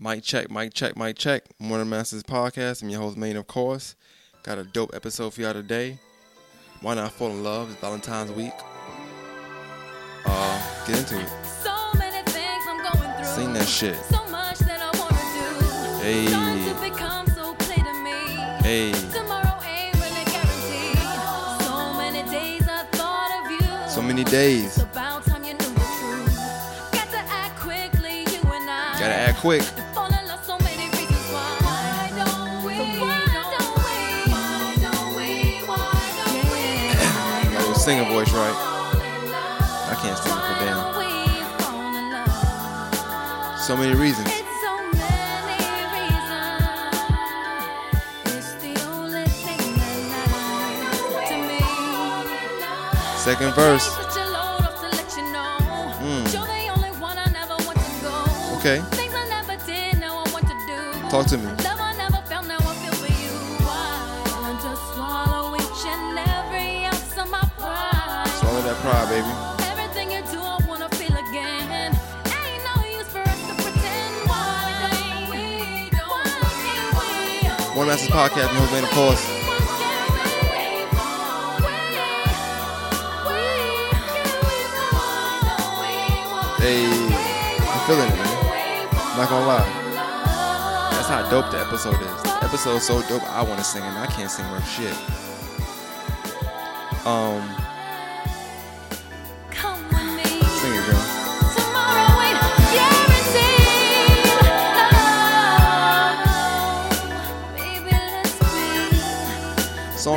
Mic check, mic check, mic check. Morning Masters Podcast. I'm your host, Main, of course. Got a dope episode for y'all today. Why not fall in love? It's Valentine's week. Uh, get into it. So many things I'm going through. Sing that shit. So much that I wanna do. Hey. Starting to become so to me. Hey, Tomorrow ain't really guaranteed. So many days I thought of you. so many days. It's about time you knew the truth. Got to act quickly, you and I. Gotta act quick. We? My little singer voice, right? Fall in love. I can't sing it for damn. don't we fall in love? So many reasons. Second verse. many reasons. It's the only we? Morning Masters Podcast. My host, of course. Why can't we? Hey, I'm feeling it, man. Not gonna lie. That's how dope the episode is. The episode's so dope, I want to sing and I can't sing worth shit. Um,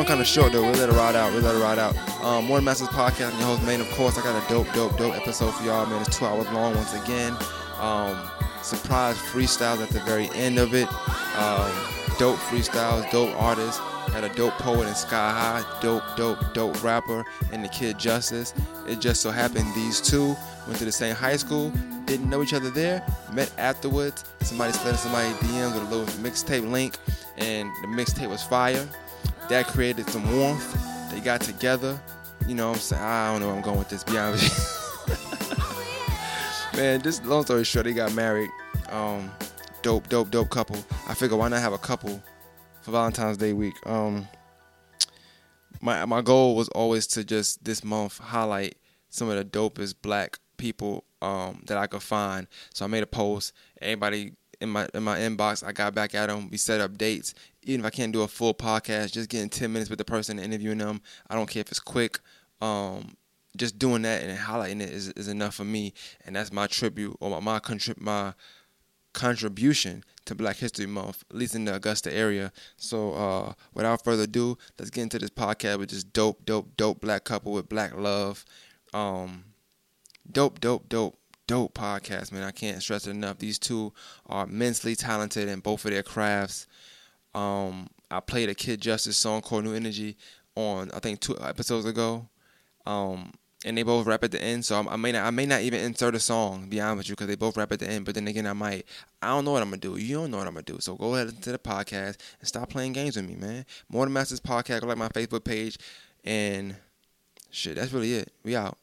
Song kind of short though. We let it ride out. We let it ride out. Um, Morning Masters Podcast. I'm your host, Main. Of course, I got a dope, dope, dope episode for y'all, man. It's two hours long once again. Um, surprise freestyles at the very end of it. Um, dope freestyles, dope artists. Got a dope poet in Sky High, dope, dope, dope rapper, and the Kid Justice. It just so happened these two went to the same high school, didn't know each other there, met afterwards. Somebody in somebody DMs with a little mixtape link, and the mixtape was fire. That created some warmth. They got together. You know I'm saying? I don't know where I'm going with this, be honest. Man, just long story short, they got married. Um, dope, dope, dope couple. I figure why not have a couple for Valentine's Day week? Um, my my goal was always to just this month highlight some of the dopest black people um, that I could find. So I made a post. Everybody in my in my inbox, I got back at them. We set up dates. Even if I can't do a full podcast, just getting ten minutes with the person interviewing them. I don't care if it's quick. Um, just doing that and highlighting it is, is enough for me, and that's my tribute or my my, contrib- my contribution to Black History Month, at least in the Augusta area. So, uh, without further ado, let's get into this podcast with this dope, dope, dope black couple with black love. Um, dope, dope, dope, dope podcast, man. I can't stress it enough. These two are immensely talented in both of their crafts. Um, I played a Kid Justice song called New Energy on I think two episodes ago. Um, and they both rap at the end, so I, I may not I may not even insert a song. Be honest with you, because they both rap at the end. But then again, I might. I don't know what I'm gonna do. You don't know what I'm gonna do. So go ahead to the podcast and stop playing games with me, man. More than Masters podcast. Go like my Facebook page, and shit. That's really it. We out.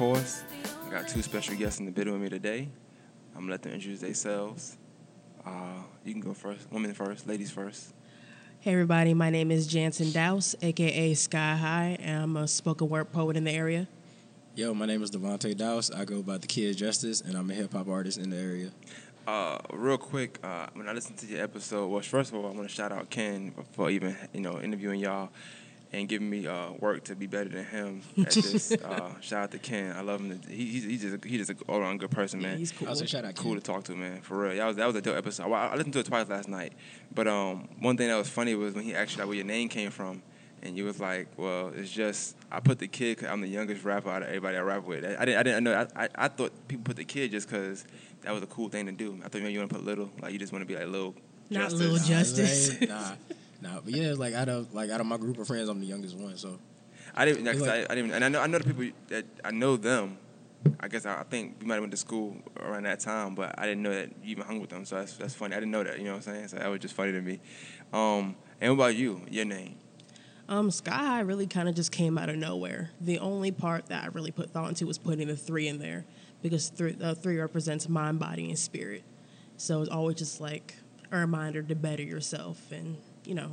Course. I got two special guests in the bid with me today. I'm gonna let them introduce themselves. Uh, you can go first. Women first. Ladies first. Hey everybody, my name is Jansen Douse, aka Sky High, and I'm a spoken word poet in the area. Yo, my name is Devontae Douse. I go by the Kid Justice, and I'm a hip hop artist in the area. Uh, real quick, uh, when I listened to your episode, well, first of all, I want to shout out Ken for even you know interviewing y'all and giving me uh, work to be better than him at this. uh, shout out to Ken. I love him. He, he's, he's just a, he's just an all around good person, man. he's cool. I was like, shout out, cool Ken. Cool to talk to, man. For real, that was that was a dope episode. Well, I I listened to it twice last night, but um, one thing that was funny was when he asked you like where your name came from, and you was like, well, it's just I put the kid. Cause I'm the youngest rapper out of everybody I rap with. I, I didn't. I didn't know. I, I, I thought people put the kid just because that was a cool thing to do. I thought maybe you want to put little, like you just want to be like little. Not Justice. Lil Nah, Justice. it ain't- nah, nah. But yeah, like out of like out of my group of friends, I'm the youngest one. So I didn't. Cause Like- I, I didn't. And I know. I know the people that I know them. I guess I, I think we might have went to school around that time, but I didn't know that you even hung with them. So that's that's funny. I didn't know that. You know what I'm saying? So that was just funny to me. Um, and what about you? Your name? Um, Sky High really kind of just came out of nowhere. The only part that I really put thought into was putting the three in there because three, uh, three represents mind, body, and spirit. So it's always just like a reminder to better yourself and, you know,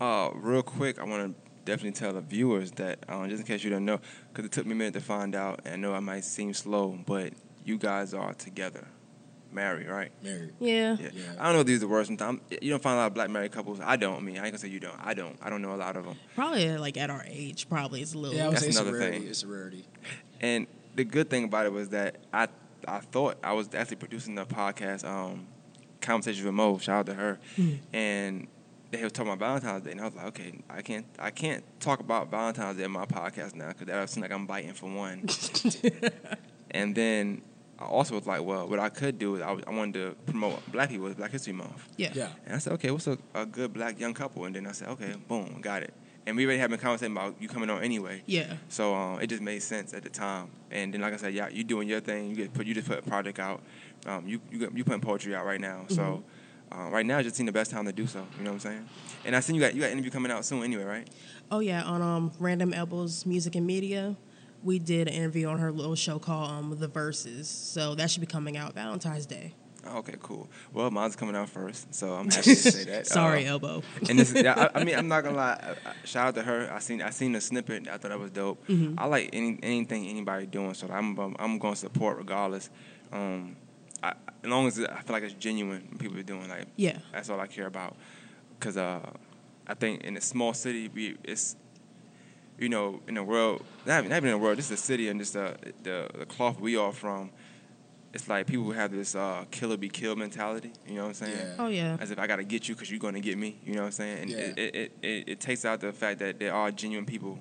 Uh, real quick, I want to definitely tell the viewers that, um, just in case you don't know, because it took me a minute to find out, and I know I might seem slow, but you guys are together, married, right? married. yeah. Yeah. Yeah. I don't know if these are the words. Sometimes you don't find a lot of black married couples. I don't. I mean, I ain't gonna say you don't. I don't. I don't know a lot of them. Probably like at our age, probably it's a little. Yeah, I would That's say it's a another rarity. thing. It's a rarity. And the good thing about it was that I I thought I was actually producing the podcast, um, Conversations with Mo. Shout out to her. And they was talking about Valentine's Day, and I was like, okay, I can't I can't talk about Valentine's Day in my podcast now because that seems like I'm biting for one. and then I also was like, well, what I could do is I, was- I wanted to promote Black people with Black History Month. yeah. Yeah. And I said, okay, what's a, a good black young couple? And then I said, okay, boom, got it. And we already had been conversating about you coming on anyway. Yeah. So um, it just made sense at the time. And then, like I said, yeah, you're doing your thing. You get put, you just put a project out. Um, you you got- you putting poetry out right now. So uh, right now, just seeing the best time to do so. You know what I'm saying? And I seen you got you got an interview coming out soon anyway, right? Oh yeah, on um Random Elbows Music and Media, we did an interview on her little show called um The Verses. So that should be coming out Valentine's Day. Oh, okay, cool. Well, mine's coming out first, so I'm happy to say that. Sorry, Uh, Elbow. and this, I, I mean, I'm not gonna lie. I- I- Shout out to her. I seen, I seen the snippet. I thought that was dope. I like any, anything anybody doing, so I'm, I'm, I'm gonna support regardless. Um, I, as long as I feel like it's genuine, people are doing, like, Yeah. that's all I care about. Cause uh, I think in a small city, we, it's, you know, in the world, not, even- not even in the world, just the city and just the, the, the cloth we are from. It's like people have this uh, killer be killed mentality. You know what I'm saying? Yeah. Oh yeah. as if I gotta get you because you're gonna get me. You know what I'm saying? And Yeah. it, it, it, it, it takes out the fact that there are genuine people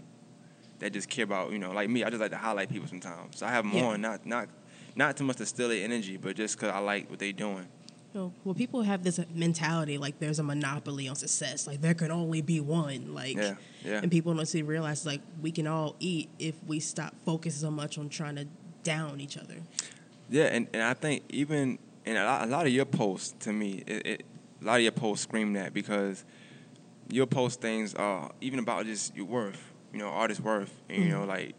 that just care about you know, like me. I just like to highlight people sometimes. So I have them Yeah. on, not not not too much to steal their energy, but just because I like what they're doing. Well, well, people have this mentality like there's a monopoly on success. Like there can only be one. Like, Yeah, yeah. and people don't see realize like we can all eat if we stop focusing so much on trying to down each other. Yeah, and, and I think even and a lot, a lot of your posts to me, it, it, a lot of your posts scream that because your post things are even about just your worth, you know, artist worth, and you mm-hmm. know, like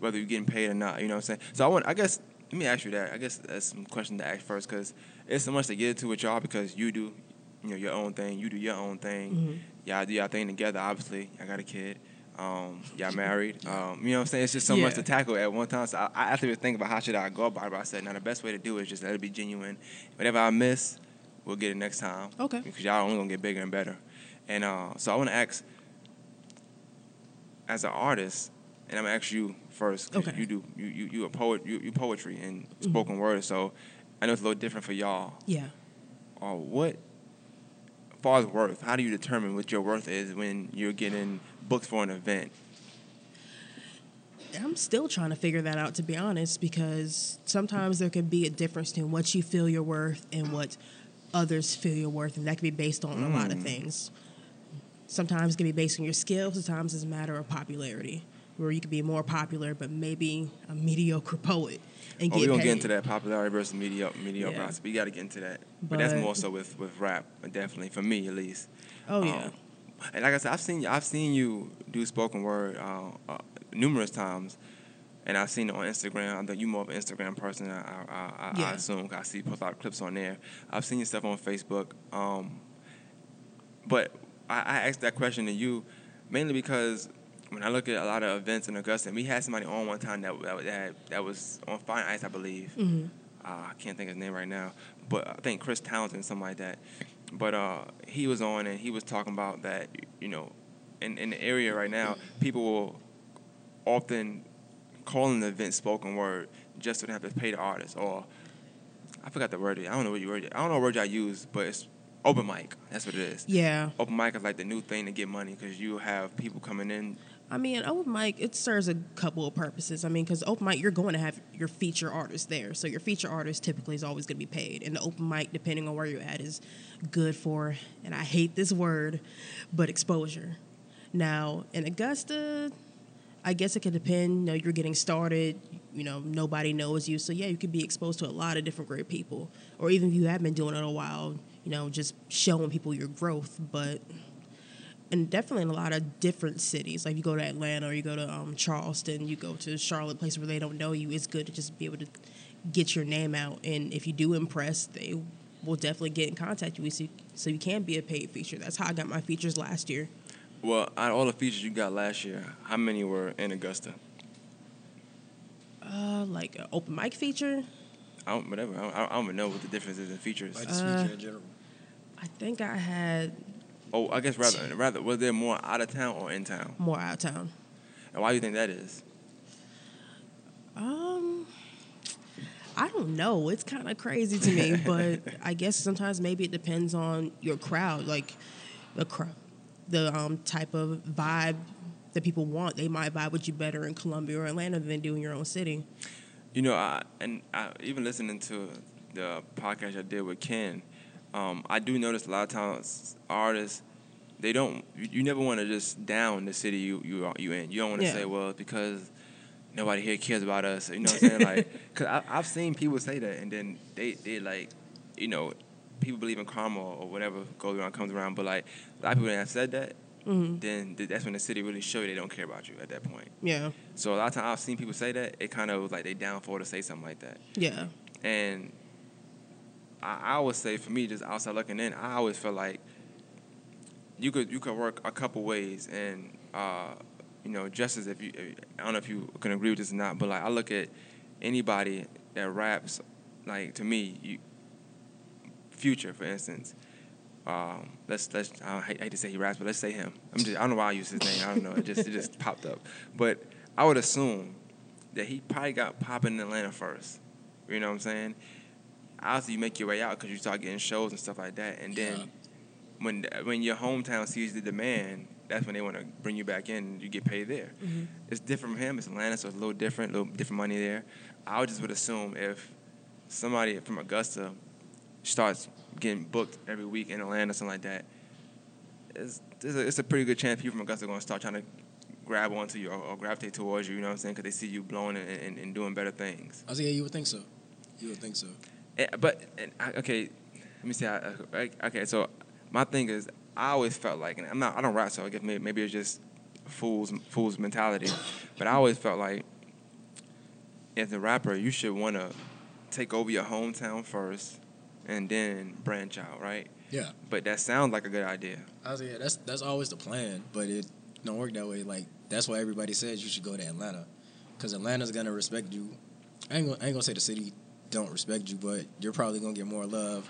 whether you're getting paid or not. You know what I'm saying? So I want, I guess, let me ask you that. I guess that's some question to ask first because it's so much to get into with y'all because you do, you know, your own thing. You do your own thing. Y'all do your thing together. Obviously, I got a kid. Um, y'all married. Um, you know what I'm saying? It's just so much to tackle at one time. So I, I actually was thinking about how should I go about it. But I said, now the best way to do it is just let it be genuine. Whatever I miss, we'll get it next time. Okay. Because y'all only gonna get bigger and better. And uh, so I want to ask, as an artist, and I'm gonna ask you first. 'cause Okay. You do you you you a poet you, you poetry and spoken word. So I know it's a little different for y'all. Yeah. Uh, what, as far as worth, how do you determine what your worth is when you're getting booked for an event? I'm still trying to figure that out, to be honest, because sometimes there can be a difference between what you feel you're worth and what others feel you're worth, and that can be based on a lot of things. Sometimes it can be based on your skills, sometimes it's a matter of popularity, where you could be more popular, but maybe a mediocre poet and Oh, get we're gonna paid. get into that popularity versus mediocre. mediocre. Yeah. We got to get into that, but, that's more so with with rap, definitely for me at least. Oh, Um, yeah. and like I said, I've seen I've seen you do spoken word uh, uh, numerous times, and I've seen it on Instagram. I think you more of an Instagram person, I, I, I, I Yeah. assume. 'cause I see you post a lot of clips on there. I've seen your stuff on Facebook, um, but I, I asked that question to you mainly because when I look at a lot of events in Augusta, and we had somebody on one time that that, that, that was on Fine Ice, I believe. Mhm. Uh, I can't think of his name right now, but I think Chris Townsend, something like that. But uh, he was on and he was talking about that, you know, in, in the area right now, people will often call an event spoken word just so they have to pay the artist. Or I forgot the word. I don't know what you word. I don't know what word I use, but it's open mic. That's what it is. Yeah. Open mic is like the new thing to get money because you have people coming in I mean, open mic it serves a couple of purposes. I mean, because open mic you're going to have your feature artist there, so your feature artist typically is always going to be paid, and the open mic, depending on where you're at, is good for. And I hate this word, but exposure. Now in Augusta, I guess it could depend. You know, you're getting started. You know, nobody knows you, so yeah, you could be exposed to a lot of different great people, or even if you have been doing it a while, you know, just showing people your growth, but and definitely in a lot of different cities. Like you go to Atlanta or you go to um, Charleston, you go to Charlotte, places where they don't know you. It's good to just be able to get your name out, and if you do impress, they will definitely get in contact with you, so, so you can be a paid feature. That's how I got my features last year. Well, out of all the features you got last year, how many were in Augusta? Uh, like an open mic feature, I don't, whatever. I don't, I don't even know what the difference is in features. Like the Uh, speaker in general. I think I had Oh, I guess rather, rather, was there more out of town or in town? more out of town. And why do you think that is? Um, I don't know. It's kind of crazy to me, but I guess sometimes maybe it depends on your crowd, like the crowd, the um type of vibe that people want. They might vibe with you better in Columbia or Atlanta than they do in your own city. You know, I, and I, even listening to the podcast I did with Ken, um, I do notice a lot of times artists they don't. You, you never want to just down the city you you are- you in. You don't want to Yeah. say, well, because nobody here cares about us. You know what I'm saying? like, cause I, I've seen people say that, and then they they like, you know, people believe in karma or whatever goes around comes around. But like a lot of people that have said that, Mm-hmm. then that's when the city really show you they don't care about you at that point. Yeah, So a lot of times I've seen people say that it kind of was like they down for to say something like that. yeah, And I, I would say for me, just outside looking in, I always feel like you could you could work a couple ways, and uh, you know, just as if you, I don't know if you can agree with this or not, but like I look at anybody that raps, like to me, you, Future, for instance. Um, let's let's I hate, to say he raps, but let's say him. I'm just I don't know why I use his name. I don't know. It just it just popped up. But I would assume that he probably got popping in Atlanta first. You know what I'm saying? Obviously, you make your way out because you start getting shows and stuff like that, and then Yeah. when when your hometown sees the demand, that's when they want to bring you back in. and You get paid there. Mm-hmm. It's different from him. It's Atlanta, so it's a little different, a little different money there. I would just would assume if somebody from Augusta starts getting booked every week in Atlanta, something like that, it's, it's, a, it's a pretty good chance people from Augusta are going to start trying to grab onto you or, or gravitate towards you, you know what I'm saying? Because they see you blowing and, and, and doing better things. I was like, yeah, you would think so. You would think so. Eh, but and I, okay, let me see. How, okay, so my thing is, I always felt like, and I'm not, I don't rap, so I guess maybe, maybe it's just fools, fools mentality. but I always felt like, as a rapper, you should want to take over your hometown first, and then branch out, right? Yeah. But that sounds like a good idea. I was like, yeah, that's that's always the plan, but it don't work that way. Like that's why everybody says you should go to Atlanta, because Atlanta's gonna respect you. I ain't gonna, I ain't gonna say the city don't respect you, but you're probably gonna get more love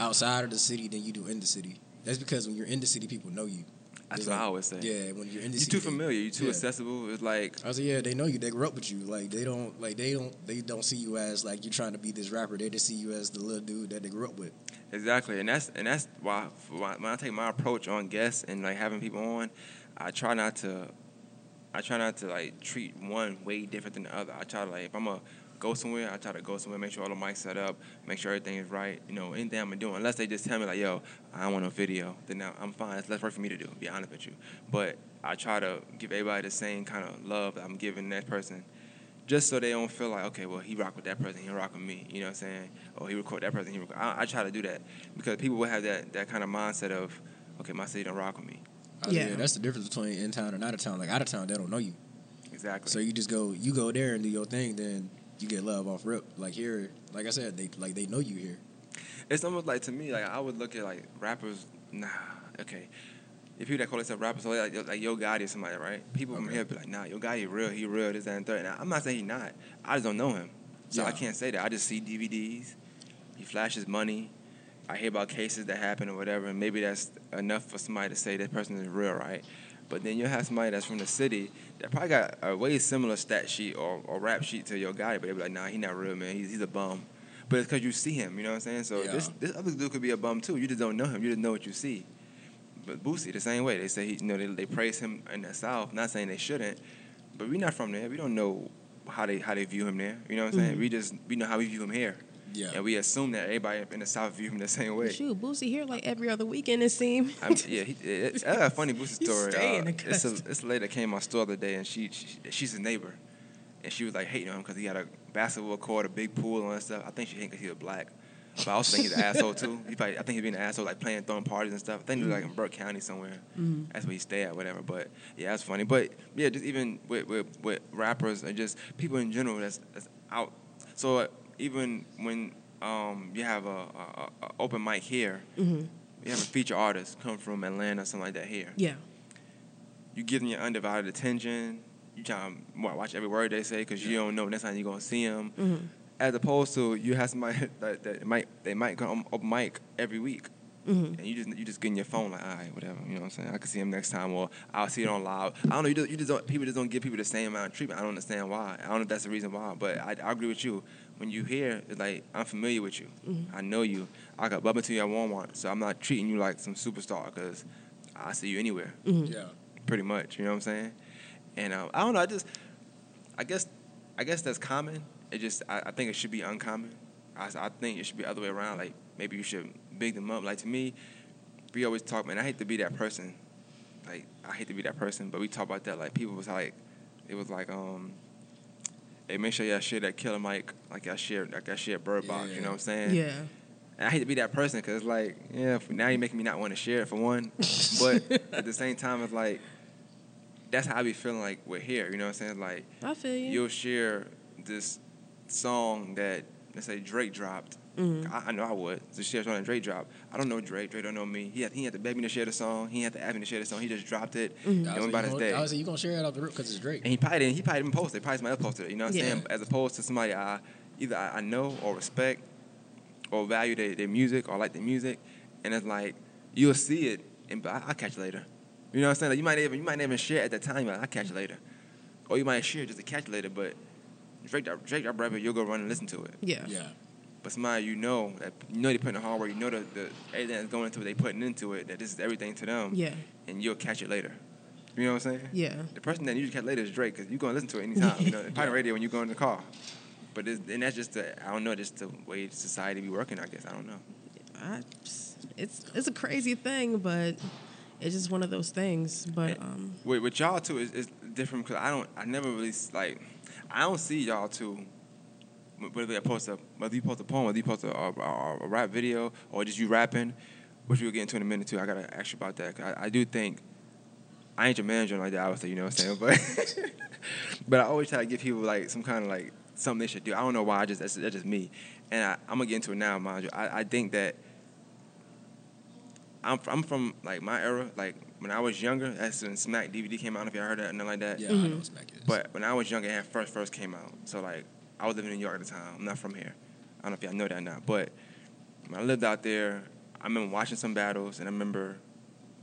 outside of the city than you do in the city. That's because when you're in the city, people know you. That's It's what I always say. Yeah, when you're in the city You're city, too familiar. You're too yeah. accessible. It's like I was like, yeah, they know you. They grew up with you. Like they don't, like they don't, they don't see you as like you're trying to be this rapper. They just see you as the little dude that they grew up with. Exactly, and that's and that's why why- when I take my approach on guests and like having people on, I try not to, I try not to like treat one way different than the other. I try to like if I'm gonna go somewhere, I try to go somewhere, make sure all the mics set up, make sure everything is right. You know, anything I'm doing, unless they just tell me like, yo, I don't want no video, then I- I'm fine. It's less work for me to do. Be honest with you, but I try to give everybody the same kind of love that I'm giving that person just so they don't feel like, okay, well, he rock with that person, he rock with me. You know what I'm saying? Or he record that person, he record. I, I try to do that because people will have that, that kind of mindset of, okay, my city don't rock with me. I Yeah. yeah, that's the difference between in town and out of town. Like out of town, they don't know you. Exactly. So you just go, you go there and do your thing, then you get love off rip. Like here, like I said, they like they know you here. it's almost like to me, like I would look at like rappers. Nah, okay. If people that call themselves rappers, so like, like Yo Gotti or somebody, right? People from here be like, nah, Yo Gotti he real, he real, this, that, and third. And I'm not saying he not. I just don't know him, so I can't say that. I just see DVDs. He flashes money. I hear about cases that happen or whatever, and maybe that's enough for somebody to say that person is real, right? But then you have somebody that's from the city that probably got a way similar stat sheet or, or rap sheet to your guy, but they be like, nah, he not real, man. He's, he's a bum. But it's because you see him, you know what I'm saying? So Yeah. this this other dude could be a bum too. You just don't know him. You just know what you see. but Boosie the same way. They say he, you know they, they praise him in the South. Not saying they shouldn't, but we're not from there. We don't know how they how they view him there. You know what I'm saying? Mm-hmm. We just we know how we view him here. Yeah. And we assume that everybody in the South view him the same way. Shoot, Boosie here like every other weekend it seems. I'm, yeah, he, it, I got a funny Boosie story. Uh, it's, a, it's a lady that came to my store the other day, and she, she she's a neighbor, and she was like hating on him because he had a basketball court, a big pool, and all that stuff. I think she hated because he was black, but I also think he's an asshole too. He probably, I think he's being an asshole, like playing, throwing parties and stuff. I think he was like in Burke County somewhere. That's where he stay at, whatever. But yeah, that's funny. But yeah, just even with with, with rappers and just people in general that's, that's out. So uh, even when um, you have a, a, a open mic here. hmm You have a feature artist come from Atlanta, or something like that here. Yeah. You give them your undivided attention. You try to wa- watch every word they say because you don't know next time you're gonna see them. hmm As opposed to you have somebody that, that might they might come up mic every week, hmm and you just you just get in your phone like, all right, whatever. You know what I'm saying? I can see him next time, or I'll see it on live. I don't know. You just, you just don't, people just don't give people the same amount of treatment. I don't understand why. I don't know if that's the reason why, but I, I agree with you. When you hear, it's like I'm familiar with you. I know you. I got bump into you at Walmart, so I'm not treating you like some superstar because I see you anywhere Yeah. pretty much. You know what I'm saying? And um, I don't know. I just, I guess, I guess that's common. It just, I, I think it should be uncommon. I, I think it should be the other way around. Like maybe you should big them up. Like to me, we always talk, man. I hate to be that person. Like I hate to be that person, but we talk about that. Like people was like, it was like, um, hey, make sure y'all share that killer mic, like y'all share, like y'all share Bird Box. You know what I'm saying? Yeah. And I hate to be that person because like, yeah, now you're making me not want to share it for one, but at the same time, it's like that's how I be feeling like we're here. You know what I'm saying? Like I feel you. you'll share this song that let's say Drake dropped. Mhm. I, I know I would. To share something that Drake dropped. I don't know Drake. Drake don't know me. He had, he had to beg me to share the song. He had to ask me to share the song. He just dropped it. Mhm. It I went was about his day. gonna- I was like, you gonna share it off the roof because it's Drake. And he probably didn't. He probably didn't post it. Probably somebody else posted it. You know what I'm Yeah. saying? As opposed to somebody I either I, I know or respect or value their, their music or like their music, and it's like you'll see it and but I, I'll catch you later. You know what I'm saying? Like you might even you might not even share at that time. You're like, I'll catch you later, or you might share just to catch it later. But Drake, that- Drake, that brother, you'll go run and listen to it. Yeah. Yeah. But somebody you know that you know they putting the hard work, you know the, the everything that's going into it, they putting into it, that this is everything to them, Yeah. and you'll catch it later. You know what I'm saying? Yeah. The person that you catch later is Drake because you're gonna listen to it anytime. you know, probably radio when you go in the car. But it's, and that's just the I don't know, just the way society be working. I guess I don't know. I, it's it's a crazy thing, but it's just one of those things. But um, With, with y'all too, it's, it's different because I don't I never really like I don't see y'all two. Whether they post a whether you post a poem, whether you post a, a, a, rap video, or just you rapping, which we'll get into in a minute too. I gotta ask you about that. I, I do think I ain't your manager like that. Obviously, you know what I'm saying, but but I always try to give people like some kind of like something they should do. I don't know why. I just that's, that's just me, and I, I'm gonna get into it now, mind you. I, I think that I'm I'm from like my era. Like when I was younger, that's when Smack DVD came out. I if y'all heard that nothing like that. Yeah, I know what Smack is. But when I was younger, it had first first came out. So like I was living in New York at the time. I'm not from here. I don't know if y'all know that or not. But when I lived out there, I remember watching some battles, and I remember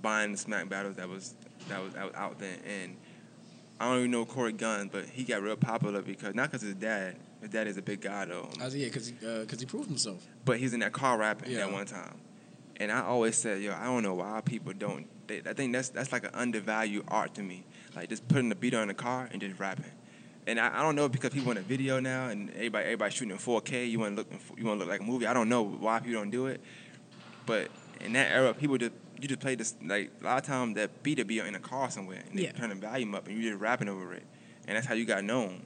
buying the Smack battles that was that was, that was out then. And I don't even know Corey Gunz, but he got real popular because not because his dad. His dad is a big guy though. I was yeah, because he, uh 'cause he proved himself. But he's in that car rapping Yeah. that one time. And I always said, yo, I don't know why people don't. They, I think that's that's like an undervalued art to me. Like just putting the beat on the car and just rapping. And I, I don't know because people want a video now and everybody everybody shooting in 4K. You want to look you want to look like a movie. I don't know why people don't do it. But in that era, people just you just play this like a lot of times that beat would be in a car somewhere and they Yeah. turn the volume up and you just rapping over it. And that's how you got known.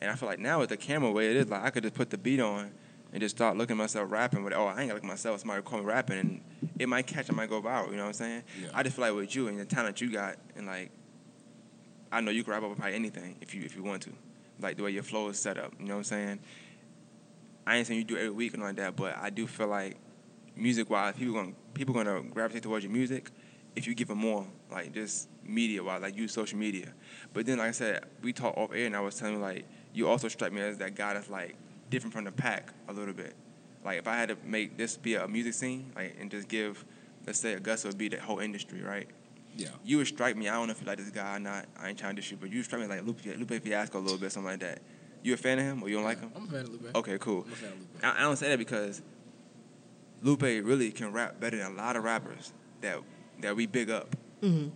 And I feel like now with the camera way it is, like I could just put the beat on and just start looking at myself rapping with oh I ain't gotta look at myself, somebody call me rapping and it might catch, it might go viral, you know what I'm saying? Yeah. I just feel like with you and the talent you got and like I know you can rap over probably anything if you if you want to. Like the way your flow is set up, you know what I'm saying? I ain't saying you do every week and like that, but I do feel like music wise, people gonna people gonna gravitate towards your music if you give them more, like just media wise, like use social media. But then like I said, we talked off air and I was telling you like you also strike me as that guy that's like different from the pack a little bit. Like if I had to make this be a music scene, like and just give let's say Augusta would be the whole industry, right? Yeah. You would strike me. I don't know if you like this guy or not. I ain't trying to shoot, but you would strike me like Lupe, Lupe Fiasco a little bit, something like that. You a fan of him or you don't like him? I'm a fan of Lupe. Okay, cool. I'm a fan of Lupe. I, I don't say that because Lupe really can rap better than a lot of rappers that that we big up, Mhm.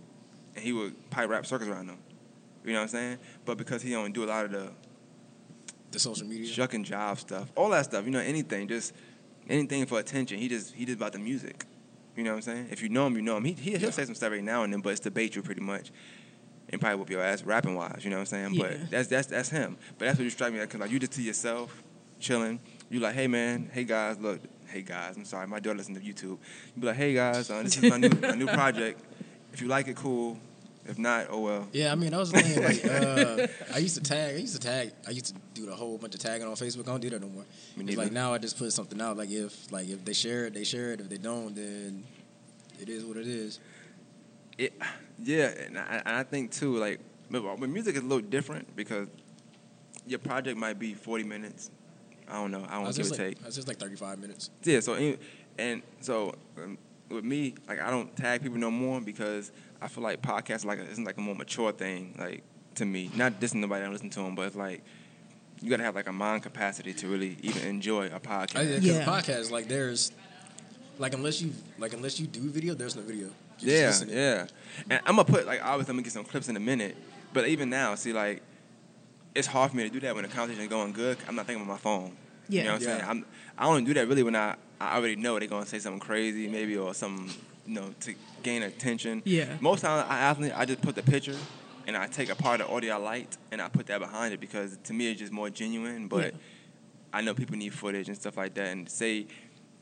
and he would pipe rap circles around them. You know what I'm saying? But because he don't do a lot of the The social media. shuck and jive stuff, all that stuff, you know, anything, just anything for attention. He just he just about the music. You know what I'm saying? If you know him, you know him. He, he he'll Yeah. say some stuff every now and then, but it's to debate you pretty much, and probably whoop your ass rapping wise. You know what I'm saying? Yeah. But that's that's that's him. But that's what you strike me at because like you just to yourself, chilling. You like, hey man, hey guys, look, hey guys. I'm sorry, my daughter listens to YouTube. You be like, hey guys, uh, this is my new my new project. If you like it, cool. If not, oh well. Yeah, I mean, I was the. Like, uh, I used to tag. I used to tag. I used to do the whole bunch of tagging on Facebook. I don't do that no more. Me It's like now I just put something out. Like if like if they share it, they share it. If they don't, then it is what it is. It, yeah, and I, I think too, like, but, music is a little different because your project might be 40 minutes. I don't know. I don't give or like, take. I was just like thirty five minutes. Yeah, so and, and so um, with me, like, I don't tag people no more because I feel like podcasts like it's like a more mature thing, like to me. Not dissing nobody that listen to them, but it's like you gotta have like a mind capacity to really even enjoy a podcast. Uh, I, Because Yeah. podcast, like there's, like unless you like unless you do video, there's no video. You just Yeah, listen. yeah. And I'm gonna put like obviously I'm gonna get some clips in a minute, but even now, see like it's hard for me to do that when the conversation is going good. I'm not thinking about my phone. Yeah. You know what I'm Yeah. saying? I'm I only do that really when I I already know they're gonna say something crazy maybe or something you know to gain attention. Yeah. Most times I actually I just put the picture and I take a part of the audio I liked and I put that behind it because to me it's just more genuine. But Yeah. I know people need footage and stuff like that. And say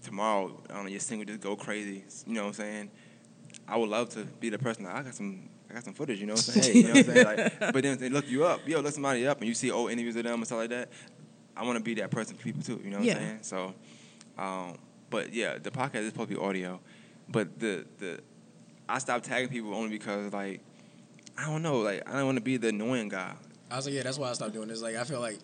tomorrow, I don't know, your single just go crazy. You know what I'm saying? I would love to be the person. Like, I got some, I got some footage. You know what I'm saying? Hey, you know what I'm saying? Like, but then they look you up. Yo, look somebody up, and you see old interviews of them and stuff like that. I want to be that person for people too. You know what Yeah. I'm saying? So, um, but yeah, the podcast is supposed to be audio, but the the I stopped tagging people only because like I don't know, like I don't want to be the annoying guy. I was like, yeah, that's why I stopped doing this. Like I feel like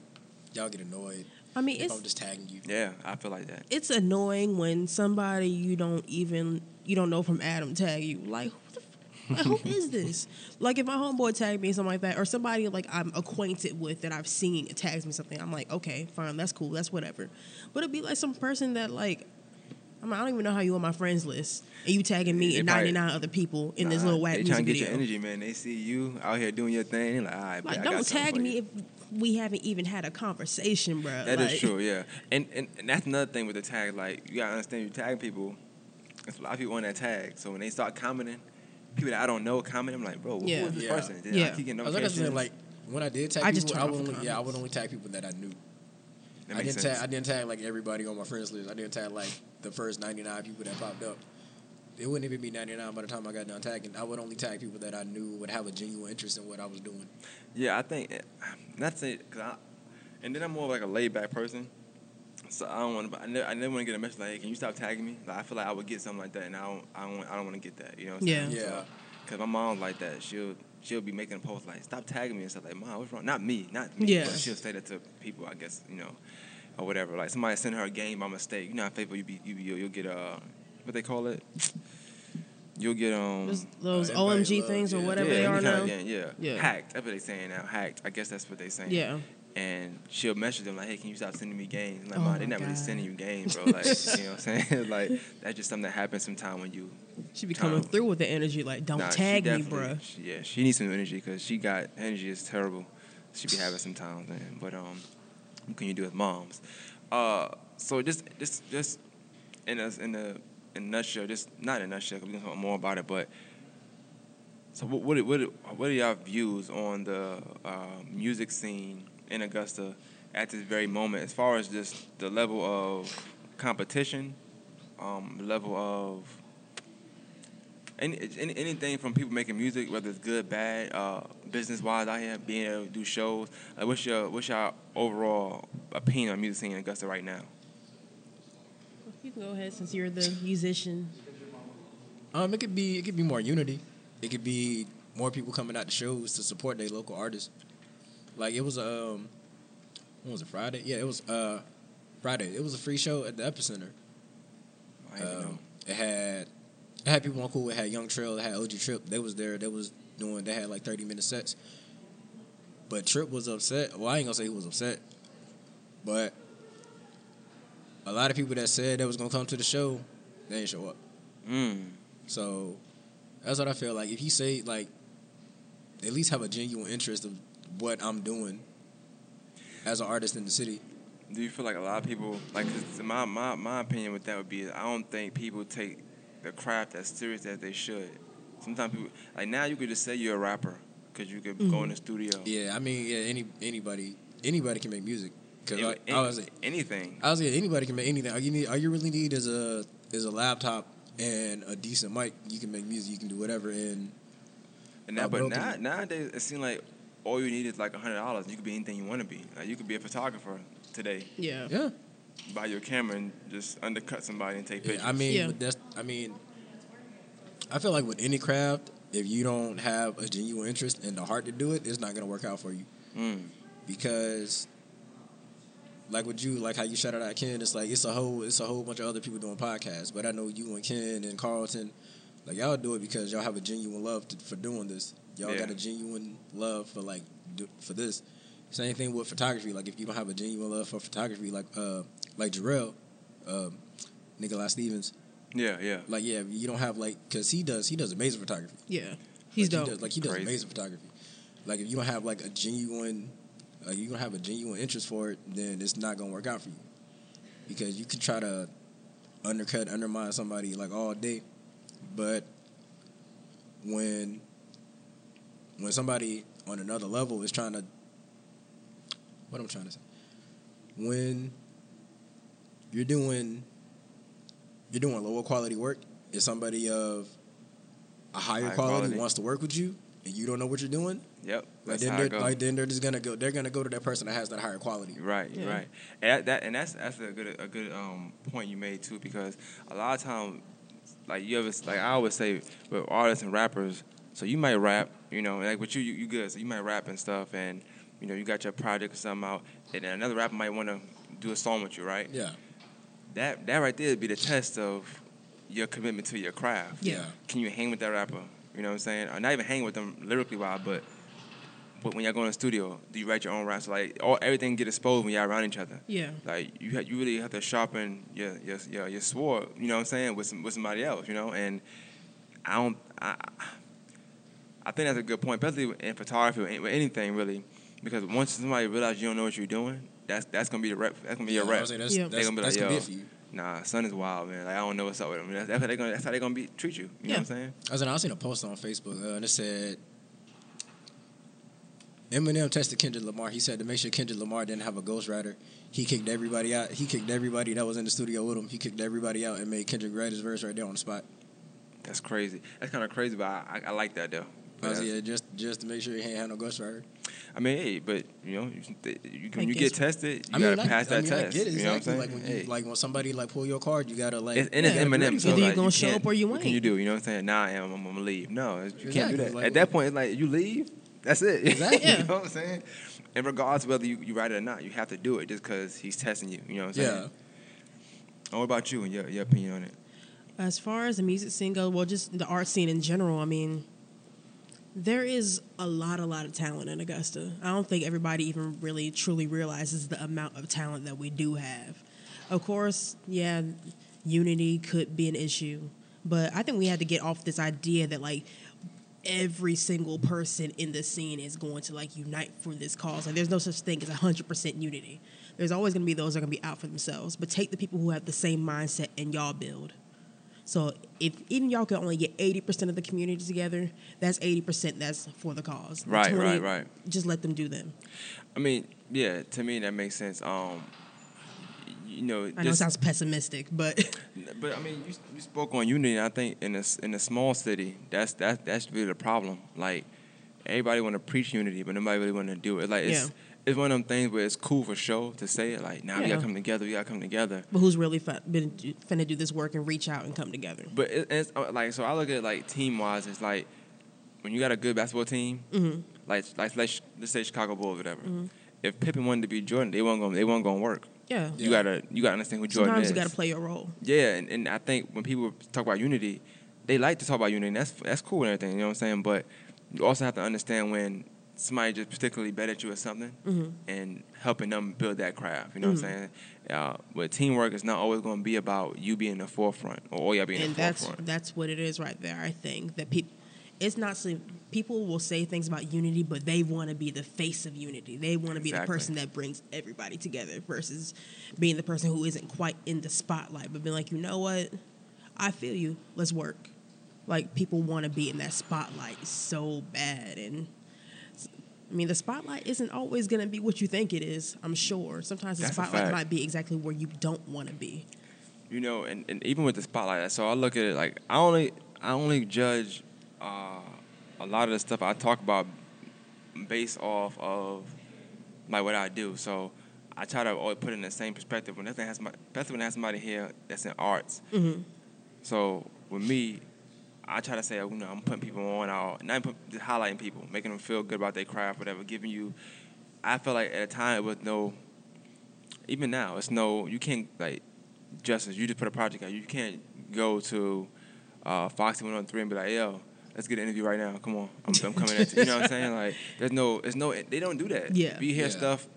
y'all get annoyed I mean, if it's I'm just tagging you. Yeah, I feel like that. it's annoying when somebody you don't even you don't know from Adam tag you. Like, who, the f- like, who is this? Like, if my homeboy tagged me something like that, or somebody like I'm acquainted with that I've seen tags me something, I'm like, okay, fine, that's cool, that's whatever. But it'd be like some person that like. I, mean, I don't even know how you on my friends list, and you tagging me They and probably- 99 other people in this little whack They music trying to get video. your energy, man. They see you out here doing your thing. They're like, all right, Like, bet, don't got tag me if we haven't even had a conversation, bro. That is like, true, yeah. And, and and that's another thing with the tag. Like you gotta understand, you tag people. There's a lot of people on that tag. So when they start commenting, people that I don't know comment, I'm like, bro, who Yeah. is this Yeah. person? Then Yeah. I keep getting I was like, I said, like when I did tag I people, just I would off the only, yeah, I would only tag people that I knew. That I didn't sense. tag. I didn't tag like everybody on my friends list. I didn't tag like the first ninety nine people that popped up. It wouldn't even be ninety nine by the time I got done tagging. I would only tag people that I knew would have a genuine interest in what I was doing. Yeah, I think eh, that's it. because I, and then I'm more of like a laid back person. So I don't want to. I never, I never want to get a message like, hey, "Can you stop tagging me?" Like I feel like I would get something like that, and I don't. I don't. I don't want to get that. You know? What I'm Yeah. saying? Yeah. Because my mom's like that. She'll she'll be making a post like, "Stop tagging me" and stuff like, "Mom, what's wrong?" Not me, not me. Yeah. But she'll say that to people. I guess you know, or whatever. Like somebody send her a game by mistake. You know, how Facebook you be you be, you'll get uh what they call it. You'll get um. Those, those Uh, OMG love- things or whatever yeah, they are now. game, yeah. Yeah. Hacked. That's what they saying now. Hacked. I guess that's what they saying. Yeah. And she'll message them like, "Hey, can you stop sending me games?" I'm like, Oh "Mom, they're not really sending you games, bro. Like, you know what I'm saying? like, that's just something that happens sometime when you She be coming through with the energy like, don't Nah, tag me, bruh. she- yeah, she needs some energy because she got energy is terrible. She be having sometimes, man. But um, what can you do with moms? Uh, so just just just in a in a in a nutshell, just not in a nutshell. 'cause we can talk more about it, but. So what what what, what are y'all views on the uh, music scene in Augusta at this very moment, as far as just the level of competition, um, level of any, any anything from people making music, whether it's good, bad, uh, business wise out here, being able to do shows. Like, what's your what's your overall opinion on music scene in Augusta right now? You can go ahead since you're the musician. Um, it could be it could be more unity. It could be more people coming out to shows to support their local artists. Like it was um, when was it Friday? Yeah, it was uh, Friday. It was a free show at the Epicenter. I don't even know. Um, it had it had people on cool. It had Young Trail. It had OG Trip. They was there. They was doing. They had like thirty minute sets. But Trip was upset. Well, I ain't gonna say he was upset, but a lot of people that said they was gonna come to the show, they didn't show up. Mm. So That's what I feel like. If you say like, at least have a genuine interest of what I'm doing as an artist in the city. Do you feel like a lot of people like? 'cause my my my opinion with that would be I don't think people take the craft as serious as they should. Sometimes people like now you could just say you're a rapper because you could go in the studio. Yeah, I mean, yeah, any anybody anybody can make music. Cause Any- I, I was anything. I was saying anybody can make anything. All you need, all you really need is a is a laptop and a decent mic. You can make music. You can do whatever. And And now, Uh, but now, nowadays it seems like all you need is like a hundred dollars. You could be anything you want to be. Like you could be a photographer today. Yeah. yeah, Buy your camera and just undercut somebody and take Yeah, pictures. I mean, Yeah. that's I mean, I feel like with any craft, if you don't have a genuine interest and the heart to do it, it's not gonna work out for you. Mm. Because, like with you, like how you shouted out Ken, it's like it's a whole it's a whole bunch of other people doing podcasts. But I know you and Ken and Carlton, like y'all do it because y'all have a genuine love to, for doing this. Y'all Yeah. got a genuine love for like do, for this. Same thing with photography. Like if you don't have a genuine love for photography, like uh like Jarrell, um, Nikolai Stevens, yeah, yeah. like yeah, you don't have like because he does he does amazing photography. Yeah. He's like, dope. He does, like he does Crazy. amazing photography. Like if you don't have like a genuine, like you don't have a genuine interest for it, then it's not gonna work out for you. Because you could try to undercut, undermine somebody like all day, but when when somebody on another level is trying to, what I'm trying to say, when you're doing you're doing lower quality work, is somebody of a higher High quality, quality. wants to work with you, and you don't know what you're doing, Yep. like then they're like then they're just gonna go. They're gonna go to that person that has that higher quality. Right, Yeah. right, and that, that and that's that's a good a good um point you made too because a lot of time, like you ever like I always say with artists and rappers, so you might rap, you know, like with you you, you good, so you might rap and stuff, and you know you got your project or something out, and then another rapper might want to do a song with you, right? Yeah, That that right there would be the test of your commitment to your craft. Yeah. Can you hang with that rapper? You know what I'm saying? Or not even hang with them lyrically wise, but but when y'all go in the studio, do you write your own raps? Like all everything get exposed when y'all around each other. Yeah. Like you, ha- you really have to sharpen your your your, your sword. You know what I'm saying with some, with somebody else. You know, and I don't. I I think that's a good point, especially in photography or anything really, because once somebody realizes you don't know what you're doing, that's that's gonna be the rep. That's gonna be yeah, your I rep. was saying that's, Yeah. that's, They gonna be that's like, gonna yo. it for you. Nah, son is wild, man. Like I don't know what's up with him. That's, that's how they gonna. That's how they gonna be treat you. You know what I'm saying? I was I seen a post on Facebook uh, and it said Eminem tested Kendrick Lamar. He said to make sure Kendrick Lamar didn't have a ghostwriter, he kicked everybody out. He kicked everybody that was in the studio with him. He kicked everybody out and made Kendrick write his verse right there on the spot. That's crazy. That's kind of crazy, but I, I, I like that though. I was, That's- yeah, just just to make sure he ain't had no ghostwriter. I mean, hey, but you know, you, you, when you get tested, you I mean, gotta I, pass I that mean, test. I get it You know what I'm saying? Like when you Hey. like when somebody like pull your card, you gotta like It's, and it's Eminem. So either you like, gonna you show up or you What can you do? You know what I'm saying? Nah, I am. I'm, I'm gonna leave. No, it's- you can't do that. Like, At that point, it's like you leave. That's it. Exactly. you Yeah. know what I'm saying? And regardless of whether you, you write it or not, you have to do it just because he's testing you. You know what I'm saying? yeah. And what about you and your, your opinion on it? As far as the music scene goes, well, just the art scene in general, I mean, there is a lot, a lot of talent in Augusta. I don't think everybody even really truly realizes the amount of talent that we do have. Of course, yeah, unity could be an issue, but I think we had to get off this idea that like every single person in the scene is going to like unite for this cause. Like, there's no such thing as hundred percent unity. There's always going to be those that are going to be out for themselves. But take the people who have the same mindset and y'all build. So if even y'all can only get eighty percent of the community together, that's eighty percent that's for the cause. Right, right, right. Just let them do them. I mean, yeah, to me that makes sense. Um, you know, I know it sounds pessimistic, but But I mean, you, you spoke on unity. I think in a in a small city, that's that's that's really the problem. Like everybody want to preach unity, but nobody really want to do it. Like it's Yeah. It's one of them things where it's cool for show to say it. Like now we Yeah. gotta come together. We gotta come together. but who's really fin- been finna do this work and reach out and come together? But it, it's uh, like so. I look at it like team wise. It's like when you got a good basketball team, Mm-hmm. like like let's, let's say Chicago Bulls, whatever. If Pippen wanted to be Jordan, they weren't going. They weren't to work. Yeah. You Yeah. gotta you gotta understand who Jordan Sometimes is. you got to play your role. Yeah, and, and I think when people talk about unity, they like to talk about unity. And that's that's cool and everything. You know what I'm saying? But you also have to understand when somebody just particularly better at you or something Mm-hmm. and helping them build that craft. You know what I'm saying? Uh, but teamwork is not always going to be about you being the forefront or all y'all being and the that's forefront. that's what it is right there. I think that people, it's not people will say things about unity, but they want to be the face of unity. They want to be the person that brings everybody together versus being the person who isn't quite in the spotlight, but being like, you know what, I feel you. Let's work. Like people want to be in that spotlight so bad, and I mean the spotlight isn't always going to be what you think it is. I'm sure sometimes the That's spotlight might be exactly where you don't want to be. you know, and, and even with the spotlight, so I look at it like I only I only judge uh, a lot of the stuff I talk about based off of like what I do. So I try to always put it in the same perspective. When nothing has my, especially when I have somebody here that's in arts. So with me, I try to say, you know, I'm putting people on, or not put, just highlighting people, making them feel good about their craft, whatever, giving you. I feel like at a time it was no. Even now, it's no. You can't like justice. You just put a project out. You can't go to uh, Foxy One on Three and be like, yo. Let's get an interview right now. Come on, I'm, I'm coming at you. You know what I'm saying? Like, there's no, there's no, they don't do that. Yeah. Be here Yeah. stuff,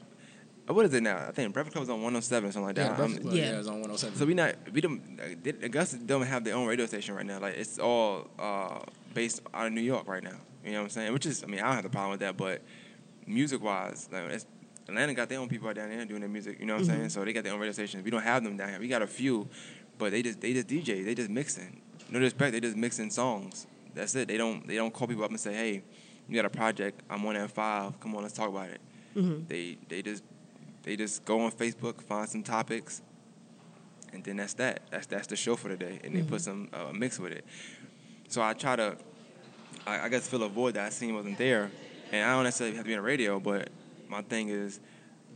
Uh, what is it now? I think Breakfast Club is on 107 or something like Yeah, that. Breakfast I'm- um, Club, Yeah. yeah, it's on 107. so we not we don't they- Augusta don't have their own radio station right now. Like it's all uh, based out of New York right now. You know what I'm saying? Which is I mean I don't have the problem with that, but music wise, like it's, Atlanta got their own people out down there doing their music. You know what I'm mm-hmm. saying? So they got their own radio stations. We don't have them down here. We got a few, but they just they just DJ. They just mixing. No disrespect, they just mixing songs. That's it. They don't they don't call people up and say, hey, you got a project. I'm on at five. Come on, let's talk about it. Mm-hmm. They they just they just go on Facebook, find some topics, and then that's that. That's that's the show for the day, and they put some uh, mix with it. So I try to, I, I guess, fill a void that I seen wasn't there, and I don't necessarily have to be on the radio, but my thing is,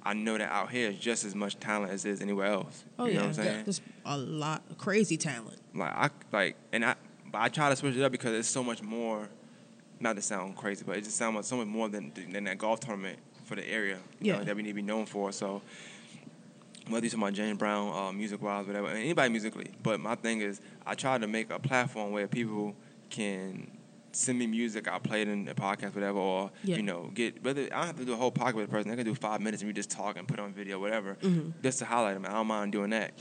I know that out here is just as much talent as is anywhere else. Oh you yeah, know what I'm saying? there's a lot of crazy talent. Like I like, and I, but I try to switch it up because it's so much more. Not to sound crazy, but it just sounds so much more than than that golf tournament for the area. you know, Yeah. that we need to be known for. So whether you're talking about James Brown, uh, music wise, whatever, anybody musically. But my thing is, I try to make a platform where people can send me music. I play it in the podcast, whatever, or Yeah. you know, get whether I don't have to do a whole podcast with a person. I can do five minutes and we just talk and put on video, whatever, Mm-hmm. just to highlight them. I don't mind doing that.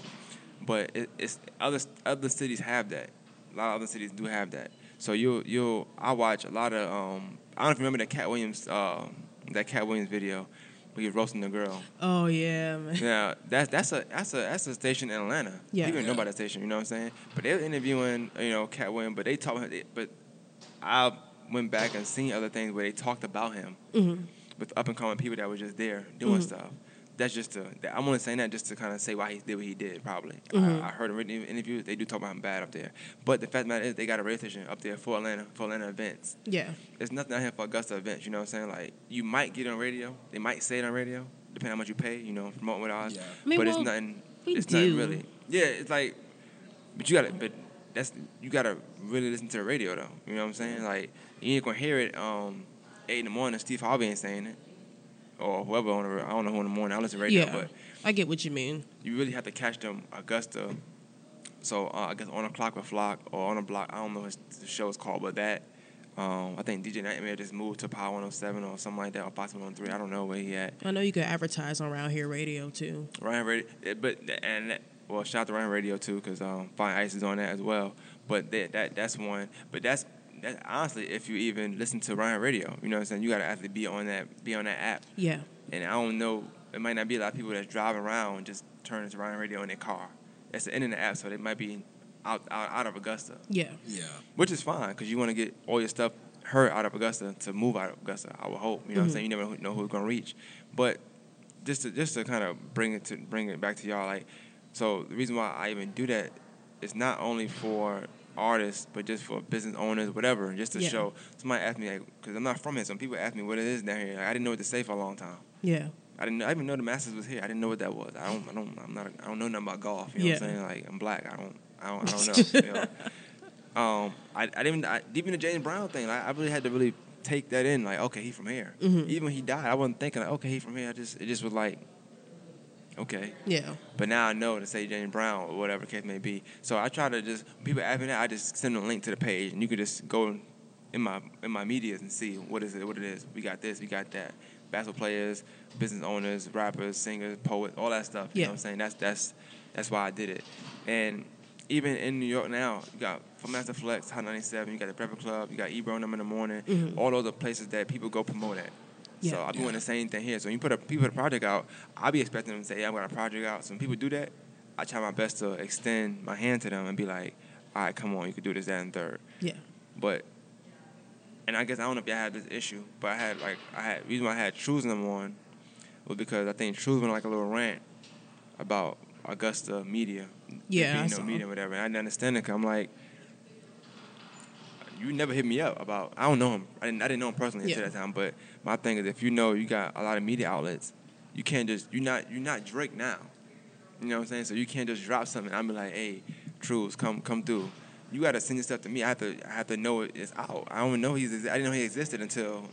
But it, it's other other cities have that. A lot of other cities do have that. So you you I watch a lot of um I don't know if you remember that Cat Williams uh, that Cat Williams video where he was roasting the girl. Oh yeah, man. Yeah, that's that's a that's a that's a station in Atlanta. Yeah. people know about that station. You know what I'm saying? But they're interviewing, you know, Cat Williams, but they talk. But I went back and seen other things where they talked about him Mm-hmm. with up and coming people that were just there doing stuff. That's just to. that- I'm only saying that just to kind of say why he did what he did. Probably. Mm-hmm. I, I heard in written interviews they do talk about him bad up there. But the fact of the matter is they got a radio station up there for Atlanta for Atlanta events Yeah, there's nothing out here for Augusta events. You know what I'm saying? Like you might get it on radio. They might say it on radio, depending on how much you pay. You know, promoting with ours. Yeah. I mean, but well, it's nothing. we it's do. nothing really. Yeah, it's like, but you gotta. But that's you gotta really listen to the radio though. You know what I'm saying? Like you ain't gonna hear it um eight in the morning. Steve Harvey ain't saying it, or whoever on the. I don't know who in the morning. I listen to radio, yeah. but I get what you mean. you really have to catch them Augusta. So uh, I guess on a clock with Flock or on a block. I don't know what the show is called, but that um, I think DJ Nightmare just moved to Power 107 or something like that, or Fox 103. I don't know where he at. I know you could advertise on Around Here Radio too. Ryan Radio, eh, but and that- well, shout out to Ryan Radio too, because um, Fine Ice is on that as well. But that, that that's one. But that's that, honestly, if you even listen to Ryan Radio, you know what I'm saying. You gotta actually be on that be on that app. Yeah, And I don't know, it might not be a lot of people that's driving around just turning to Ryan Radio in their car. That's the internet app, so they might be out out, out of Augusta, yeah, Yeah. which is fine because you want to get all your stuff heard out of Augusta to move out of Augusta. I would hope. You know what I'm Mhm. saying? You never know who it's gonna reach, but just to just to kind of bring it to bring it back to y'all, like, so the reason why I even do that is not only for artists, but just for business owners, whatever, just to Yeah. show. Somebody asked me, like, because I'm not from here. Some people ask me what it is down here. Like, I didn't know what to say for a long time. yeah, I didn't. Know, I even know the Masters was here. I didn't know what that was. I don't. I don't. I'm not. I don't know nothing about golf. You know what I'm saying? Like I'm black. I don't. I don't. I don't know. you know? Um. I. I didn't. Even, I, even the James Brown thing. Like, I really had to really take that in. Like, okay, he from here. Mhm. Even when he died, I wasn't thinking like, okay, he from here. I just. It just was like, okay. yeah, But now I know to say James Brown or whatever case may be. So I try to just people me that, I just send them a link to the page, and you can just go in my in my medias and see what is it, what it is. We got this, we got that. Basketball players, business owners, rappers, singers, poets, all that stuff. You Yeah. know what I'm saying? That's that's that's why I did it. And even in New York now, you got from Master Flex, Hot 97, you got the Prepper Club, you got Ebro them in the morning. Mm-hmm. All those are places that people go promote at. So Yeah. I'm doing the same thing here. So when you put a people put a project out, I'll be expecting them to say, "Yeah, I got a project out." So when people do that, I try my best to extend my hand to them and be like, "All right, come on, you could do this, that, and third. Yeah. But and I guess I don't know if y'all had this issue, but I had like I had reason why I had Trues them on was because I think Trues went like a little rant about Augusta media. Yeah, being I no saw. media, whatever. And I didn't understand it. Cause I'm like, you never hit me up about. I don't know him. I didn't. I didn't know him personally Yeah. until that time. But my thing is, if you know you got a lot of media outlets, you can't just. You're not. You're not Drake now. You know what I'm saying? So you can't just drop something. I'm be like, hey, Trues, come come through. You got to send your stuff to me. I have to. I have to know it is out. I don't know he's. I didn't know he existed until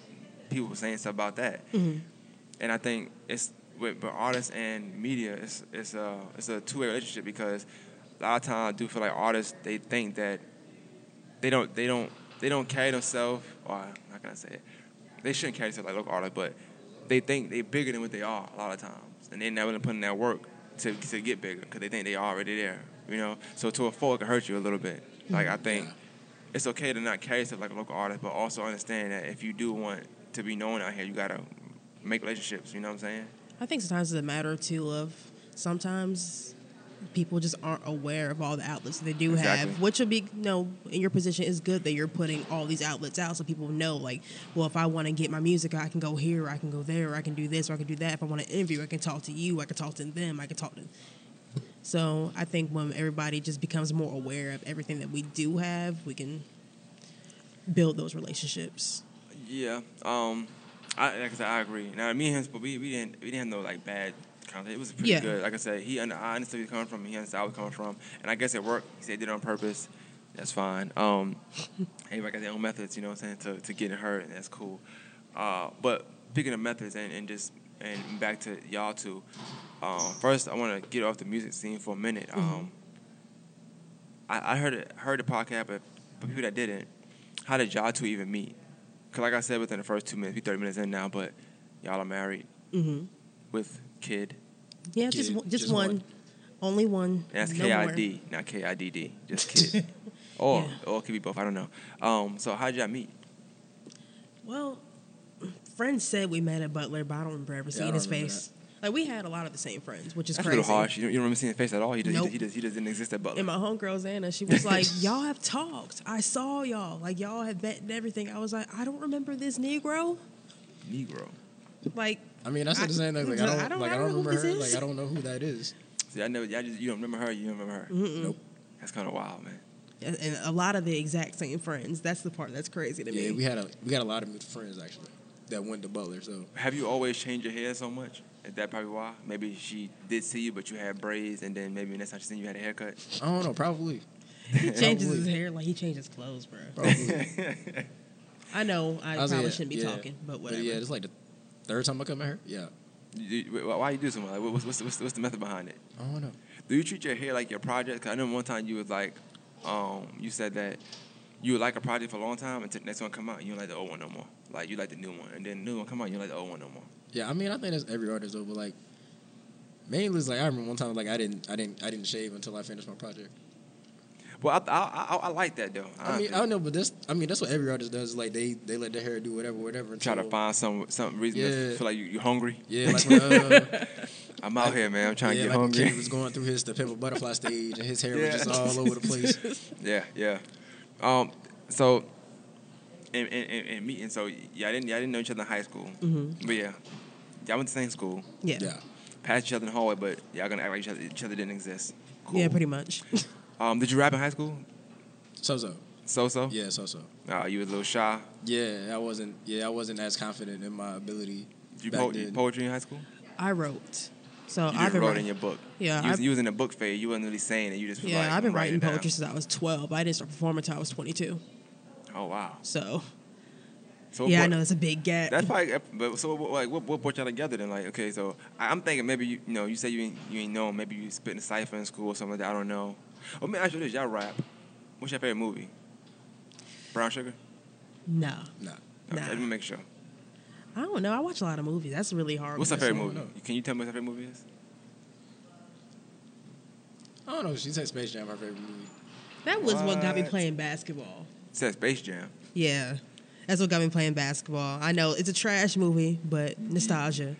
people were saying stuff about that. Mm-hmm. And I think it's with, with artists and media, it's it's a it's a two way relationship because a lot of times I do feel like artists they think that they don't they don't they don't carry themselves or how can I say it? They shouldn't carry themselves like local artists, but they think they're bigger than what they are a lot of times, and they're not willing to put in that work to to get bigger because they think they are already there. You know, so to a fault it can hurt you a little bit. Like I think it's okay to not carry yourself like a local artist, but also understand that if you do want to be known out here, you gotta make relationships. You know what I'm saying? I think sometimes it's a matter too of sometimes people just aren't aware of all the outlets they do Exactly. have. Which would be, you know, in your position is good that you're putting all these outlets out so people know, like, well, if I want to get my music, I can go here, I can go there, I can do this, or I can do that. If I want to interview, I can talk to you, I can talk to them, I can talk to. So I think when everybody just becomes more aware of everything that we do have, we can build those relationships. Yeah. Um, I like I said, I agree. Now me and him, but we, we didn't we didn't have no like bad content. It was pretty Yeah. good. Like I said, he and I understood where he coming from. He understood where I was coming from, and I guess it worked. He said he did it on purpose. That's fine. Um, everybody got their own methods. You know what I'm saying to to getting hurt, and that's cool. Uh, but speaking of methods and, and just and back to y'all two. Um, first, I want to get off the music scene for a minute. Um, I, I heard it, heard the podcast, but for people that didn't, how did y'all two even meet? Cause like I said, within the first two minutes, we thirty minutes in now, but y'all are married hmm with kid, Yeah, just Kid, one- just, just one. one. only one. and that's no K more. Not K I D D, just kid. or Yeah. or it could be both. I don't know. Um, so how did y'all meet? Well, friends said we met at Butler, but I don't remember ever Yeah, seeing don't his remember face. Like we had a lot of the same friends, which is That's a little harsh. You don't, you don't remember seeing his face at all. He just, Nope. he, just, he just didn't exist at Butler. And my homegirl Xana, she was like, "Y'all have talked. I saw y'all. Like y'all have met and everything." I was like, "I don't remember this Negro." Negro. Like, I mean, that's what I'm saying. Like, like, I don't, I don't- like, I I don't don't know who remember her. is. Like, I don't know who that is. See, I never. Y'all just you don't remember her. You don't remember her. Nope. That's kind of wild, man. and a lot of the exact same friends. That's the part that's crazy to Yeah, me. we had a we got a lot of mutual friends actually that went to Butler. So Have you always changed your hair so much? Is that probably why? Maybe she did see you, but you had braids, and then maybe next time she seen you, you had a haircut. I don't know. Probably. he changes his hair like he changes clothes, bro. Probably. I know I, was- probably yeah, shouldn't be yeah. talking, but whatever. yeah, it's like the third time I come at her. Yeah. Why you do something like? What's, what's, what's, what's the method behind it? I don't know. Do you treat your hair like your project? Cause I know one time you was like, um, you said that you would like a project for a long time until the next one come out, you don't like the old one no more. Like you like the new one, and then the new one come out, you don't like the old one no more. Yeah, I mean, I think that's every artist though, but like mainly it's like I remember one time like I didn't I didn't I didn't shave until I finished my project. Well, I, I, I, I like that though. I mean, I don't know, but this I mean that's what every artist does. Like they they let their hair do whatever whatever. try to find some some reason to Yeah. feel like you, you're hungry. Yeah, like when, uh, I'm out here, man. I'm trying yeah, to get like hungry. Kendrick was going through his To Pimp a Butterfly stage and his hair Yeah. was just all over the place. Yeah, yeah. Um, so in in, and, in meeting, so y'all didn't y'all didn't know each other in high school, Mhm. but yeah, y'all went to the same school, yeah. Yeah. passed each other in the hallway, but y'all gonna act like each other, each other didn't exist. Cool. Yeah, pretty much. Um, did you rap in high school? So so. So so. Yeah, so so. Uh, you was a little shy. Yeah, I wasn't. Yeah, I wasn't as confident in my ability. Did you, back po- you then. poetry in high school? I wrote. So You I've been wrote writing. in your book. Yeah, you was, I've- you was in the book phase. You wasn't really saying it. You just yeah, like, I've been writing it down. poetry since I was 12. I didn't start performing until I was 22. Oh wow. So So yeah, I know it's a big gap. That's probably. But so what- like, what, what brought y'all together then? Like, okay, so I- I'm thinking maybe you, you know, you say you ain't, you ain't know, maybe you spit in a cipher in school or something like that. I don't know. Well, let me ask you this: Y'all rap? What's your favorite movie? Brown Sugar. No, No. Okay, Nah. let me make sure. I don't know. I watch a lot of movies. That's really hard. What's her question. favorite movie? know. Can you tell me what her favorite movie is? I don't know. She said Space Jam her favorite movie. That was what got me playing basketball. It says Space Jam. Yeah, that's what got me playing basketball. I know it's a trash movie, but nostalgia.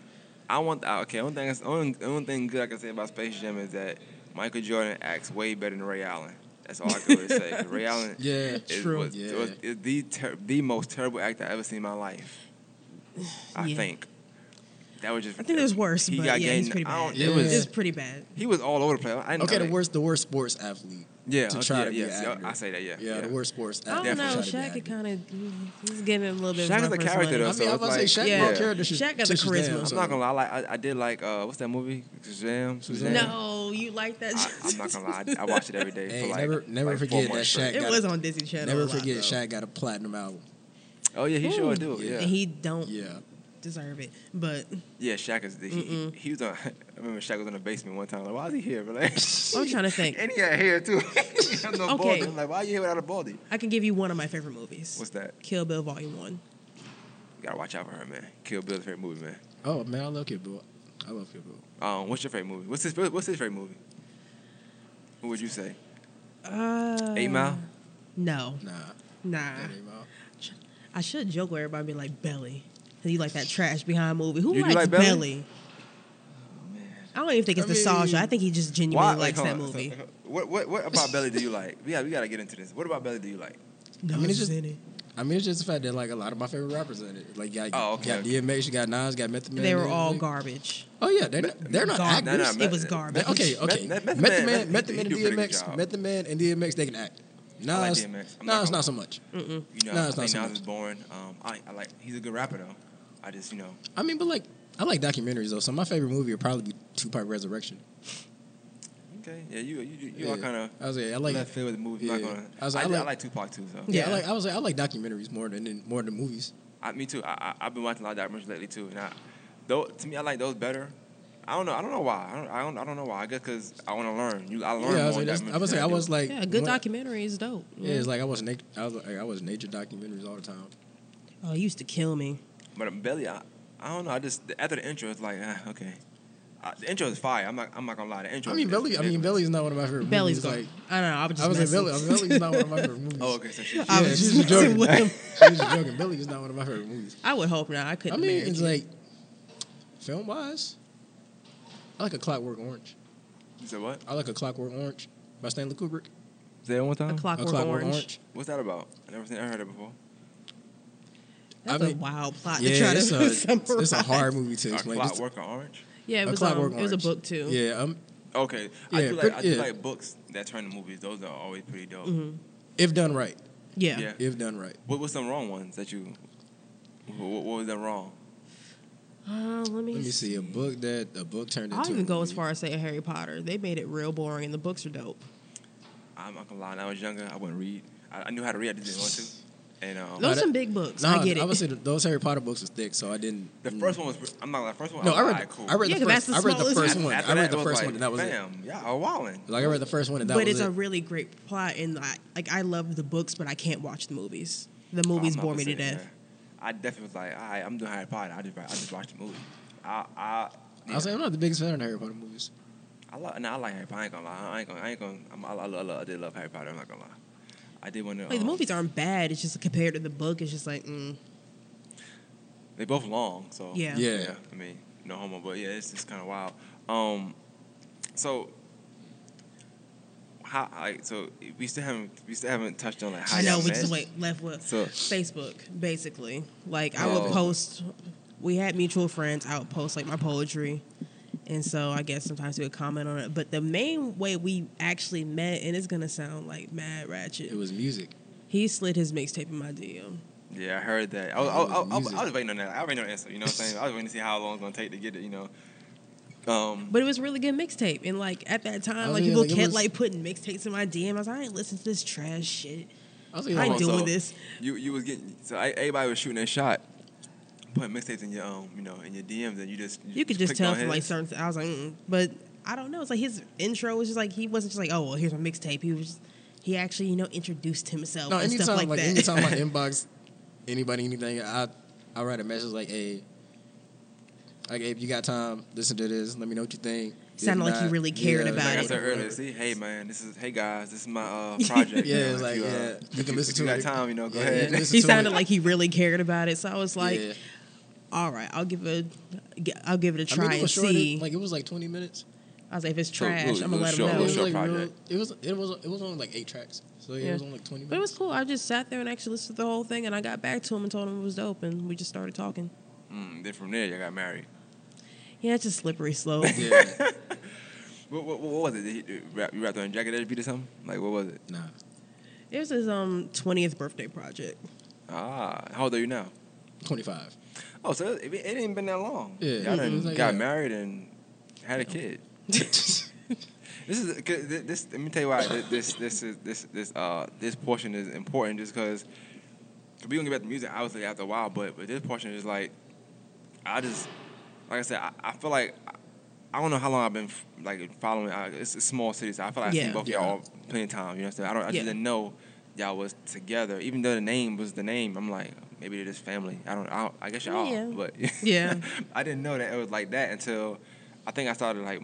I want. Okay, only thing, only, only thing good I can say about Space Jam is that Michael Jordan acts way better than Ray Allen. That's all I can really say. 'Cause Ray Allen Yeah. is, True. was, Yeah. was, is the ter- the most terrible actor I've ever seen in my life. I Yeah. think. That was just. I think it was worse, He but got yeah, gained- he's pretty bad. don't- Yeah. It was. Pretty bad. He was all over the place. I didn't Okay, know the worst, the worst sports athlete. Yeah, to try yeah, to be yes, an yeah. I say that. Yeah, Yeah, the worst sports I don't athlete. know. to try to be Shaq an could kind of he's getting a little bit. Shaq is a character, though, I so mean, I was about to say Shaq Yeah. more character. Shaq got the to Shazam, charisma. I'm not gonna lie. I like. I, I did like. Uh, what's that movie? Shazam. Shazam. No, you like that? I, I'm not gonna lie. I, I watch it every day Hey, for like. never- never like forget that Shaq straight. it got was a- on Disney Channel. Never forget. Shaq got a platinum album. Oh yeah, he sure do. Yeah. And he don't Yeah. Deserve it, but Yeah, Shaq is. The, he, he, he was on. I remember Shaq was in the basement one time. Like, why is he here? But like, I'm trying to think. and he had hair too. he no Okay. baldy. I'm like, why are you here without a baldy? I can give you one of my favorite movies. What's that? Kill Bill Volume One. You gotta watch out for her, man. Kill Bill's favorite movie, man. Oh man, I love Kill Bill. I love Kill Bill. Um, what's your favorite movie? What's his What's his favorite movie? What would you say? Uh, Eight Mile. No, Nah, nah. that ain't. I should joke with everybody, and be like Belly. And you like that trash behind movie? Who You- you likes like Belly? Belly? I don't even think it's I nostalgia. mean- I think he just genuinely like, likes hold that on. movie. So, what What What about Belly do you like? Yeah, we gotta get into this. What about Belly do you like? No, I mean, it's it's just- in it. I mean, it's just the fact that like a lot of my favorite rappers in it. Like, you got, Oh, okay, you got okay. DMX, you got Nas, you got Method Man. They were all everything. garbage. Oh yeah, they're not, they're not Garbage. actors. Nah, nah, it was Meth- garbage. Okay, okay. Meth- Method, Method Man- Man, Method Man, and do a pretty good DMX. Method Man and DMX, they can act. Nas, I like DMX. I'm not Nas, gonna- not so much. Mm-mm. You know, No, I it's not think so Nas much. is boring. Um, I, I like. He's a good rapper though. I just, you know. I mean, but like, I like documentaries though. So my favorite movie would probably be Tupac Resurrection. Okay. Yeah, you you you, you yeah. are kind of I was like, I like. left field with the movie. I'm Yeah. gonna. I was like, I I like- like Tupac too. So. Yeah, I like. I was like, I like documentaries more than than- more than movies. I, me too. I, I I've been watching a lot of documentaries lately too, and I, though to me I like those better. I don't know. I don't know why. I don't. I don't, I don't know why. I guess because I want to learn. You, I learn Yeah, I more. was like, I was like, I was like, Yeah, a good when- documentary is dope. Yeah, it's like I was nat- I was like, I was nature documentaries all the time. oh, it used to kill me. But Belly, I, I don't know. I just after the intro, it's like ah, okay. Uh, the intro is fire. I'm not. I'm not gonna lie. The intro. I mean, is- Belly. I mean, is- Belly's not one of my favorite Belly's movies. Like, I don't know. I was just I was like. Belly. Belly's not one of my favorite movies. Oh, okay. So she, I Yeah, was she's just joking. messing with him. She was just joking. Belly is not one of my favorite movies. I would hope not. I couldn't. I mean, it's you. like film wise, I like a Clockwork Orange. you said what? I like a Clockwork Orange by Stanley Kubrick. Say that one a time. Clockwork, a Clockwork Orange. Orange. What's that about? I never seen. I heard it before. That's I a mean- wild plot Yeah, to try it's to a summarize. it's a hard movie to A explain. Just- Clockwork Orange. Yeah, it a was. Clockwork Um, it was a book too. Yeah, um, Okay. I Yeah, do like. pretty- I do yeah. like books that turn to movies. Those are always pretty dope. hmm if done right. Yeah. Yeah. If done right. What was some wrong ones that you? What, what was that wrong? Uh, let me. Let me see a book that a book turned into. I'll a even go as far as say Harry Potter. They made it real boring, and the books are dope. I'm not gonna lie. When I was younger, I wouldn't read. I, I knew how to read. I just didn't want to. And um, Those that- some big books. Nah, I get it. I would say those Harry Potter books was thick, so I didn't. the first one was. I'm not. The first one. No, I read. alright, cool. I read Yeah, the 'cause first. that's I the read the first one. I read the first like, one, and that was it. Bam, yeah, a wildin'. Like I read the first one, and that but was it's it. a really great plot, and I, like I love the books, but I can't watch the movies. The Oh, movies I'm bore me to death. that. I definitely was like, all right, I'm doing Harry Potter. I just, I just watched the movie. I, I, I was like, I'm not the biggest fan of Harry Potter movies. I love, nah, I like Harry Potter. I ain't gonna lie. I ain't gonna, I ain't gonna. I'm, I, I, love, I did love Harry Potter. I'm not gonna lie. I did want to. Like the movies aren't bad. It's just compared to the book, it's just like mm. They both long, so Yeah. Yeah. I mean, no homo, but yeah, it's just kind of wild. Um, so how? Like, so we still haven't, we still haven't touched on like how I know we met. just wait left with So Facebook basically. Like I Oh. would post. We had mutual friends. I would post like my poetry, and so I guess sometimes we would comment on it. But the main way we actually met, and it's gonna sound like mad ratchet. It was music. he slid his mixtape in my DM. yeah, I heard that. I was, I, was- I, I, was- I was waiting on that. I already know the answer. You know what I'm saying? I was waiting to see how long it's gonna take to get it. You know. Um, But it was really good mixtape, and like at that time, like people like, kept was- like putting mixtapes in my DM. I was like, I ain't listen to this trash shit. I was like, I ain't doing so this. You you was getting so I, everybody was shooting their shot, putting mixtapes in your um you know in your DMs and you just You could just clicked tell on from like certain. I was like, mm but I don't know. It's like his intro was just like he wasn't just like, oh well, here's my mixtape. He was, he actually you know introduced himself no, and anytime stuff like, like that. anytime my inbox anybody anything, I I write a message like, hey, like if you got time, listen to this. Let me know what you think. If Sounded like you really cared yeah, about Like I it. said earlier, see, hey man, this is hey guys, this is my uh, project. Yeah, you know, it's like, you, uh, yeah, you if can listen if to you it. got time, you know, go Yeah, ahead. listen he sounded it. like he really cared about it. So I was like, yeah. All right, I'll give it, I'll give it a I try mean, it and short. see. It, like it was like twenty minutes. I was like, if it's trash, it was- I'm gonna let him short. know. It it was was like real, it was it was it was only like eight tracks, so yeah, Yeah. it was only like twenty minutes. But it was cool. I just sat there and actually listened to the whole thing, and I got back to him and told him it was dope, and we just started talking. Mm, then from there, you got married. Yeah, it's a slippery slope. yeah, What, what, what was it? Did you wrapped you rapped on Jacket Edge beat or something? Like what was it? nah, it was his um 20th birthday project. Ah, how old are you now? twenty five. Oh, so it, it ain't been that long. Yeah. y'all done like, got yeah. married and had a kid. this is this. Let me tell you why thi- this this is this this uh this portion is important just because we gonna get back to music obviously after a while, but but this portion is like I just like I said I, I feel like I, I don't know how long I've been like following. I, it's a small city, so I feel like I've seen both of y'all plenty of time. You know what I'm saying? I don't. I Yeah. just didn't know y'all was together, even though the name was the name. I'm like maybe they're just family. I don't. I, I guess y'all, Yeah. but Yeah. I didn't know that it was like that until I think I started like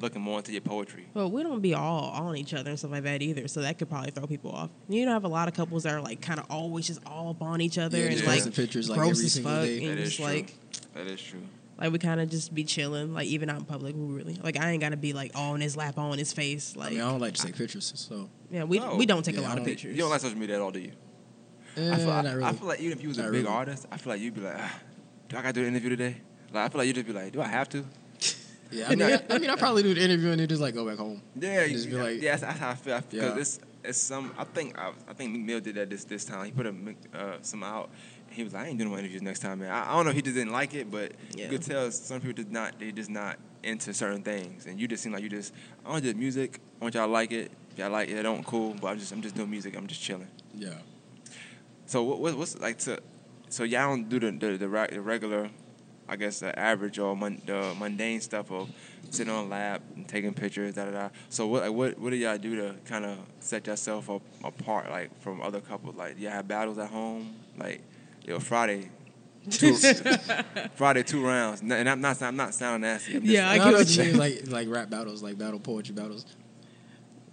looking more into your poetry. But we don't be all on each other and stuff like that either, so that could probably throw people off. You know, have a lot of couples that are like kind of always just all up on each other Yeah, and just like posting pictures, like, gross every as single fuck, day. and That is just true. like That is true. like we kind of just be chilling, like even out in public. We really like I ain't gotta be like all in his lap, all in his face. I Like mean, I don't like to take pictures, so yeah, we No. we don't take Yeah, a I lot of pictures. You don't like social media at all, do you? eh, I, feel, not really. I feel like even if you was a big really. artist, I feel like you'd be like, ah, do I gotta do an interview today? Like I feel like you'd just be like, do I have to? yeah, I mean, I, I mean, I probably do the interview and then just like go back home. Yeah, you, Just you, be like- yeah, that's, that's how I feel. Because Yeah. it's it's some. I think I, I think Meek Mill did that this this time. He put a uh, some out. He was like, I ain't doing no interviews next time, man. I, I don't know if he just didn't like it, but Yeah. you could tell some people did not. They just not into certain things, and you just seem like you just. I want to do music. I want y'all to like it. If y'all like it, don't cool. But I'm just I'm just doing music. I'm just chilling. Yeah, So what, what what's like to so y'all don't do the the, the, ra- the regular, I guess the average or mun, the mundane stuff of sitting on a lab and taking pictures da da da. So what like, what what do y'all do to kind of set yourself up apart like from other couples? Like do y'all have battles at home? Like yo Friday. Two, Friday two rounds, and I'm not I'm not sounding nasty. I'm just, Yeah, I No, get know what what you you mean, like like rap battles, like battle poetry battles.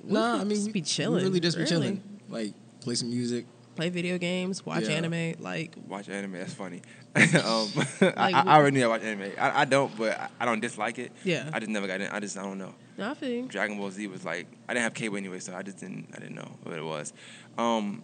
Nah, I mean, just we- be chilling, really just be really. chilling. Like play some music. Play video games, watch Yeah. anime, like watch anime. That's funny. um, I, I, I already knew I watch anime. I, I don't, but I, I don't dislike it. Yeah. I just never got in. I just I don't know. no, I. Dragon Ball Z was like I didn't have cable anyway, so I just didn't I didn't know what it was. Um.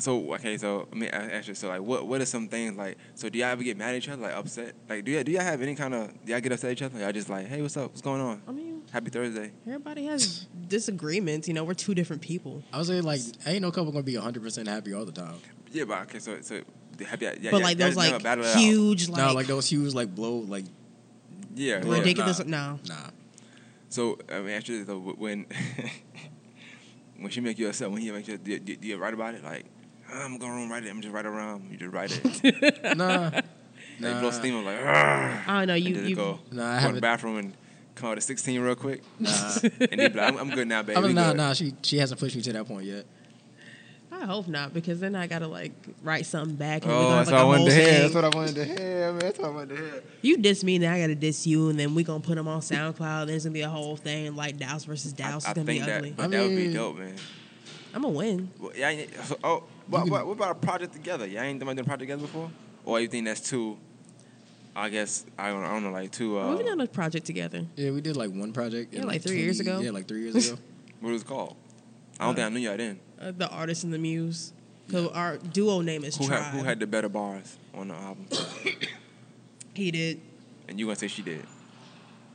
So okay, so I mean, I- actually, so like, what what are some things like? So do y'all ever get mad at each other, like upset? Like, do y'all do y'all have any kind of do y'all get upset at each other? Y'all just like, hey, what's up? What's going on? I mean, Happy Thursday. everybody has disagreements. You know, we're two different people. I was saying like, ain't no couple gonna be hundred percent happy all the time. Yeah, but okay, so so have y'all, yeah, but yeah, like y'all those like battled it out? huge, like, no, like those huge like blow like yeah, yeah. ridiculous. nah. No, nah. So I mean, actually, though, when when she make you upset, when he make you, do, you- do you write about it? Like, I'm gonna write it. I'm just write around. You just write it. nah. Like Nah. blow steam. I'm like, "Argh." I don't know. You and you go, Nah, I go to the bathroom and come out to 16 real quick. Nah. and they be like, I'm, I'm good now, baby. I mean, We nah, good." nah. She she hasn't pushed me to that point yet. I hope not because then I gotta like write something back. And Oh, we're gonna have, that's like, what I a wanted to hear. That's what I wanted to hear, man. That's what I wanted to hear. You diss me, then I gotta diss you, and then we gonna put them on SoundCloud. There's gonna be a whole thing like Douse versus I, Douse. I It's gonna be think that, ugly. but I that would be dope, man. I'm gonna win. Well, yeah, yeah, so, oh, what, what, what about a project together? Y'all ain't done a project together before? Or you think that's too, I guess, I don't, I don't know, like too, uh, We've done a project together. Yeah, we did like one project. in, Yeah, like three years ago. Yeah, like three years ago. what was it called? I don't think I knew y'all then. Uh, the artist and the muse. Cause our duo name is Who Tribe. had, who had the better bars on the album? he did. and you gonna say she did?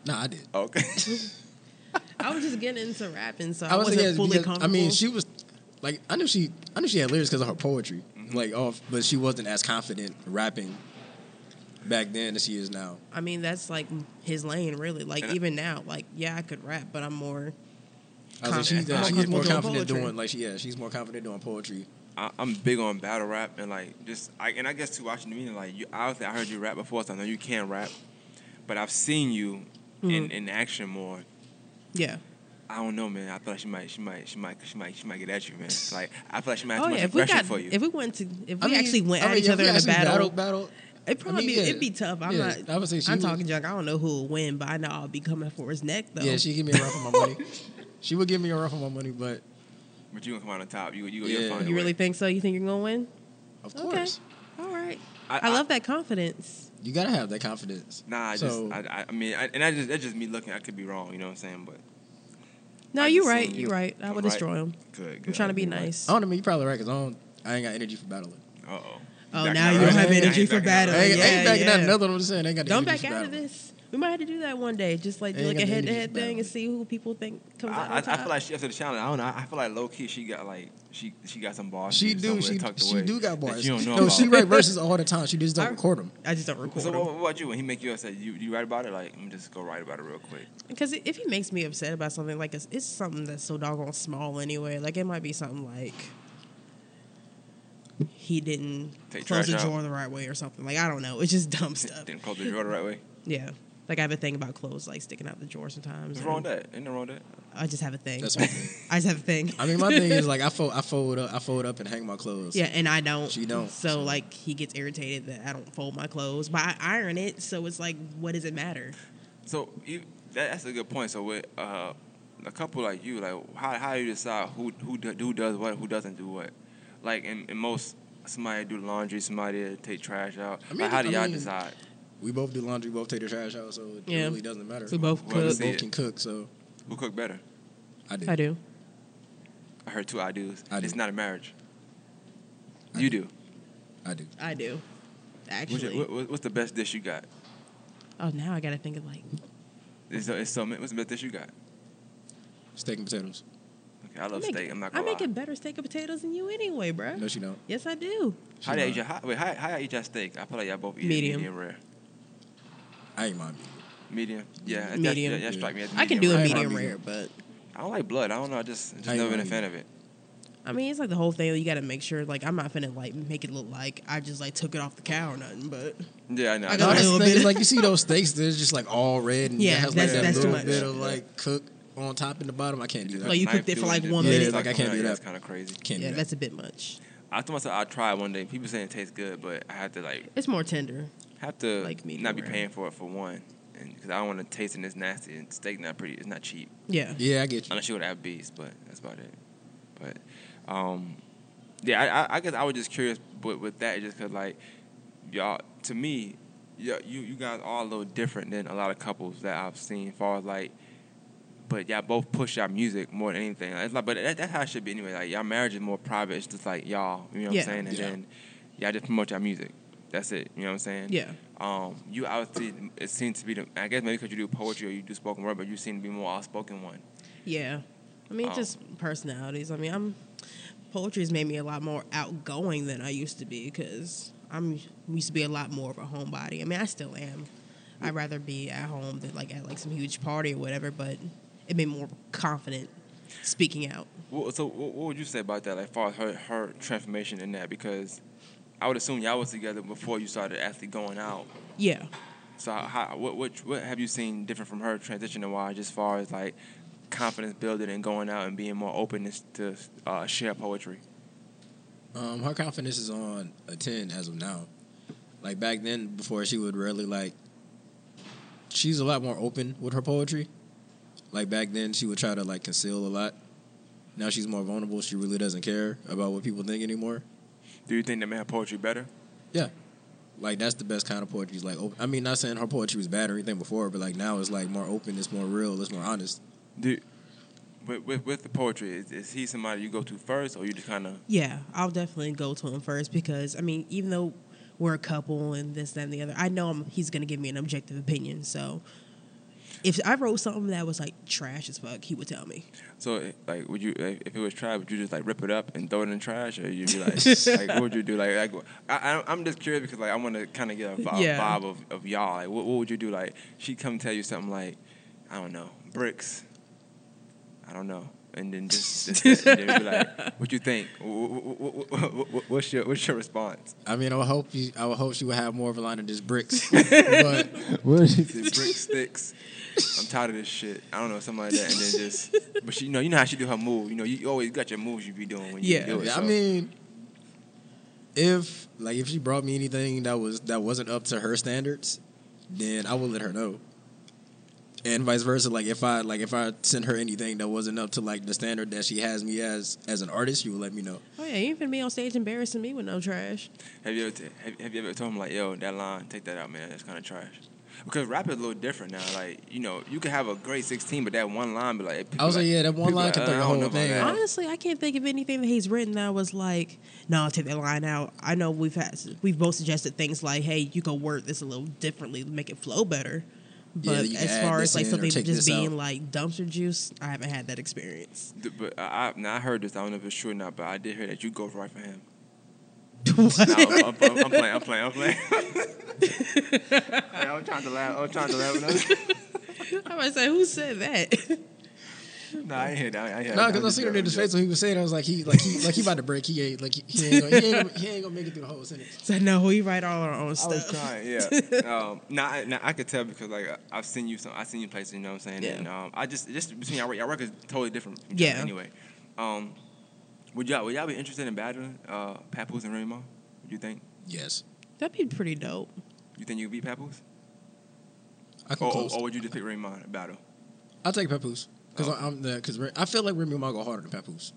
nah, I did. Okay. I was just getting into rapping, so I, I was wasn't fully because, comfortable. I mean, she was like I knew she I knew she had lyrics because of her poetry, Mm-hmm. like off, but she wasn't as confident rapping back then as she is now. I mean, that's like his lane, really. Like And I- even now, like yeah, I could rap, but I'm more. I was like, she's, Confident. uh, she More gets more confident doing doing like she yeah she's more confident doing poetry. I, I'm big on battle rap and like just I and I guess too watching the meeting like you obviously I heard you rap before so I know you can rap, but I've seen you in Mhm. in action more. Yeah. I don't know, man. I feel like she might, she might, she might, she might, she might get at you, man. Like I feel like she might have Oh too yeah, much if we aggression got for you. if we went to if we I mean, actually went I at mean, each other in a actually battle, battle. it probably mean, be, yeah. it'd be tough. I'm Yeah, not. I would say she I'm would- talking junk. I don't know who will win, but I know I'll be coming for his neck though. Yeah, she give me a run for my money. She would give me a run for my money, but but you gonna come out on top. You, you, Yeah. you'll find a you really think so? You think you're gonna win? of Okay. course, All right. I- I, I- love that confidence. you gotta have that confidence. Nah, I So- just, I, I, I mean, I, and I just, that's just me looking. I could be wrong. You know what I'm saying? But No, you're right. seen You're right. I I'm would right. destroy him. good. good. I'm trying to be You're right. nice. I don't know. you're probably right because I don't. I ain't got energy for battling. Uh oh. Oh, now you don't have energy for I battle. ain't, I ain't backing yeah. out another one. I'm just saying I ain't got the Don't back out of this. We might have to do that one day. Just like do like a head to head thing and see who people think comes out I, I, I feel like she after the challenge. I don't know. I feel like low key she got like she she got some bars. She in do. somewhere She tucked she do got bars. You don't know no, she write verses all the time. She just don't I- record them. I just don't record them. So what, what about you? When he make you upset, you you write about it? Like, let me just go write about it real quick. Because if he makes me upset about something, like it's, it's something that's so doggone small anyway. Like it might be something like he didn't Take close the trash out. drawer the right way or something. Like I don't know. It's just dumb stuff. Didn't close the drawer the right way. Yeah. Like I have a thing about clothes like sticking out the drawer sometimes. What's wrong with that? Ain't nothing wrong with that. I just have a thing. That's my I just have a thing. I mean, my thing is like I fold, I fold up, I fold up and hang my clothes. Yeah, and I don't. She don't, So, so- like he gets irritated that I don't fold my clothes, but I iron it. So it's like, what does it matter? So you, that, that's a good point. So with uh, a couple like you, like how how do you decide who who do, who does what, who doesn't do what? Like in, in most, somebody do laundry, somebody take trash out. I mean, like, how do I y'all mean, decide? We both do laundry. Both take the trash out, so it Yeah. really doesn't matter. We both Well, We cook. see both can cook, so Who cook better? I do. I do. I heard two I do's. I do. It's not a marriage. I you do. do. I do. I do. What's, Actually. your, what, what's the best dish you got? oh, now I gotta think of like. It's, it's so, what's the best dish you got? Steak and potatoes. Okay, I love I make, steak. I'm not I gonna make lie. a better steak and potatoes than you anyway, bruh. No, she don't. Yes, I do. How do y'all eat your, how, wait, how, how y'all eat your steak? I feel like y'all both eat Medium. it medium rare. I ain't mind. Medium? Medium, yeah. that's- Medium. That, that strike me as I can do a rare. rare. medium medium. rare, but I don't like blood. I don't know. I just, just I never been a mind fan of it. I mean, it's like the whole thing. You got to make sure. Like, I'm not finna like make it look like I just like took it off the cow or nothing. But Yeah, I know. I I got know. a No, that's the little bit. is, like you see those steaks, they're just like all red and Yeah, it has that's- like that that's too little bit of like cook on top and the bottom. I can't do that. Like, you cooked it for, like, one just- minute. like, I can't do that. That's kind of crazy. can't yeah, that's a bit much. I told myself I'd try it one day. People saying it tastes good, but I have to like It's more tender. Have to Like medium not be rare. paying for it for one, because I don't want to taste it. It's nasty and steak not pretty. It's not cheap Yeah. yeah, I get you. unless you would have beef, but that's about it. But um, yeah, I, I, I guess I was just curious with, with that, just because like y'all, to me, yeah, you you guys are a little different than a lot of couples that I've seen. As far as like. But y'all both push y'all music more than anything. It's like, but that, that's how it should be anyway. Like y'all marriage is more private. It's just like y'all, you know what Yeah. I'm saying? And Yeah. then y'all just promote y'all music. That's it. You know what I'm saying? Yeah. Um, you obviously it seems to be the. I guess maybe because you do poetry or you do spoken word, but you seem to be more outspoken one. Yeah. I mean, Oh. just personalities. I mean, I'm poetry has made me a lot more outgoing than I used to be because I'm used to be a lot more of a homebody. I mean, I still am. I'd rather be at home than like at like some huge party or whatever, but it made me more confident speaking out. What, so what, what would you say about that? Like, far as her her transformation in that, because I would assume y'all was together before you started actually going out. Yeah. So how what what what have you seen different from her transitioning wise, as far as like confidence building and going out and being more open to uh, share poetry? Um, her confidence is on a ten as of now. Like back then, before she would rarely like. She's a lot more open with her poetry. Like back then, she would try to like conceal a lot. Now she's more vulnerable. She really doesn't care about what people think anymore. Do you think that made her poetry better? Yeah, like that's the best kind of poetry. Is like, op- I mean, not saying her poetry was bad or anything before, but like now it's like more open. It's more real. It's more honest. Do with with, with the poetry, is, is he somebody you go to first, or you just kind of Yeah, I'll definitely go to him first because I mean, even though we're a couple and this, that, and the other, I know I'm, he's gonna give me an objective opinion. So if I wrote something that was like trash as fuck, he would tell me. So, like, would you, like, if it was trash, would you just like rip it up and throw it in the trash, or you'd be like, like, what would you do? Like, like I, I, I'm just curious because like I want to kind of get a vibe, Yeah. vibe of, of y'all. Like, what, what would you do? Like, she come tell you something like, I don't know, bricks. I don't know, and then just, just and then be like, what you think? Wh- wh- wh- wh- wh- What's your what's your response? I mean, I would hope you, I would hope she would have more of a line of just bricks. but what? Is it brick sticks? I'm tired of this shit. I don't know, something like that. And then just, but she, you know, you know how she do her move. You know, you, you always got your moves you be doing when you Yeah. do it. Yeah, so. I mean, if like if she brought me anything that was that wasn't up to her standards, then I would let her know. And vice versa, like if I like if I sent her anything that wasn't up to like the standard that she has me as as an artist, she would let me know. Oh yeah, you ain't finna be on stage embarrassing me with no trash. have you ever, t- have, have you ever told him like, yo, that line, take that out, man. That's kind of trash. Because rap is a little different now. Like, you know, you can have a great 16, but that one line be like, I was like, people yeah, that one line like, can uh, throw I the whole know thing Honestly, I can't think of anything that he's written that was like, no, I'll take that line out. I know we've had we've both suggested things like, hey, you can word this a little differently, make it flow better. But you can as far as like something just being out. like dumpster juice, I haven't had that experience. Th- But I, I, now I heard this. I don't know if it's true or not, but I did hear that you go right for him. What? Nah, I'm, I'm, I'm, I'm playing. I'm playing. I'm playing. Hey, I'm trying to laugh. I'm trying to laugh. I might say, who said that? No, I ain't hear that. I ain't hear No, because I seen just her in his face when he was saying, I was like, he like he like he about to break. He ain't like he, he ain't gonna, he ain't, gonna, he ain't gonna make it through the whole sentence. so no, we write all our own I was stuff. trying, yeah. um, now, I- now I could tell because like I- I've seen you, some, I've seen you places. You know what I'm saying? Yeah. And um, I just just between y'all, y'all work is totally different. from Yeah. Anyway, um, would y'all would y'all be interested in battling uh, Papoose and Remy Ma? Would you think? Yes, That'd be pretty dope. You think you could beat Papoose? I can Or, or, close. or would you just pick Remy Ma battle? I'll take Papoose because Oh. I'm the because I feel like Remy Ma go harder than Papoose.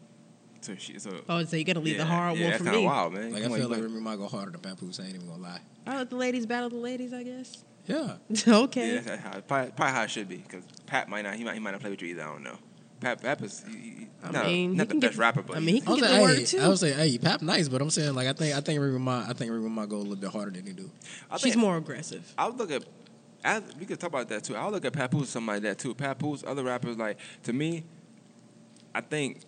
So she, so Oh, so you gotta leave yeah, the hard yeah, one that's for kinda me. wild, man. Like Come I feel you like might- Remy Ma go harder than Papoose. I ain't even gonna lie. I let the ladies battle the ladies, I guess. Yeah, okay. Yeah, that's how, probably, probably how it should be. Because Pat might not, he might, he might not play with you either. I don't know. Pat, Pat is he, he, I not, mean, he not the can get- best rapper, but I mean, he can get like, the word hey, too. I would say hey, Pap nice, but I'm saying like I think I think Remy Ma I think Remy Ma go a little bit harder than he do. I She's think- more aggressive. I would look at. I, we could talk about that too. I would look at Papoose as something like that too. Papoose, other rappers like to me. I think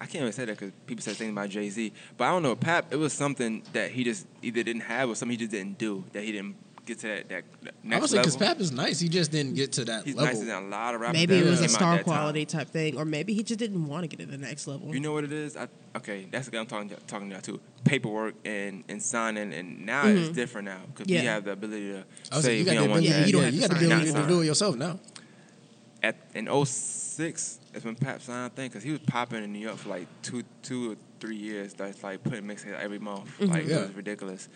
I can't even say that because people say things about Jay Z, but I don't know. Pap, it was something that he just either didn't have or something he just didn't do that he didn't get to that, that, that I next would say because. Pap is nice, he just didn't get to that He's level. nicer than a lot of rappers. Maybe it was a star that time. quality type thing, or maybe he just didn't want to get to the next level. You know what it is? I, okay, that's the guy I'm talking talking about too. Paperwork and, and signing, and now Mhm. it's different now because Yeah. we have the ability to I say you we got the don't want ability, Yeah, that. you, don't don't, you got the sign ability to do it yourself now. At in 06, that's when Pap signed, I think, because he was popping in New York for like two two or three years. That's like putting mixtapes every month, Mhm. like Yeah. it was ridiculous.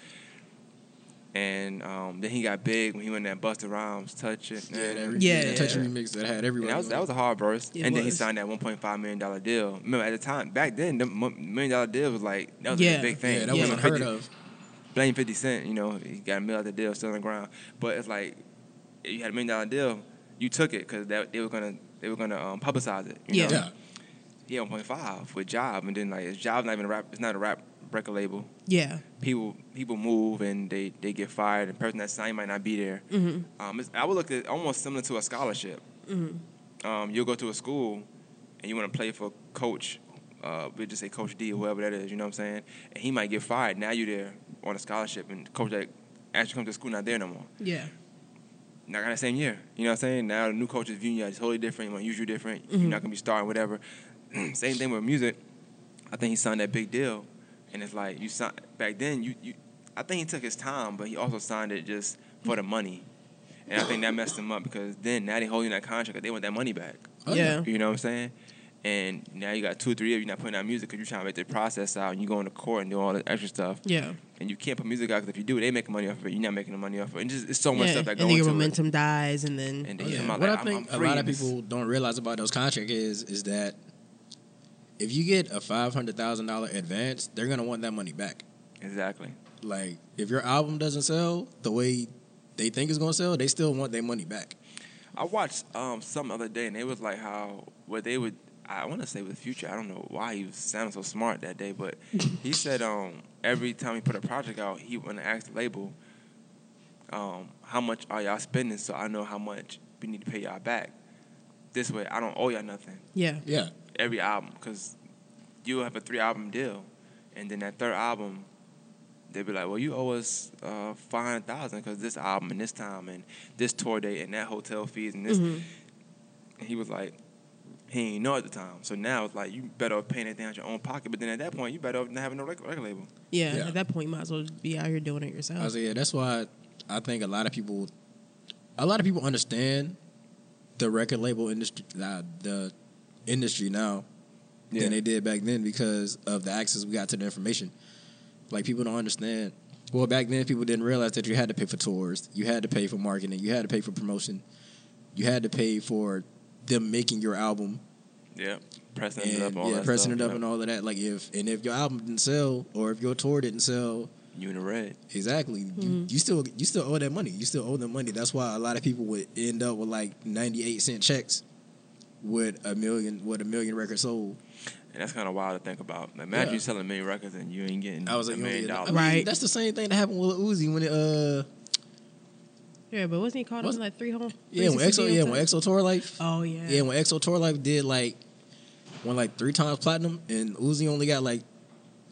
And um, then he got big when he went that Busta Rhymes touch it. Yeah, man. that, re- Yeah, that yeah. touch remix that had everyone. That was that was a hard burst, It and then he signed that 1.5 million dollar deal. Remember at the time back then, the million dollar deal was like that was Yeah. a big thing. yeah, that Yeah. was Remember unheard 50 of. blame 50 Cent, you know, he got a million dollar deal still on the ground. But it's like, if you had a million dollar deal, you took it because they were gonna they were gonna um, publicize it. You Yeah. know? Yeah, He had 1.5 with Jive, and then like his Jive's not even a rap. It's not a rap record label. Yeah. People people move and they, they get fired. and The person that signed might not be there. hmm Um, it's, I would look at it almost similar to a scholarship. hmm Um, you'll go to a school and you want to play for coach. Uh, we just say Coach D or whoever that is. You know what I'm saying? And he might get fired. Now you're there on a scholarship, and coach that actually comes to school not there no more. Yeah. not got the same year. You know what I'm saying? Now the new coach is viewing you as totally different. You want to use you different. Mhm. You're not gonna be starting whatever. same thing with music. I think he signed that big deal, and it's like you signed back then. You you. I think he took his time, but he also signed it just for the money. And I think that messed him up because then now they holding that contract. They want that money back. Oh, yeah. You know what I'm saying? And now you got two, or three of you not putting out music because you're trying to make the process out, and you going to court and do all the extra stuff, Yeah. and you can't put music out because if you do, they make money off of it. You're not making the money off of it. And just it's so much yeah. stuff that and goes then your into it. momentum dies, and then And then you yeah. come out What like, I I'm- think I'm a lot of people don't realize about those contracts is is that if you get a five hundred thousand dollar advance, they're gonna want that money back. Exactly. Like if your album doesn't sell the way they think it's gonna sell, they still want their money back. I watched um some other day and it was like how what they would I want to say with Future. I don't know why he was sounding so smart that day, but he said um every time he put a project out, he would ask the label, um, how much are y'all spending so I know how much we need to pay y'all back. This way, I don't owe y'all nothing yeah. Yeah. Every album because you'll have a three album deal, and then that third album, they'd be like, well, you owe us uh, five hundred thousand because this album and this time and this tour date and that hotel fees and this. Mhm. And he was like, he ain't know at the time. So now it's like you better off paying everything out your own pocket. But then at that point, you better off not having no record, record label. yeah. Yeah. At that point, you might as well be out here doing it yourself. I was like, yeah, that's why I think a lot of people, a lot of people understand the record label industry, uh, the industry now Yeah. than they did back then because of the access we got to the information. Like people don't understand. Well, back then people didn't realize that you had to pay for tours, you had to pay for marketing, you had to pay for promotion, you had to pay for them making your album Yeah, pressing it up, and all yeah, that pressing stuff, it up yeah. and all of that. Like if and if your album didn't sell or if your tour didn't sell, You in the red. exactly, you, mm-hmm. you still you still owe that money. You still owe them money. That's why a lot of people would end up with like ninety eight cent checks with a million with a million records sold. And that's kind of wild to think about. Imagine Yeah. you selling a million records and you ain't getting I was a like, you million know, I dollars. mean, Right. That's the same thing that happened with Uzi when it uh Yeah, but wasn't he called up Was- in like three home? yeah when XO yeah when too? XO Tour Life Oh yeah. yeah when XO Tour Life did like won like three times platinum and Uzi only got like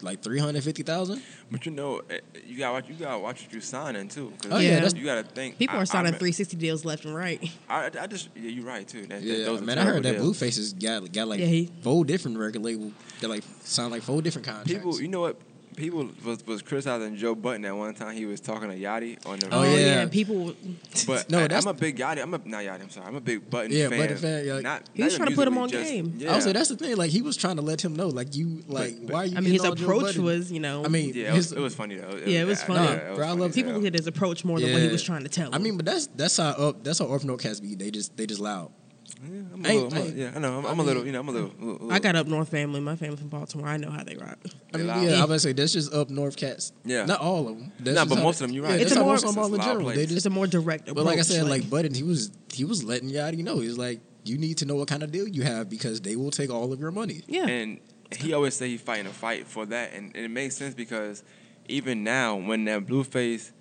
like three hundred fifty thousand. But you know, eh, you got to watch. You got to watch what you signing too. 'cause Oh, yeah, that's- you got to think. People I- are signing 360 deals left and right. I, I just yeah, you're right too. That, that, Yeah, those man, I heard that terrible deals. Blueface has got got like Yeah, he- four different record label. They like sound like four different contracts. People, you know what? People was was criticizing Joe Budden at one time. He was talking to Yachty on the. Oh, Oh, yeah. yeah. People. But No, I, I'm a big Yachty. I'm a not Yachty. I'm sorry. I'm a big Budden Yeah, fan. Budden fan, yeah. Not, He was not trying to put him on just- game. Yeah. I would say that's the thing. Like he was trying to let him know, like you, like But- but- why are you? I mean, his getting on Joe approach was, you know. I mean, Yeah, it was, his- it was funny though. Yeah, it was funny. yeah, Nah, it was bro, I love people hell. looked at his approach more than what he was trying to tell. I mean, but that's that's how up that's how Orphan Cats be. They just they just loud. Yeah, I'm a little, I'm a- yeah, I know. I'm, I I'm a little, you know, I'm a little. little- I got up north family. My family from Baltimore. I know how they rock. Yeah, I They mean, loud. yeah, I was say that's just up north cats. Yeah. not all of them. That's Nah, just but how- most of them, you're right. Yeah, It's that's a more- of it's a in general. place. They It's a more direct approach. but like I said, like Budden, he was he was letting Yachty know. He's like, you need to know what kind of deal you have because they will take all of your money. yeah, And he always say he's fighting a fight for that, and, and it makes sense because even now, when that Blueface,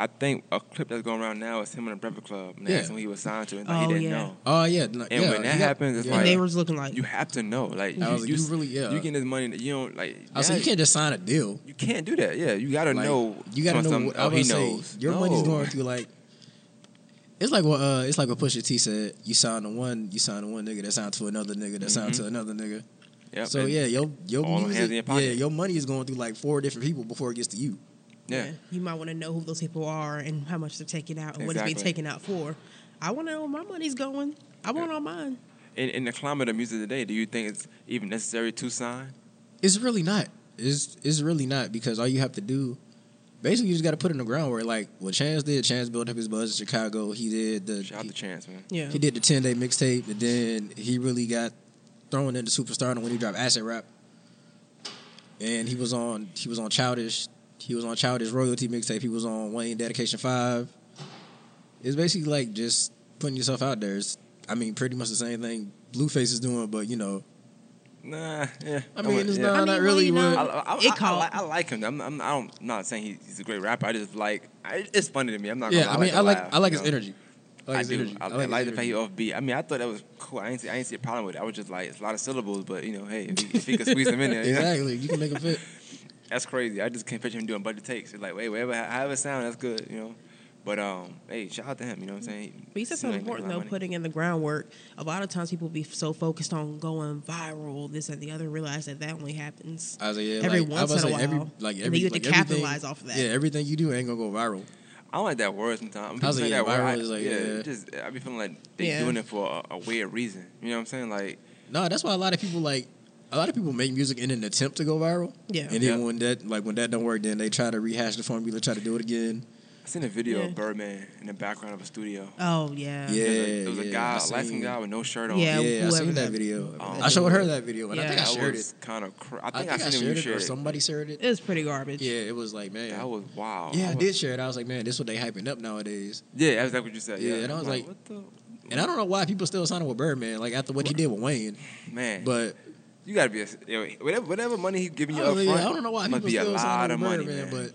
I think a clip that's going around now is him in the Breakfast Club, and Yeah. that's when he was signed to, and like, Oh, he didn't yeah. know. Oh yeah, no, And yeah, when that he got- happens, it's yeah. like- they was looking like You have to know, like I was like, you, you really- yeah. you getting this money that you don't like. I was like, you can't just sign a deal. You can't do that. Yeah, you got to Like, know. You got to know. What, oh, he say, knows. your No. money's going through like. It's like what uh, it's like what Pusha T said. You sign to one, you sign to one nigga that signed to another nigga that signed Mhm. to another nigga. Yep, So yeah, your your all hands in music, your pocket. yeah, your money is going through like four different people before it gets to you. Yeah. you might want to know who those people are and how much they're taking out and what it's being taken out for. I want to know where my money's going. I want all mine. In, in the climate of music today, do you think it's even necessary to sign? It's really not. It's it's really not because all you have to do, basically, you just got to put it in the ground where like what Chance did. Chance built up his buzz in Chicago. He did the Shout out he, to Chance, man. Yeah, he did the ten day mixtape, and then he really got thrown into superstardom when he dropped Acid Rap. And he was on he was on Childish. He was on Childish royalty mixtape. He was on Wayne Dedication Five. It's basically like just putting yourself out there. It's, I mean, pretty much the same thing Blueface is doing, but you know, Nah, yeah. I mean, it's yeah. not, I mean, not really you know. I, I, I, It I, caught- like, I like him. I'm, I'm, I don't, I'm not saying he's a great rapper. I just like. I, it's funny to me. I'm not. Gonna Yeah. I mean, to I like laugh, I like his know? energy. I like I do. energy. I, I his like the fact energy. he offbeat. I mean, I thought that was cool. I ain't see, I ain't see a problem with it. I was just like, it's a lot of syllables, but you know, hey, if he, if he could squeeze them in there, you know? Exactly, you can make them fit. that's crazy. I just can't picture him doing budget takes. It's like, wait, whatever, however it sound, that's good, you know. But um, hey, shout out to him. You know what I'm saying? But you said Seems something like he make a important though, money. putting in the groundwork. A lot of times people be so focused on going viral, this and the other, realize that that only happens. I was like, yeah, Every like, I once was in a like, every, while. like every, then you have like to everything- capitalize off of that. Yeah, everything you do ain't gonna go viral. I don't like that word sometimes. When I was like, say yeah, that viral word, is I, like, yeah, yeah. just I be feeling like they Yeah. doing it for a, a weird reason. You know what I'm saying? Like, No, that's why a lot of people like a lot of people make music in an attempt to go viral. Yeah. And then Yeah. when that like when that don't work, then they try to rehash the formula, try to do it again. I seen a video Yeah. of Birdman in the background of a studio. Oh yeah. Yeah. There was a, there was a yeah, guy, I a light skinned guy with no shirt on. Yeah, Yeah, I whoever seen that that- video. Um, I showed her that video, and I think I shared was it. kind of. Cr- I I think think I, I, seen it shared it, or shared it. somebody shared it. It was pretty garbage. Yeah, it was like man. That was wow. yeah, I was- did share it. I was like, man, this is what they hyping up nowadays. Yeah, that's exactly what you said. Yeah, Yeah, and I was I'm like- what the And I don't know why people still signing with Birdman, like after what he did with Wayne. man? But you gotta be a yo, whatever whatever money he's giving you up was front. yeah, I don't know why must people be a lot of money, man. but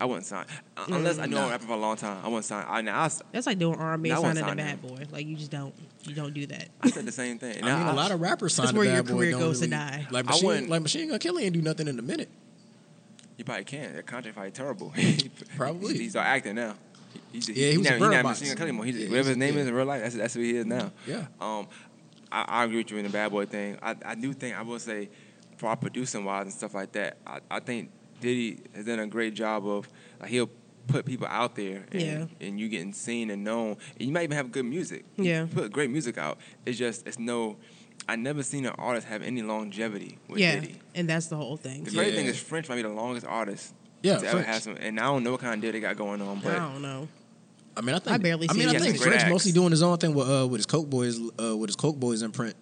I wouldn't sign Uh, unless I know nah. I'm rapping for a long time. I wouldn't sign. I, now, I, s- That's like doing R and B No, I and won't signing a sign bad boy. Like you just don't you don't do that. I said the same thing. I mean, a lot of rappers That's where to your Bad Boy career don't goes to really- die. Like Machine, like Machine Gun Kelly ain't do nothing in a minute. you probably can. That contract probably terrible. Probably. he's, he's our actor now. He, he, Yeah, he was not, a he bird not. Machine Gun Kelly anymore. He, Yeah, whatever his name yeah. is in real life, that's, that's who he is now. Yeah. Um, I, I agree with you in the bad boy thing. I, I do think I will say, for our producing wise and stuff like that, I, I think Diddy has done a great job of like he'll put people out there, and, Yeah. and you getting seen and known. And you might even have good music. You Yeah. put great music out. It's just it's no. I never seen an artist have any longevity with yeah, Diddy. and that's the whole thing. The great thing is French might be the longest artist Yeah, to ever have some. And I don't know what kind of deal they got going on, but I don't know. I mean, I think I barely I mean. I think has some French great mostly doing his own thing with uh, with his Coke Boys uh, with his Coke Boys imprint.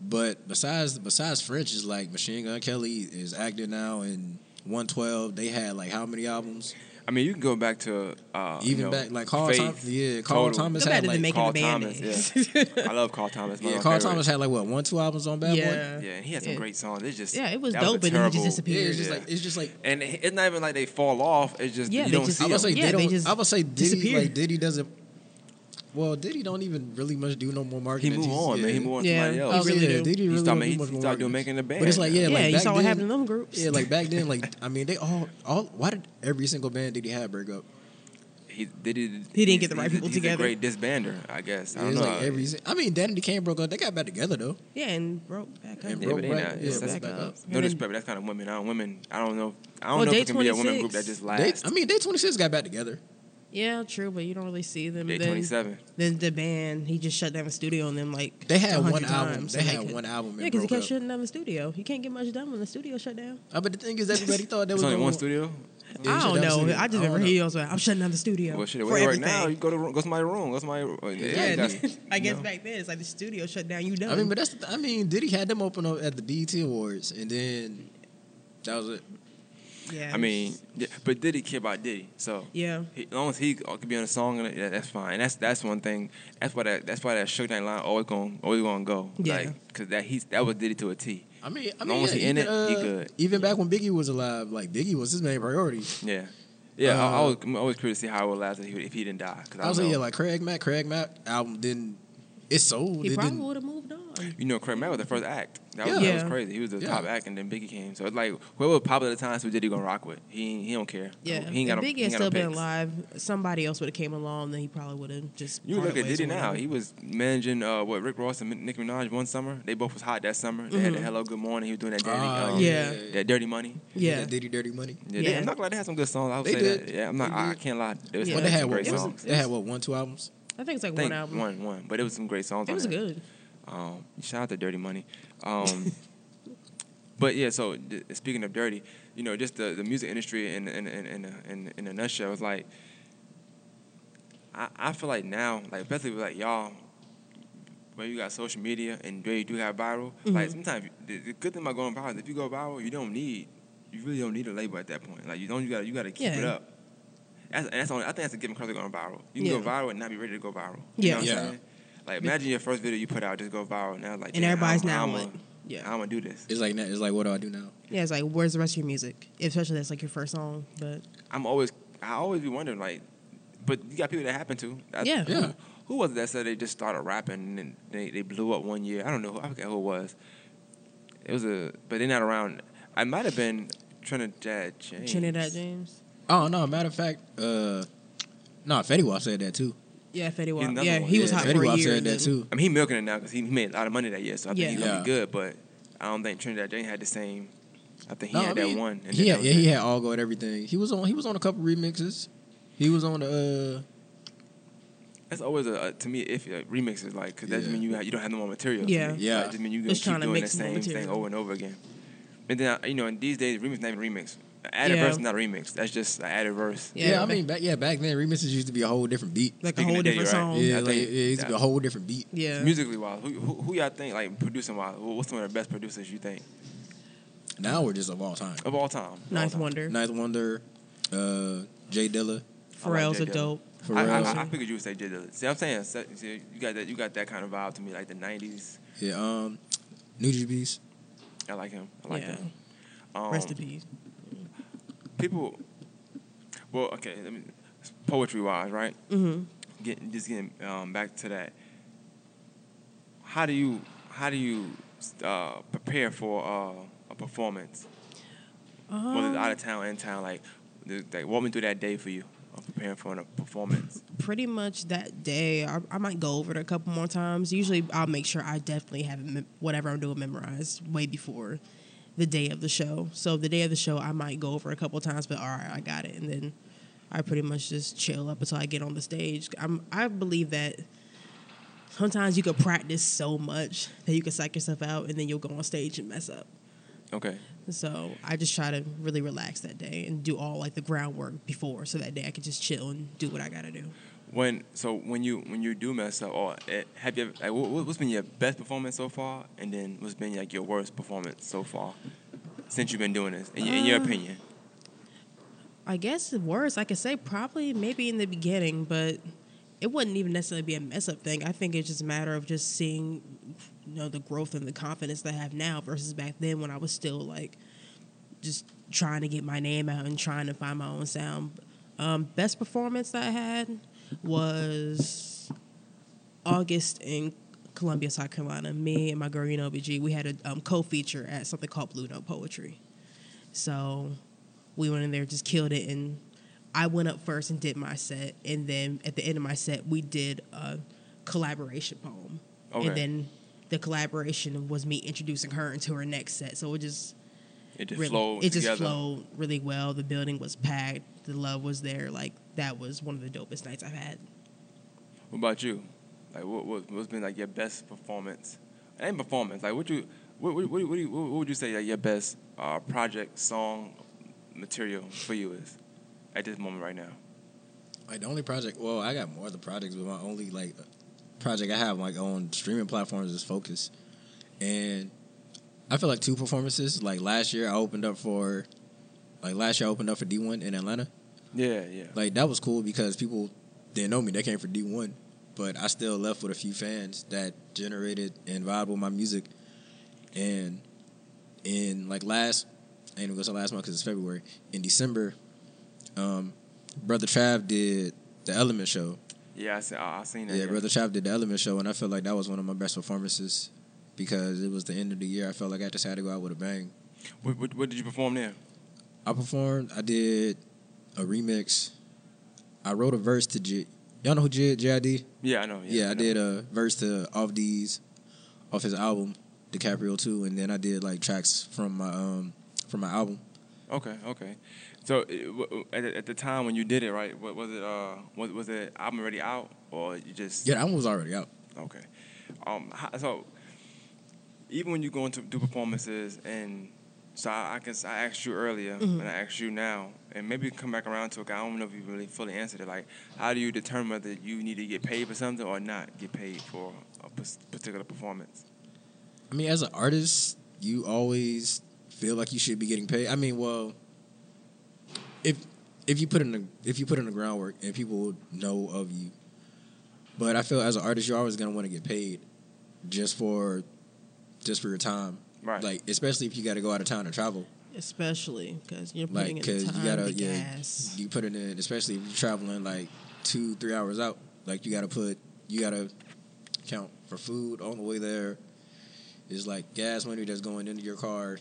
But besides besides French is like Machine Gun Kelly is active now in 112. They had like how many albums? I mean, you can go back to uh, you Even know, back like Carl Faith, Thomas. Yeah, Carl Total. Thomas Go had back to like the making Carl the band Thomas, names. I love Carl Thomas. one yeah Carl favorites. Thomas had like what one two albums on Bad Boy. yeah, Yeah, and he had some Yeah. great songs. It's just Yeah, it was dope, a but then he just terrible- Yeah, disappeared. it's just Yeah. like it's just like And it's not even like they fall off. It's just Yeah, you they don't just- see I would say them. Yeah, they they don't. just I would say Diddy disappeared. like Diddy doesn't. Well, Diddy don't even really much do no more marketing. He marketing. moved He's- on, man. He yeah. moved on to Yeah. somebody oh, else. was He really yeah, do. Diddy He really started, don't he started doing marketing. making the band. But it's like yeah, yeah, like you back saw what then, happened to them groups. Yeah, like back then, like I mean, they all all. Why did every single band Diddy had break up? he did it. He didn't get the right he's a- people he's together. A great disbander, I guess. I It don't was know. like every. I mean, Danity Kane broke up. They got back together though. yeah, and broke back up. And yeah, broke but they back- not. yeah, it's- broke that's- back up. No And disrespect, but that's kind of women. I don't women. I don't know. I don't Well, know if it can be a women group that just They, lasts. I mean, Day Twenty Six got back together. Yeah, true, but you don't really see them. Day then, twenty seven. then the band, he just shut down the studio and then like They had 100 one album. They so had could- one album. Yeah, because he broke kept up. shutting down the studio. You can't get much done when the studio shut down. Uh, but the thing is, everybody thought there was only gonna- one studio. Yeah, I don't know. I just don't remember know. he was like, "I'm shutting down the studio Well, shit. for Where you everything." now? You go to go to my room. Go to my. room. Yeah, yeah, you I guess no. back then it's like the studio shut down. You done. I mean, but that's. The, I mean, Diddy had them open up at the BET Awards, and then that was it. Yeah. I mean, yeah, but Diddy care about Diddy, so yeah, he, as long as he could be on a song, and yeah, that's fine. That's that's one thing. That's why that that's why that Suge Knight line always going always going to go. Yeah. like because that he's that was Diddy to a T. I mean, I As mean, long as yeah, he in even, it, he uh, good. Even back when Biggie was alive, like Biggie was his main priority. Yeah, yeah. I, I Uh, was I'm always curious to see how it would last if he, if he didn't die. Cause I, I was like, yeah, like Craig Mack. Craig Mack album didn't. It sold. he it probably would have moved on. you know, Craig Mack was the first act. That was, Yeah. that was crazy. He was the Yeah. top act, and then Biggie came. So it's like whoever was popular at the time, who Diddy gonna rock with. He he don't care. Yeah, he ain't got if no, Biggie he had ain't got no still been picks. alive, somebody else would have came along. Then he probably would have just. You look at Diddy now. He was managing uh, what Rick Ross and Nicki Minaj one summer. They both was hot that summer. They had the Hello Good Morning. He was doing that dirty, Ah, um, yeah. that Dirty Money. yeah, That Diddy Dirty Money. Yeah, Yeah. They, I'm not glad they had some good songs. I would They say did. that. Yeah, I'm not. I, I can't lie. There was Yeah. they had some what? great songs. They had what? One, two albums. I think it's like one album. one, one, but it was some great songs. It was there. good. Um, shout out to Dirty Money. Um, but yeah, so speaking of dirty, you know, just the, the music industry in in in in a, in, in a nutshell is like, I, I feel like now, like especially with like y'all, where you got social media and where you do have viral, like Mhm. sometimes the, the good thing about going viral is if you go viral, you don't need, you really don't need a label at that point. Like you don't, you got to you got to keep it up. That's, and that's only, I think that's a given because they're going viral. You can go viral and not be ready to go viral. Yeah. You know what Yeah. I'm saying? Like imagine your first video you put out just go viral now like And everybody's I'm, now I'm like, a, yeah. I'm gonna do this. It's like it's like what do I do now? Yeah, it's like, where's the rest of your music? Especially that's like your first song. But I'm always I always be wondering like, but you got people that happen to. I, Yeah. Who, Yeah. who was it that said they just started rapping and they they blew up one year? I don't know. I forget who it was. It was a, but they're not around. I might have been Trinidad James. Trinidad James. Oh no! Matter of fact, uh, no, Fetty Wap said that too. Yeah, Fetty He's Wap. Yeah, one. he was Yeah, hot Fetty for a Wap year. said that too. I mean, he milking it now because he, he made a lot of money that year, so I think Yeah. he's gonna Yeah. be good. But I don't think Trinidad James had the same. I think he No, had I mean, that one. And He had, that yeah, was he had all go at everything. He was on. He was on a couple remixes. He was on the. uh That's always a, a to me if uh, remixes like because that just Yeah. mean you have, you don't have no more material. Yeah. me. Yeah. Like, just mean you gonna Just keep trying to doing the mix more same thing over and over again. And then uh, you know in these days remix not even remix. Added Yeah. verse not a remix. That's just an added verse. Yeah, Yeah. I mean, back, yeah, back then remixes used to be a whole different beat. like Speaking a whole of Diddy, different right? song. yeah, I like think it used to be a whole different beat. Yeah. Musically wise, who, who who y'all think like producing wise? What's some of the best producers you think Now we're just of all time. of all time? Of all Ninth time. Wonder. Ninth Wonder, uh, J Dilla, Pharrell's Jay a Dilla. dope. I, I, Pharrell. I, I figured you would say J Dilla. See, I'm saying see, you got that you got that kind of vibe to me, like the '90s. yeah, um, Nujabes. I like him. I like Yeah. him. Um, Rest in peace. People. Well, okay. Let me, poetry wise, right? Mm-hmm. Getting just getting um, back to that. How do you how do you uh, prepare for uh, a performance, whether it's out of town, in town? Like, like walk me through that day for you, of preparing for a performance. pretty much that day, I, I might go over it a couple more times. Usually, I'll make sure I definitely have it whatever I'm doing memorized way before the day of the show. So the day of the show, I might go over a couple times, but all right, I got it, and then I pretty much just chill up until I get on the stage. I'm I believe that sometimes you could practice so much that you can psych yourself out and then you'll go on stage and mess up. Okay. So I just try to really relax that day and do all like the groundwork before, so that day I could just chill and do what I gotta do. When so when you when you do mess up, or eh, have you ever, like what, what's been your best performance so far, and then what's been like your worst performance so far since you've been doing this, in, your in your Uh, opinion? I guess the worst I could say probably maybe in the beginning, but it wouldn't even necessarily be a mess up thing. I think it's just a matter of just seeing, you know, the growth and the confidence that I have now versus back then when I was still like just trying to get my name out and trying to find my own sound. Um, best performance that I had was August in Columbia, South Carolina. Me and my girl, you know, BG, we had a um, co-feature at something called Blue Note Poetry. So we went in there, just killed it, and I went up first and did my set, and then at the end of my set, we did a collaboration poem, Okay. and then the collaboration was me introducing her into her next set. So it just It just really, flowed it just flowed really well. The building was packed, the love was there. Like that was one of the dopest nights I've had. What about you? Like, what, what what's been like your best performance? And performance, like, what you what what, what, what, do you, what would you say like your best uh, project song material for you is at this moment right now? Like the only project, well, I got more of the projects, but my only like project I have like on streaming platforms is Focus, and I feel like two performances. Like last year, I opened up for, like last year I opened up for D one in Atlanta. Yeah, yeah. Like that was cool because people didn't know me. They came for D one, but I still left with a few fans that generated and vibed with my music. And in like last, I ain't even gonna say last month because it's February. In December, um, Brother Trav did the Element Show. Yeah, I see, I, I seen that. Yeah, Brother Trav did the Element Show, and I felt like that was one of my best performances because it was the end of the year. I felt like I just had to go out with a bang. What, what, what did you perform there? I performed. I did a remix. I wrote a verse to J. Y'all know who J- JID? Yeah, I know. Yeah, I know. did a verse to Off Deez, off his album DiCaprio Two, and then I did like tracks from my um from my album. Okay, okay. So it, w- w- at, the- at the time when you did it, right? What was it? Uh, was was the album already out, or you just Yeah, the album was already out. Okay. Um. So even when you go into do performances, and so I, I guess I asked you earlier, Mhm. and I asked you now, and maybe come back around to it. I don't know if you really fully answered it. Like, how do you determine whether you need to get paid for something or not get paid for a particular performance? I mean, as an artist, you always feel like you should be getting paid. I mean, well, if if you put in the if you put in the groundwork and people know of you, but I feel as an artist, you're always gonna want to get paid just for just for your time. Right. Like, especially if you got to go out of town to travel. Especially because you're Like, putting in the time, you gotta the yeah, gas. you put it in. Especially if you're traveling like two three hours out. Like, you got to put you got to count for food on the way there. It's like gas money that's going into your car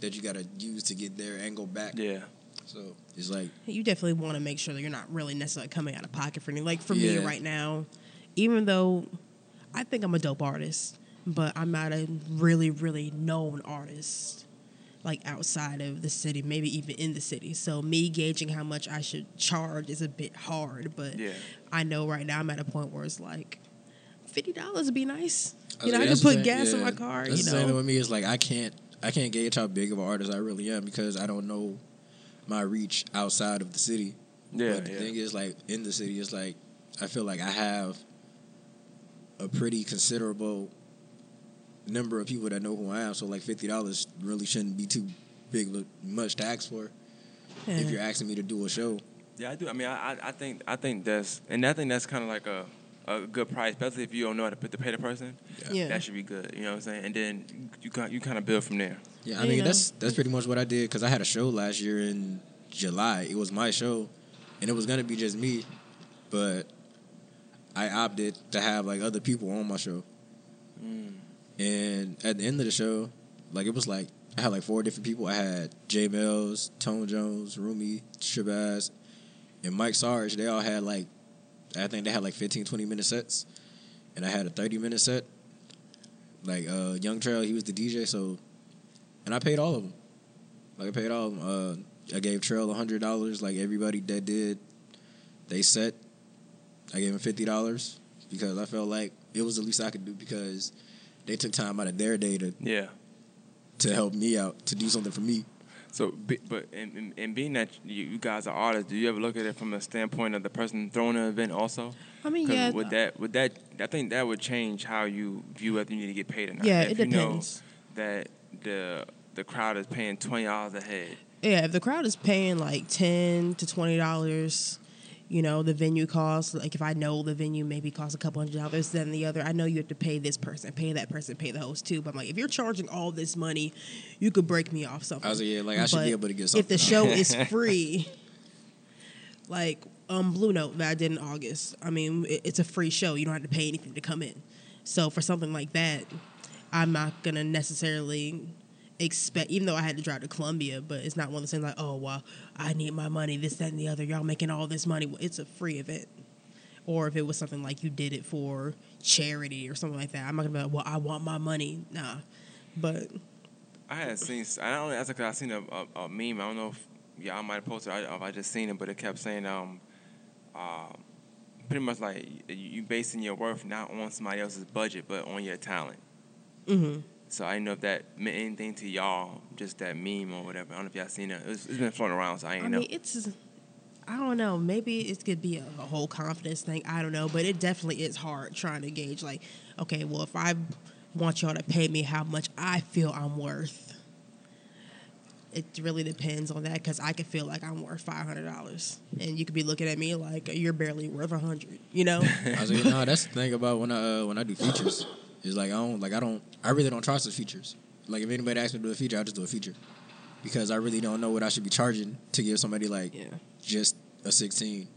that you got to use to get there and go back. Yeah. So it's like you definitely want to make sure that you're not really necessarily coming out of pocket for anything. Like for me right now, even though I think I'm a dope artist, but I'm not a really, really known artist, like outside of the city, maybe even in the city. So me gauging how much I should charge is a bit hard, but Yeah. I know right now I'm at a point where it's like fifty dollars would be nice. You uh, know, was- I can put the gas thing, in my car. That's you the same thing with me. is like I can't I can't gauge how big of an artist I really am because I don't know my reach outside of the city. Yeah. but the yeah. thing is, like in the city, it's like I feel like I have a pretty considerable number of people that know who I am. So like fifty dollars really shouldn't be too big much to ask for if you're asking me to do a show. Yeah, I do. I mean, I, I- I think I think that's and I think that's kind of like a, a good price, especially if you don't know how to put to pay the person. Yeah. That should be good. You know what I'm saying? And then you kind you kind of build from there. Yeah, I You mean know. that's that's pretty much what I did because I had a show last year in July. It was my show, and it was gonna be just me, but I opted to have like other people on my show. Mm. And at the end of the show, like it was like I had like four different people. I had J Mills, Tone Jones, Rumi, Shabazz, and Mike Sarge. They all had like I think they had like 15, 20 minute sets, and I had a thirty minute set. Like uh, Young Trail, he was the DJ, so and I paid all of them. Like I paid all of them. Uh, I gave Trail a hundred dollars. Like everybody that did they set. I gave him fifty dollars because I felt like it was the least I could do because they took time out of their day to Yeah. to help me out to do something for me. So, but and, and, and being that you, you guys are artists, do you ever look at it from a standpoint of the person throwing the event also? I mean, yeah, Would that would that I think that would change how you view whether you need to get paid or not. yeah, if it you know depends. that the the crowd is paying twenty dollars a head. Yeah, if the crowd is paying like ten to twenty dollars, you know, the venue costs. Like if I know the venue maybe costs a couple hundred dollars, then the other I know you have to pay this person, pay that person, pay the host too. But I'm like, if you're charging all this money, you could break me off something. I was like, yeah, like I should be able to get something. If the show is free, like um Blue Note that I did in August, I mean it, it's a free show. You don't have to pay anything to come in. So for something like that, I'm not gonna necessarily expect. Even though I had to drive to Columbia, but it's not one of the things like, oh well, I need my money, this, that, and the other. Y'all making all this money. Well, It's a free event. Or if it was something like you did it for charity or something like that, I'm not gonna be like, well, I want my money. Nah, but I had seen. I don't. That's because I seen a, a, a meme. I don't know if y'all might have posted. it, if I just seen it, but it kept saying, um, uh, pretty much like you, basing your worth not on somebody else's budget, but on your talent. hmm So I didn't know if that meant anything to y'all, just that meme or whatever. I don't know if y'all seen it. It's, it's been floating around, so I I ain't mean, it's. I don't know. Maybe it could be a, a whole confidence thing. I don't know, but it definitely is hard trying to gauge. Like, okay, well, if I want y'all to pay me how much I feel I'm worth, it really depends on that because I could feel like I'm worth five hundred dollars, and you could be looking at me like you're barely worth a hundred. You know? I was like, no, that's the thing about when I uh, when I do features. Is like I don't like I don't I really don't trust the features. Like if anybody asks me to do a feature, I just do a feature because I really don't know what I should be charging to give somebody like yeah. just a sixteen.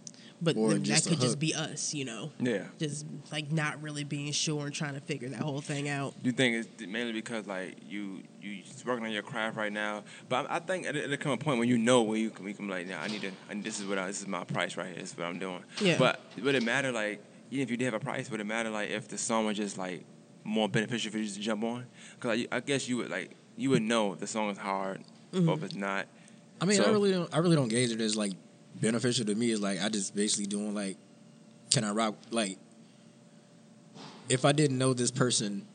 But Or then that just a could just be us, you know, Yeah. just like not really being sure and trying to figure that whole thing out. Do you think it's mainly because like you you just working on your craft right now, but I, I think it- it'll come a point when you know where you can, we can be like, nah, I need to. I, this is what I, this is my price right here. This is what I'm doing. Yeah. But would it matter like even if you did have a price, would it matter like if the song was just like more beneficial for you to jump on? Because I, I guess you would like you would know the song is hard or if it's not. I mean, I really don't I really don't gauge it as like beneficial to me. Is like I just basically doing like, can I rock like. If I didn't know this person,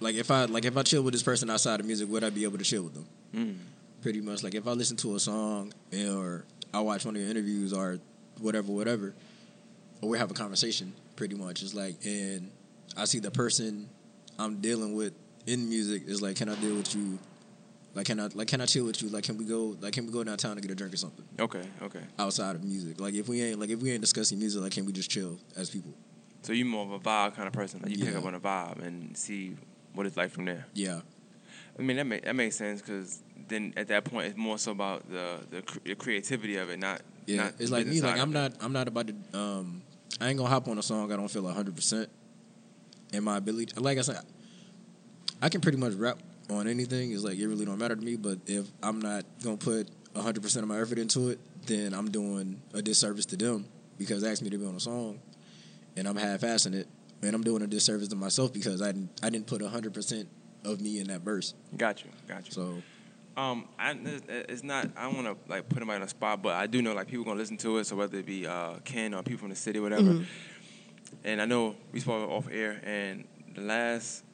like if I like if I chill with this person outside of music, would I be able to chill with them? Mm. pretty much. Like if I listen to a song or I watch one of your interviews or whatever, whatever, or we have a conversation, pretty much. It's like, and I see the person I'm dealing with in music is like, can I deal with you? Like, can I like can I chill with you? Like, can we go like can we go downtown to get a drink or something Okay. Okay. outside of music? Like, if we ain't like if we ain't discussing music, like, can we just chill as people? So you more of a vibe kind of person. Like you pick up on a vibe and see what it's like from there. Yeah, I mean that make, that makes sense because then at that point it's more so about the the, the creativity of it, not yeah. Not it's like me. Like I'm not I'm not about to. Um, I ain't gonna hop on a song I don't feel hundred percent in my ability. Like I said, I can pretty much rap on anything. It's like it really don't matter to me. But if I'm not gonna put hundred percent of my effort into it, then I'm doing a disservice to them because they asked me to be on a song, and I'm half-assing it, and I'm doing a disservice to myself because I didn't I didn't put hundred percent of me in that verse. Got you, got you. So Um, I, it's- it's not. I don't want to like put him on the spot, but I do know like people gonna listen to it. So whether it be uh, Ken or people from the city, whatever. Mhm. And I know we spoke off air, and the last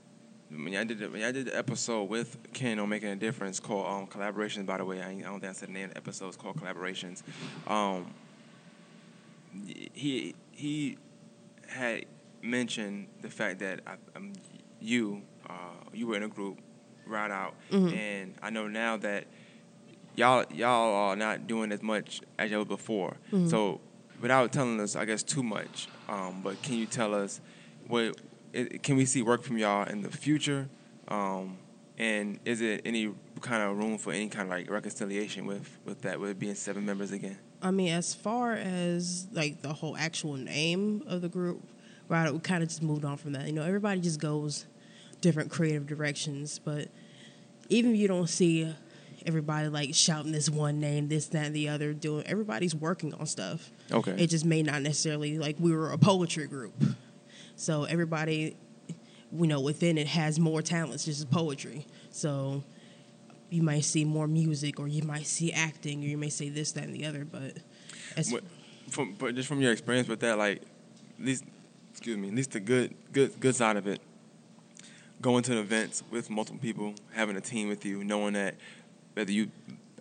when I did the, when I did the episode with Ken on making a difference called um, collaborations. By the way, I, I don't think I said the name of the episode. It's called collaborations. Um, he he had mentioned the fact that I, um, you uh, you were in a group right out, Mhm. and I know now that y'all y'all are not doing as much as y'all were before. Mhm. So without telling us, I guess too much, um, but can you tell us what it, can we see work from y'all in the future? Um, and is it any kind of room for any kind of like reconciliation with with that with being seven members again? I mean, as far as like the whole actual name of the group, right? We kind of just moved on from that. You know, everybody just goes different creative directions, but even if you don't see everybody like shouting this one name, this, that, and the other, doing everybody's working on stuff. Okay. It just may not necessarily like we were a poetry group, so everybody, you know, within it has more talents, just poetry. So you might see more music, or you might see acting, or you may see this, that, and the other. But as, What, from but just from your experience with that, like at least excuse me, at least the good good good side of it. Going to events with multiple people, having a team with you, knowing that whether you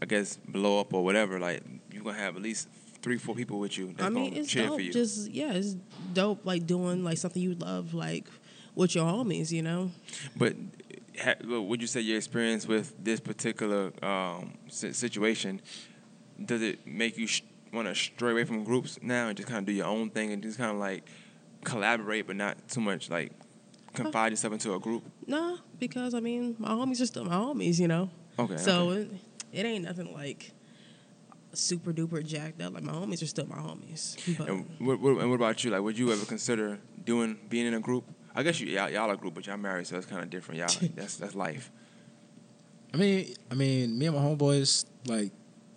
I guess blow up or whatever, like you're gonna have at least three, four people with you that's I mean, it's cheer dope. for you. Just yeah, it's dope. Like doing like something you love, like with your homies. You know. But ha, would you say your experience with this particular um, situation does it make you sh- want to stray away from groups now and just kind of do your own thing and just kind of like collaborate, but not too much like confide yourself into a group? Nah, because I mean, my homies are still my homies. You know. Okay. So okay. it, it ain't nothing like super duper jacked up. Like my homies are still my homies. But And what, what, and what about you? Like, would you ever consider doing being in a group? I guess you y'all, y'all are a group, but y'all married, so it's kind of different. Y'all that's that's life. I mean, I mean, me and my homeboys, like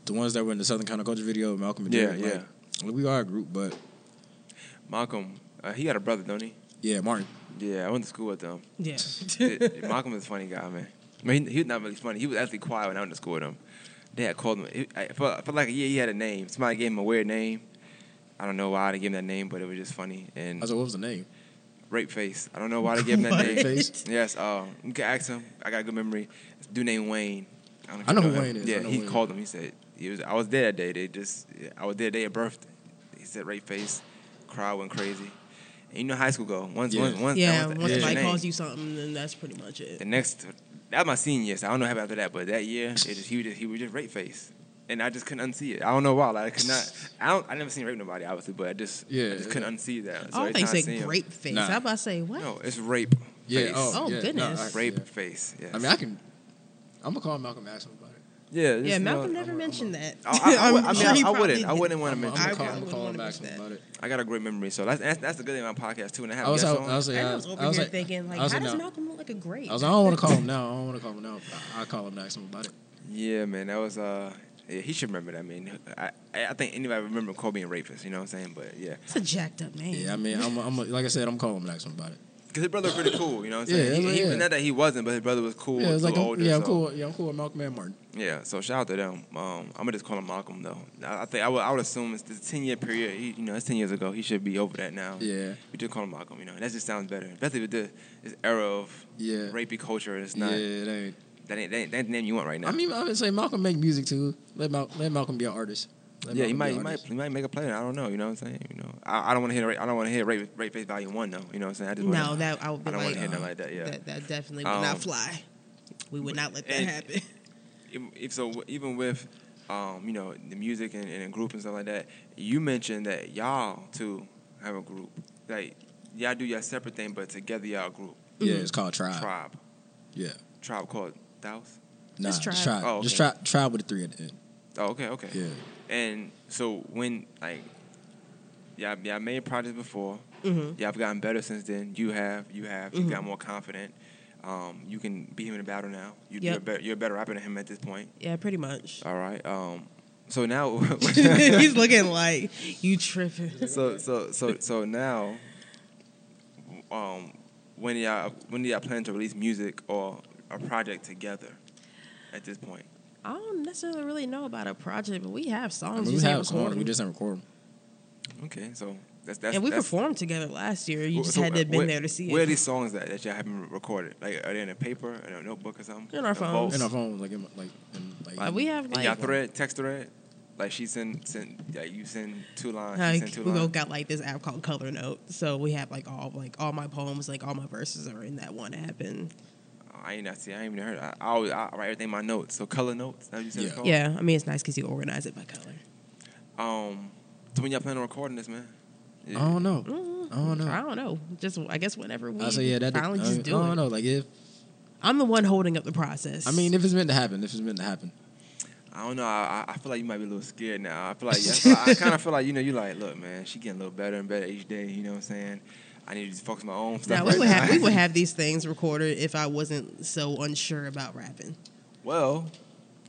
the ones that were in the Southern Counterculture video, Malcolm and Yeah, Derek, yeah. like, we are a group, but Malcolm, uh, he got a brother, don't he? yeah, Martin. Yeah, I went to school with them. yeah. It- Malcolm is a funny guy, man. I mean, he, he was not really funny. He was actually quiet when I went to school with him. They had called him. It, I felt, I felt like yeah, he had a name. Somebody gave him a weird name. I don't know why they gave him that name, but it was just funny. And I was like, what was the name? rape face. I don't know why they gave him that name. Face? Yes. Uh, you can ask him. I got a good memory. It's a dude named Wayne. don't if I you know who him. Wayne is. Yeah, he Wayne. called him. He said he was. I was there that day. They just. I was there the day of birthday. He said rape face. Crowd went crazy. And you know high school go. Once, Yeah. once, once, yeah, once, once somebody calls you something, then that's pretty much it. The next, that was my senior year, so I don't know what happened after that. But that year, it just, he was just he was just rape face, and I just couldn't unsee it. I don't know why. Like I could not. I don't. I never seen rape nobody obviously, but I just Yeah. I just couldn't unsee that. So oh, every they time I say see him- grape face. Nah. I about to say what? No, it's rape. Yeah. face. Oh, Oh, yeah, goodness. no, I- rape yeah. face. Yes. I mean, I can. I'm gonna call Malcolm ask him about it. Yeah. yeah, Malcolm know, never I'm a- mentioned that. I, I, I, I'm would- I mean, sure I, he I wouldn't. I wouldn't want to mention. I'm I gonna call, probably I'm gonna wouldn't wanna ask him miss about it. I got a great memory, so that's that's, that's the good thing about podcasts too. And I have I was, guests I, on. I was, like, I I, was over I was here like, thinking, like, was how like, does no. Malcolm look like a grape? I was like, I don't want to call him now. I don't want to call him now. I- I'll call him and ask him about it. Yeah, man, that was uh, yeah, he should remember that. I mean, I, I I think anybody remember Kobe and rapist. You know what I'm saying? But yeah, It's a jacked up name. Yeah, I mean, I'm, I'm like I said, I'm calling him and ask him about it. Because his brother was pretty cool. You know what I'm saying? yeah, he, he- yeah. not that he wasn't, but his brother was cool. Yeah, it's like, older, yeah, I'm so- cool. Yeah, I'm cool with Malcolm and Martin. Yeah, so shout out to them. Um, I'm gonna just call him Malcolm though. I, I think I would, I would assume it's the 10 year period. He, you know, it's 10 years ago. He should be over that now. Yeah, We just call him Malcolm. You know, that just sounds better, especially with the this era of yeah, rapey culture. It's not. yeah. It ain't. that ain't that ain't, that ain't the name you want right now. I mean, I would say Malcolm make music too. Let Mal- let Malcolm be an artist. Let yeah, he might, he might, he might make a play. I don't know. You know what I'm saying? You know, I, I don't want to hear, I don't want to hear rape, rape face volume one though. You know what I'm saying? I just wanna, No, that I would be I don't like, want to hear nothing like that. Yeah. that, that definitely would Um, not fly. We would not let that and- happen. if, if so, even with, um, you know, the music and, and a group and stuff like that, you mentioned that y'all too have a group. Like y'all do your separate thing, but together y'all a group. Yeah, it's called Tribe. Tribe. Yeah, Tribe called Douse. nah, Just just Tribe. Tribe. Oh, Just okay. Tribe. Tribe with a three at the end. Oh, okay, okay. Yeah, And so when like y'all y'all made projects before, hmm y'all have gotten better since then. You have, you have, you got more confident. Um, you can beat him in a battle now. You, You're, a Yep. better, you're a better rapper than him at this point. Yeah, pretty much. All right. Um, so now, He's looking like you tripping. so so so so now, um, when y'all when do y'all plan to release music or a project together? At this point, I don't necessarily really know about a project, but we have I songs. mean, we we just have songs. recorded We just didn't record them. okay. So that's that's and we that's, performed together last year. You Well, just so, had to have been where- there to see Where are these songs that, that y'all haven't recorded? Like, are they in a paper, in a notebook or something? In our A vault? phones. In our phones, like, in, like, in, like, Like, we have like y'all thread, text thread? Like she send, send, yeah, you send two lines, she Like send two we lines. both got like this app called Color Note, so we have like all like all my poems, like all my verses are in that one app, and I ain't not see, I ain't even heard. I, I always I write everything in my notes. So color notes. That you said Yeah. yeah, I mean it's nice because you organize it by color. Um. So when y'all plan on recording this, man? I don't know. Mm, I don't know. I don't know. Just I guess whenever we I say yeah, that. finally I, just I do don't it. know. Like if I'm the one holding up the process. I mean, if it's meant to happen, if it's meant to happen. I don't know. I, I- I feel like you might be a little scared now. I feel like, I, feel like- I kind of feel like you know you like, look, man, she getting a little better and better each day. You know what I'm saying? I need to focus on my own stuff now right we would now. have we would have these things recorded if I wasn't so unsure about rapping. Well,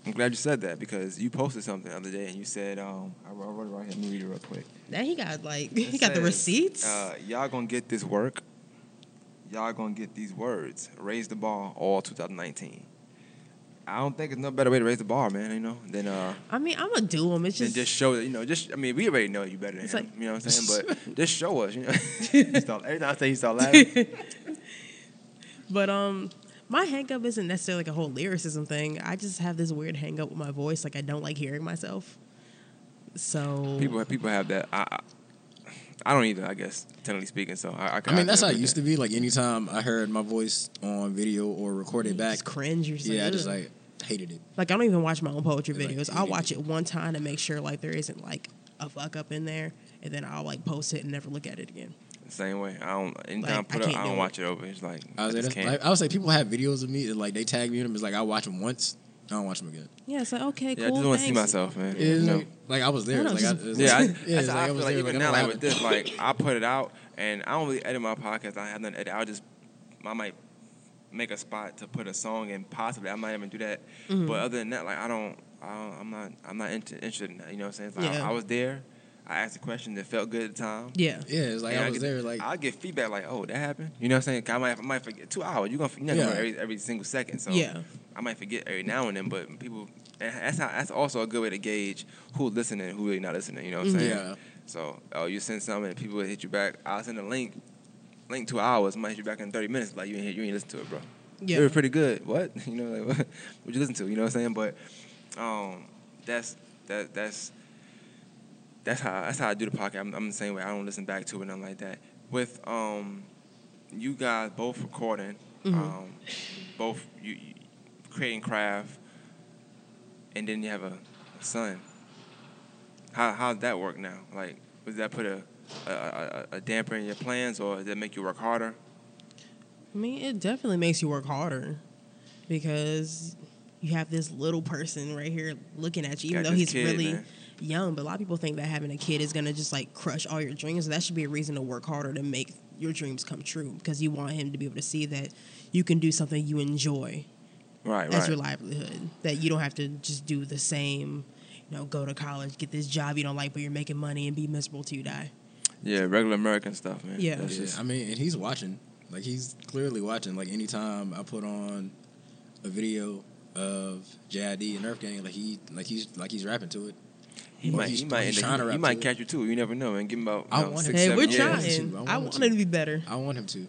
I'm glad you said that because you posted something the other day and you said, um, I wrote it right here. Let me read it real quick. Now he got like It he got the receipts. Uh, y'all gonna get this work. Y'all gonna get these words. Raise the ball all 2019. I don't think there's no better way to raise the bar, man. You know, than uh, I mean, I'm gonna do them. It's just, just show that you know. Just I mean, we already know you better than him. like- you know what I'm saying? But just show us. You know, He start- every time I say he start laughing. but um, my hang up isn't necessarily like a whole lyricism thing. I just have this weird hang up with my voice. Like I don't like hearing myself. So people people have that. I, I I don't either. I guess technically speaking. So I. I, I mean, that's how it used to be. Like anytime I heard my voice on video or recorded back, Just cringe. You're just yeah, I just like hated it. Like I don't even watch my own poetry Like, videos. you I'll watch to- it one time to make sure like there isn't like a fuck up in there, and then I'll like post it and never look at it again. Same way. I don't. Anytime Like, I put I up, can't I do don't it. watch it over. It's like I, I, was just can't. like, I would say people have videos of me, and, like they tag me in them. It's like I watch them once, I don't watch them again. Yeah, it's like okay, yeah, I just want to see myself, man. It's you know? like, like I was there. I know, like, I, just- it's Yeah, I, like, that's it's how like I feel was like there, even I now, like with this, like I put it out, and I don't really edit my podcast. I have nothing to edit. I'll just, I might make a spot to put a song in. Possibly, I might even do that. Mm-hmm. But other than that, like I don't, I don't I'm not, I'm not inter- interested in that. You know what I'm saying? Like, Yeah. I, I was there. I asked a question that felt good at the time. Yeah, yeah, it's like And I was get, there. Like I'll get feedback like, oh, that happened. You know what I'm saying? I might, I might forget two hours. You're gonna, you're not gonna Yeah. every, every single second. So Yeah. I might forget every now and then. But people, and that's how, that's also a good way to gauge who's listening and who really not listening. You know what I'm Mhm. saying? Yeah. So oh, you send something and people will hit you back. I'll send a link. Link two hours might hit you back in 30 minutes. Like you ain't, you ain't listen to it, bro. yeah. It was pretty good. What? You know, like what? What you listen to? You know what I'm saying? But um, that's that that's that's how that's how I do the podcast. I'm, I'm the same way. I don't listen back to it, nothing like that. With um, you guys both recording, Mhm. um, both you, you creating craft, and then you have a, a son. How how's that work now? Like, does that put a a, a, a damper in your plans, or does that make you work harder? I mean, it definitely makes you work harder because you have this little person right here looking at you, even Got though he's kid, really man. young. But a lot of people think that having a kid is gonna just like crush all your dreams. That should be a reason to work harder to make your dreams come true because you want him to be able to see that you can do something you enjoy Right, as right. your livelihood. That you don't have to just do the same, you know, go to college, get this job you don't like, but you're making money and be miserable till you die. Yeah, regular American stuff, man. Yeah. That's Yeah, just- I mean, and he's watching. Like he's clearly watching. Like anytime I put on a video of JID and Earth Gang, like he, like he's, like he's rapping to it. he Or might, he's- he might, he's end trying to he, might to catch you too. You never know, and give him about I know, want six, him- Hey, seven we're years. trying. I I, want him to. him to be better. I want him to.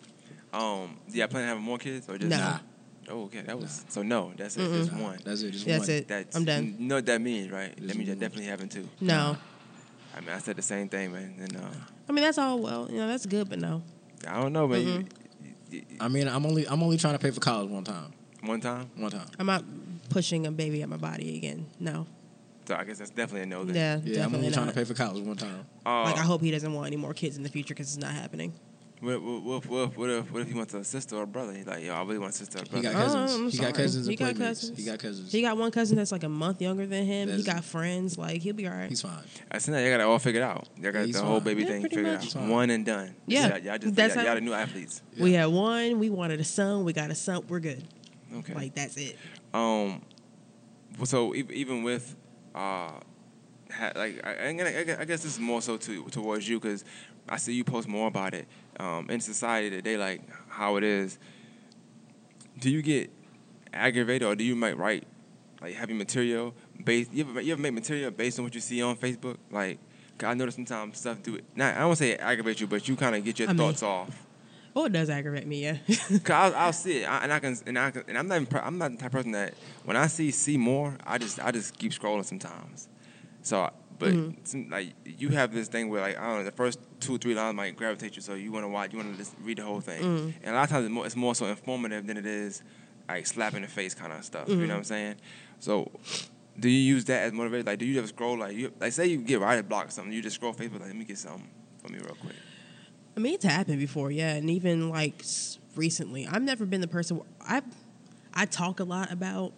Um, yeah, plan to have more kids or just No. Nah, Oh, okay, that was so no. That's it. Mm-mm. Just one. That's it. Just That's one. it. That's I'm done. You know what that means, right? Just That means you're one. definitely having two. No. I mean, I said the same thing, man. And uh, I mean, that's all well, you know, that's good, but no. I don't know, man. Mm-mm. you, you- I mean, I'm only, I'm only trying to pay for college one time. one time. One time. I'm not pushing a baby at my body again. No. So I guess that's definitely a no. Then. Yeah, Yeah, I'm definitely only trying to pay for college one time. Uh, like, I hope he doesn't want any more kids in the future because it's not happening. What, what, what, what, what if what if he wants a sister or a brother? He's like, yo, I really want a sister or a He brother. got Oh, cousins. I'm he got cousins He got cousins. He got cousins. He got one cousin that's like a month younger than him. he got friends. Like, he'll be all right. He's fine. I said that you got it all figured out. You got He's the whole fine. baby Yeah, thing figured much. Out. fine. One and done. Yeah, y'all, y'all just that's y'all, how- y'all the new athletes. We had one. We wanted a son. We got a son. We're good. Okay. Like, that's it. Um, so even with, uh, ha- like I, I guess- I guess- I guess this is more so to towards you because I see you post more about it. Um, in society today, like how it is. Do you get aggravated, or do you might write like having material based? You ever you ever make material based on what you see on Facebook? Like, 'cause I notice sometimes stuff do it. Not I don't say it aggravate you, but you kind of get your I mean- thoughts off. Oh, it does aggravate me, yeah. Cause I'll, I'll see it, I, and I can, and I can, and I'm not, even, I'm not the type of person that when I see see more, I just, I just keep scrolling sometimes. So, but Mhm. like you have this thing where like I don't know, the first two, or three lines might gravitate you, so you want to watch, you want to just read the whole thing. Mhm. And a lot of times it's more, it's more so informative than it is like slap in the face kind of stuff. You Mhm. know what I'm saying? So. Do you use that as motivation? Like, do you ever scroll like you like say you get writer's block or something, you just scroll Facebook like let me get something for me real quick. I mean, it's happened before, yeah, and even like recently. I've never been the person. I've I talk a lot about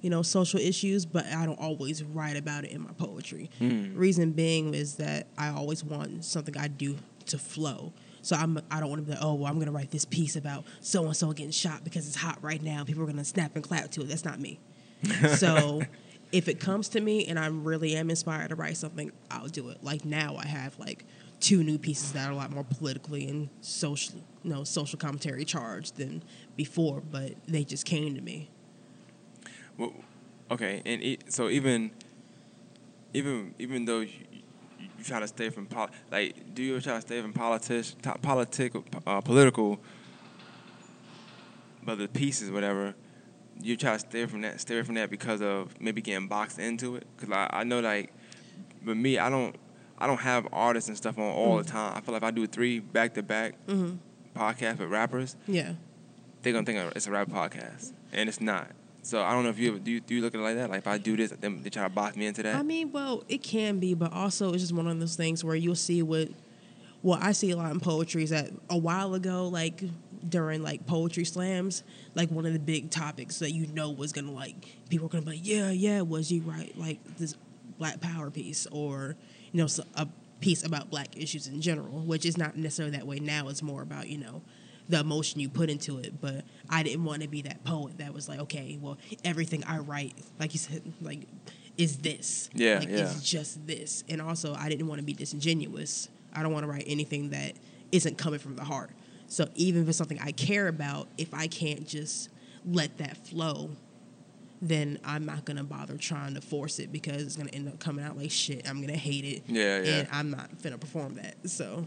you know social issues, but I don't always write about it in my poetry. Mm. Reason being is that I always want something I do to flow. So I'm I don't want to be like, oh well, I'm gonna write this piece about so and so getting shot because it's hot right now. People are gonna snap and clap to it. That's not me. so if it comes to me and I really am inspired to write something, I'll do it. Like now I have like two new pieces that are a lot more politically and social you know, social commentary charged than before, but they just came to me. Well, okay, and e- so even, even even though you, you, try to stay from pol- like, do you ever try to stay from politics, to- politic, uh, political, but the pieces, whatever. You try to stay from that, stay from that because of maybe getting boxed into it. Cause I, I know like, but me, I don't, I don't have artists and stuff on all the time. I feel like if I do three back to back Mm-hmm. podcasts with rappers, Yeah. they're gonna think it's a rap podcast, and it's not. So I don't know if you do. You, do you look at it like that? Like if I do this, then they try to box me into that. I mean, well, it can be, but also it's just one of those things where you'll see what. Well, I see a lot in poetry is that a while ago, like during like poetry slams, like one of the big topics that you know was gonna like people were gonna be like, yeah, yeah, was you right? Like this Black Power piece or you know a piece about Black issues in general, which is not necessarily that way now. It's more about you know the emotion you put into it. But I didn't want to be that poet that was like, okay, well, everything I write, like you said, like is this. Yeah, like, yeah. It's just this. And also, I didn't want to be disingenuous. I don't want to write anything that isn't coming from the heart. So even if it's something I care about, if I can't just let that flow, then I'm not gonna bother trying to force it because it's gonna end up coming out like shit. I'm gonna hate it. Yeah, yeah. And I'm not gonna perform that. So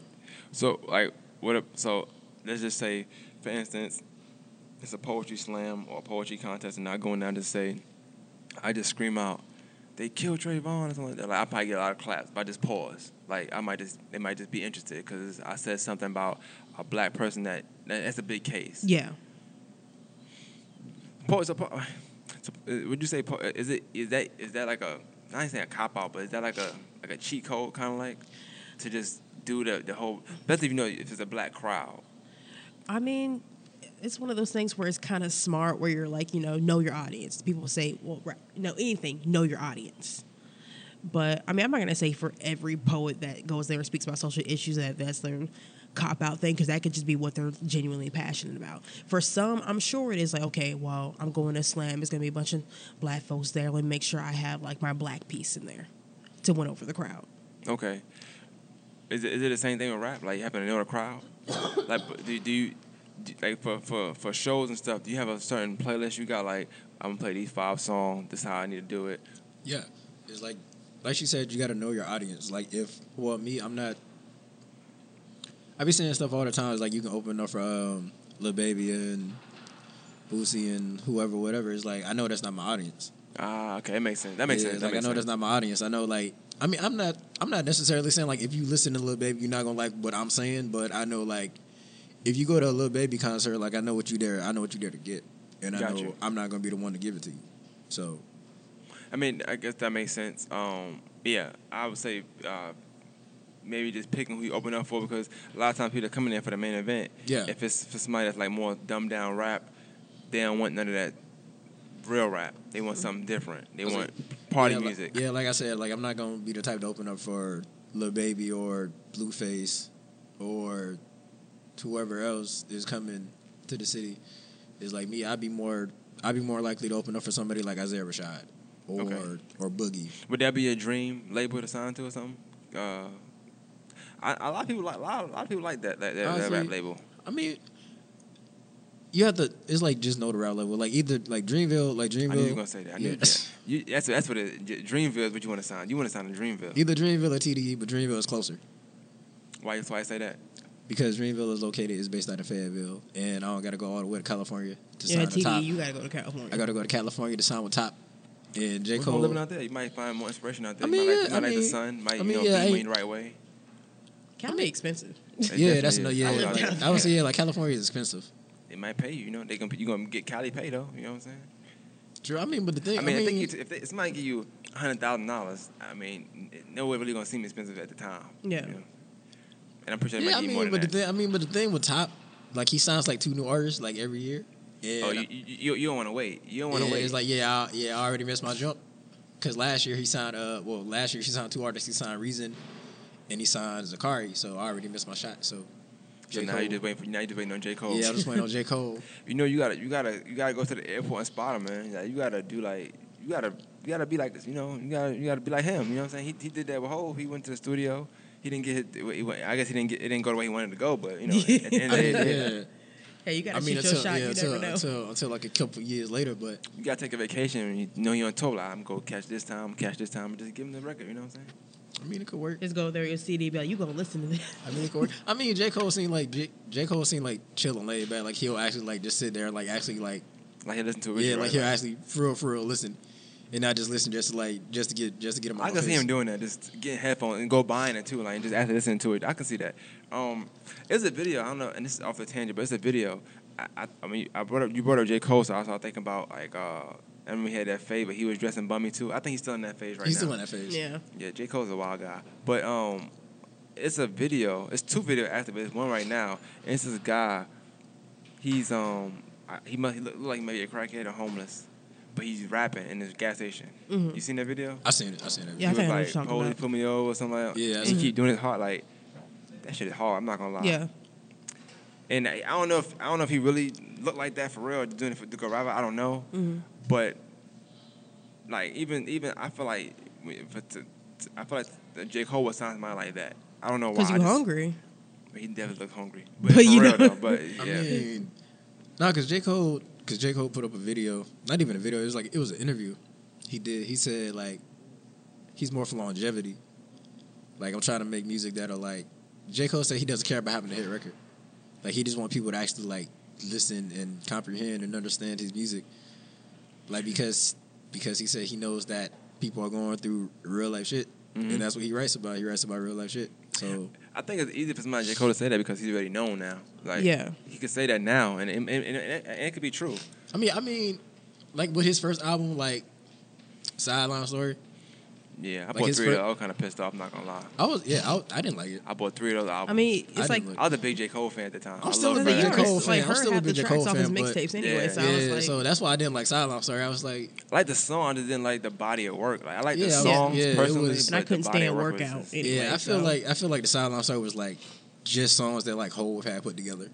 So like what? If, so let's just say, for instance, it's a poetry slam or a poetry contest, and I go in there and just say, I just scream out, "They killed Trayvon" or something like that. Like I probably get a lot of claps, but I just pause. Like I might just they might just be interested because I said something about a black person that, that that's a big case. yeah, Po- so, po- would you say po- is it is that is that like a I ain't saying a cop out, but is that like a like a cheat code kind of like to just do the the whole, especially if you know if it's a black crowd. I mean, it's one of those things where it's kind of smart, where you're like, you know, know your audience. People say, well, right, know anything, know your audience. But I mean, I'm not gonna say for every poet that goes there and speaks about social issues that that's their cop out thing because that could just be what they're genuinely passionate about. For some, I'm sure it is like, okay, well, I'm going to slam. It's gonna be a bunch of black folks there. Let me make sure I have like my black piece in there to win over the crowd. Okay. Is it, is it the same thing with rap? Like you happen to know the crowd? like do, do you like for, for for shows and stuff? Do you have a certain playlist you got? Like I'm gonna play these five songs. This is how I need to do it. Yeah, it's like, like she said, you got to know your audience. Like if, well, me, I'm not. I be saying stuff all the time. It's like you can open up for um, Lil Baby and Boosie and whoever, whatever. It's like I know that's not my audience. Ah, okay, that makes sense. That makes Yeah, sense. That Like I know sense. that's not my audience. I know like I mean I'm not I'm not necessarily saying like if you listen to Lil Baby you're not gonna like what I'm saying, but I know like if you go to a Lil Baby concert, like I know what you there I know what you there to get, and I know you. I'm not gonna be the one to give it to you. So I mean, I guess that makes sense. Um, yeah, I would say uh, maybe just picking who you open up for because a lot of times people are coming there for the main event. Yeah. If it's for somebody that's like more dumbed down rap, they don't want none of that real rap. They want something different. They want party yeah, like- music. yeah, like I said, like I'm not gonna be the type to open up for Lil Baby or Blueface or whoever else is coming to the city. Is like me. I'd be more. I'd be more likely to open up for somebody like Isaiah Rashad or Okay. or Boogie. Would that be a dream label to sign to or something? Uh, I, a lot of people like a lot, a lot of people like that that, that, that rap label. I mean, you have to. It's like just know the rap level. Like either like Dreamville, like Dreamville. I knew you were gonna say that. I knew Yeah. that. You, that's that's what it, Dreamville is. What you want to sign? You want to sign to Dreamville? Either Dreamville or TDE, but Dreamville is closer Why? Why I say that? Because Dreamville is located is based out of Fayetteville, and I don't got to go all the way to California to Yeah, sign the top. TD, you gotta go to California. I got to go to California to sign with Top. And J What's Cole. living out there? You might find more inspiration out there. I you mean, might like, yeah, you might I like the sun. Might I mean, you know yeah, be I- moving the right way. Can be expensive. It yeah, that's no. definitely. Yeah, I was like, I would say yeah, like California is expensive. They might pay you. You know, they gonna you gonna get Cali pay though. You know what I'm saying? True. I mean, but the thing. I mean, I think you, if, they, if somebody give you hundred thousand dollars, I mean, no way really gonna seem expensive at the time. Yeah. you know? And I'm pretty sure yeah, I mean, but the thing. I mean, but the thing with Top, like he signs like two new artists like every year. And oh, you, you, you, don't want to wait. You don't want to yeah, wait. It's like yeah, I, yeah, I already missed my jump. Cause last year he signed uh well last year he signed two artists. He signed Reason, and he signed Zacari. So I already missed my shot. So. so J. now Cole- you just waiting for now you just waiting on J Cole. Yeah, I'm just waiting on J Cole. You know, you gotta, you gotta, you gotta go to the airport and spot him, man. Like, you gotta do like, you gotta, you gotta be like this. You know, you gotta, you gotta be like him. You know what I'm saying? He, he did that with Hove. He went to the studio. He didn't get. His, I guess he didn't get. It didn't go the way he wanted to go. But you know, at the end of the day, yeah. Hey, you gotta I mean, shoot until your shot. yeah, you until, never know. until until like a couple years later. But You gotta take a vacation and you know you're on tour. Like, I'm gonna catch this time, catch this time, and just give him the record. You know what I'm saying? I mean, it could work. Just go there, your CD, be like, you gonna listen to this? I mean, it could work. I mean, J Cole seemed like J, J Cole seemed like chilling, laid back. Like he'll actually like just sit there and like actually like Like he listen to it. yeah, right? like he'll actually for real for real listen, and not just listen just to like just to get just to get him. I on can my see face. him doing that, just getting headphones and go buying it too, like and just after listening to it. I can see that. Um, it's a video. I don't know, and this is off the tangent, but it's a video. I, I, I mean, I brought up you brought up J Cole, so I started thinking about like, uh, I remember he had that phase, but he was dressing bummy too. I think he's still in that phase right He's now. He's still in that phase. yeah. Yeah, J Cole's a wild guy, but um, it's a video. It's two video after, but it's one right now. And it's this guy. He's um, I- he must he look, look like maybe a crackhead or homeless, but he's rapping in this gas station. Mhm. You seen that video? I seen it. I seen it. Yeah, I he think was I know what like, you're talking "Police about. put me over" or something like that. Yeah, I and seen he keep doing it hard. like that. Shit is hard. I'm not gonna lie. Yeah. And I, I don't know if I don't know if he really looked like that for real, or doing it for to go. I don't know, hmm but like even even I feel like for, to, to- I feel like the J Cole was sounding mine like that. I don't know why. Because I you're just- hungry. He definitely looked hungry, But but, you real know- though. But I yeah, mean, no, because J Cole, because J Cole put up a video, not even a video. It was like it was an interview. He did. He said like he's more for longevity. Like I'm trying to make music that'll like. J Cole said he doesn't care about having a hit record. Like he just want people to actually like listen and comprehend and understand his music. Like because because he said he knows that people are going through real life shit, Mhm. and that's what he writes about. He writes about real life shit. So I think it's easy for somebody J Cole to say that because he's already known now. Like Yeah. he could say that now, and and, and, and, and it could be true. I mean, I mean, like with his first album, like Sideline Story. Yeah, I Like bought three fir- of those. I was kind of pissed off. I'm not gonna lie. I was yeah, I, I didn't like it. I bought three of those albums. I mean, I it's like didn't I was a big J Cole fan at the time. I'm I still love a the big J. years, Pitt. Cole like fan. I'm her still a the big J. tracks Cole off his fan, but- mixtapes anyway. Yeah. So I was yeah, like, so that's why I didn't like Sideline Story. I was like, I like the song, I just didn't like the body of work. Like I like the songs yeah, personally, was- And I couldn't stand of work was Workout anyway. yeah, I feel so- like I feel like the Sideline Story was like just songs that like Hove had put together.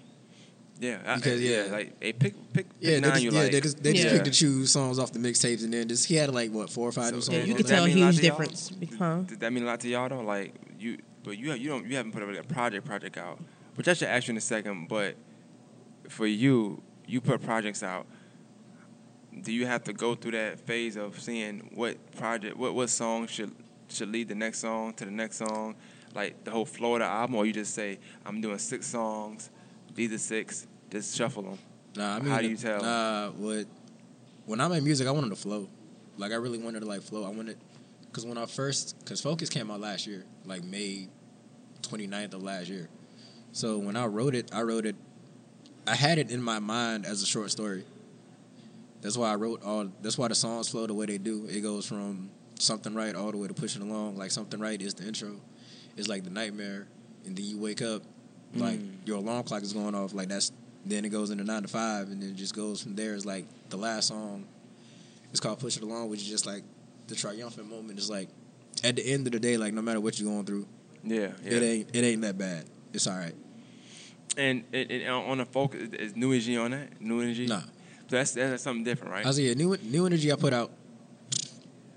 Yeah, I- Because, yeah, yeah. like hey, pick pick, pick Yeah, they nine just, you yeah, like. they just, they just Yeah. picked and choose songs off the mixtapes, and then just he had like what four or five new So, Yeah, songs. you on could tell a that mean lot huge difference. Huh? Did that mean a lot to y'all though? Like you, but you you don't you haven't put a project project out, which I should ask you in a second. But for you, you put projects out. Do you have to go through that phase of seeing what project, what what song should should lead the next song to the next song, like the whole flow of the album, or you just say I'm doing six songs, these are six, just shuffle them. Nah, I mean, How do you tell? Nah, what? When I made music, I wanted to flow. Like I really wanted to like flow. I wanted, cause when I first, cause Focus came out last year, like May 29th of last year. So when I wrote it, I wrote it. I had it in my mind as a short story. That's why I wrote all. That's why the songs flow the way they do. It goes from something right all the way to pushing along. Like something right is the intro. It's like the nightmare, and then you wake up, like Mm. your alarm clock is going off. Like that's then it goes into nine to five, and then it just goes from there. It's like the last song. It's called "Push It Along," which is just like the triumphant moment. It's like at the end of the day, like no matter what you're going through, Yeah, yeah. it ain't it ain't that bad. It's all right. And it, it, on the focus, is New Energy on that? New Energy? Nah, So that's that's something different, right? I was yeah, new new energy I put out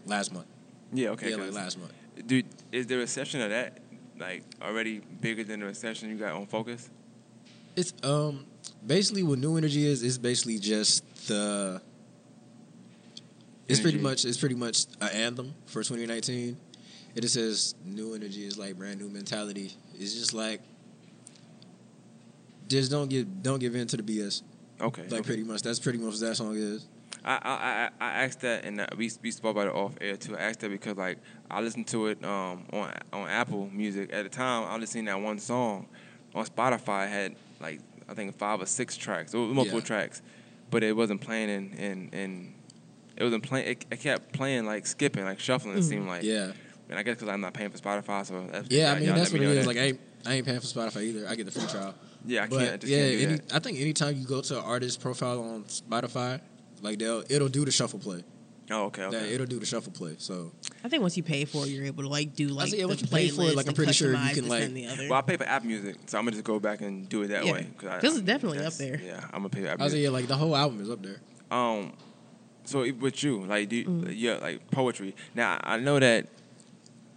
last month. yeah, okay. yeah, like last month. Dude, is the reception of that like already bigger than the reception you got on Focus? It's um basically what new energy is. It's basically just the. It's pretty much it's pretty much an anthem for 2019. It just says new energy is like brand new mentality. It's just like just don't give don't give in to the BS. Okay. Like okay. pretty much that's pretty much what that song is. I, I I I asked that, and uh, we we spoke about it off air too. I asked that because like I listened to it um on on Apple Music at the time. I listened to that one song on Spotify. Had like I think five or six tracks, multiple Yeah. tracks, but it wasn't playing in in, in it wasn't playing. It, it kept playing like skipping, like shuffling. It seemed like Yeah, And I guess because I'm not paying for Spotify, so that's yeah. I mean that's what me it is. that. Like I ain't I ain't paying for Spotify either. I get the free trial. yeah, I But can't. I just yeah, can't do any, that. I think anytime you go to an artist profile on Spotify, like they'll it'll do the shuffle play. Oh, okay, That it'll do the shuffle play. So I think once you pay for it, you're able to like do like say, yeah, the once you pay for it, like, I'm and pretty sure you can, like- that, and the other. Well, I pay for Apple Music, so I'm gonna just go back and do it that Yeah. way. I- 'Cause it's I- definitely up there. Yeah, I'm gonna pay For App I was Music. yeah, like the whole album is up there. Um, so with you, like, do you, Mm. yeah, like poetry. Now I know that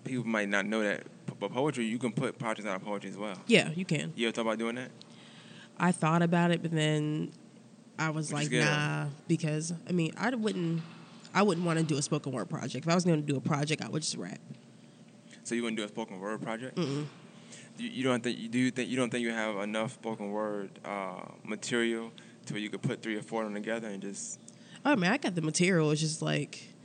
people might not know that, but poetry you can put projects out of poetry as well. yeah, you can. You ever thought about doing that? I thought about it, but then I was Which like, nah, because I mean, I wouldn't, I wouldn't want to do a spoken word project. If I was going to do a project, I would just rap. So you wouldn't do a spoken word project? Mm-mm. You, you don't think? Do you think you don't think you have enough spoken word uh, material to where you could put three or four of them together and just? Oh man, I got the material. It's just like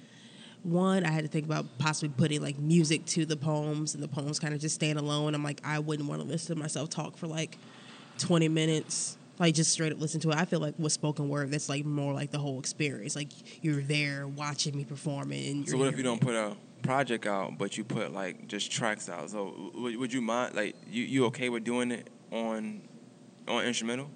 one, I had to think about possibly putting like music to the poems, and the poems kind of just stand alone. I'm like, I wouldn't want to listen to myself talk for like 20 minutes, like just straight up listen to it. I feel like with spoken word, that's like more like the whole experience. Like you're there watching me perform it. And So what if you don't put a project out, but you put like just tracks out? So w- would you mind? Like you, you okay with doing it on on instrumental?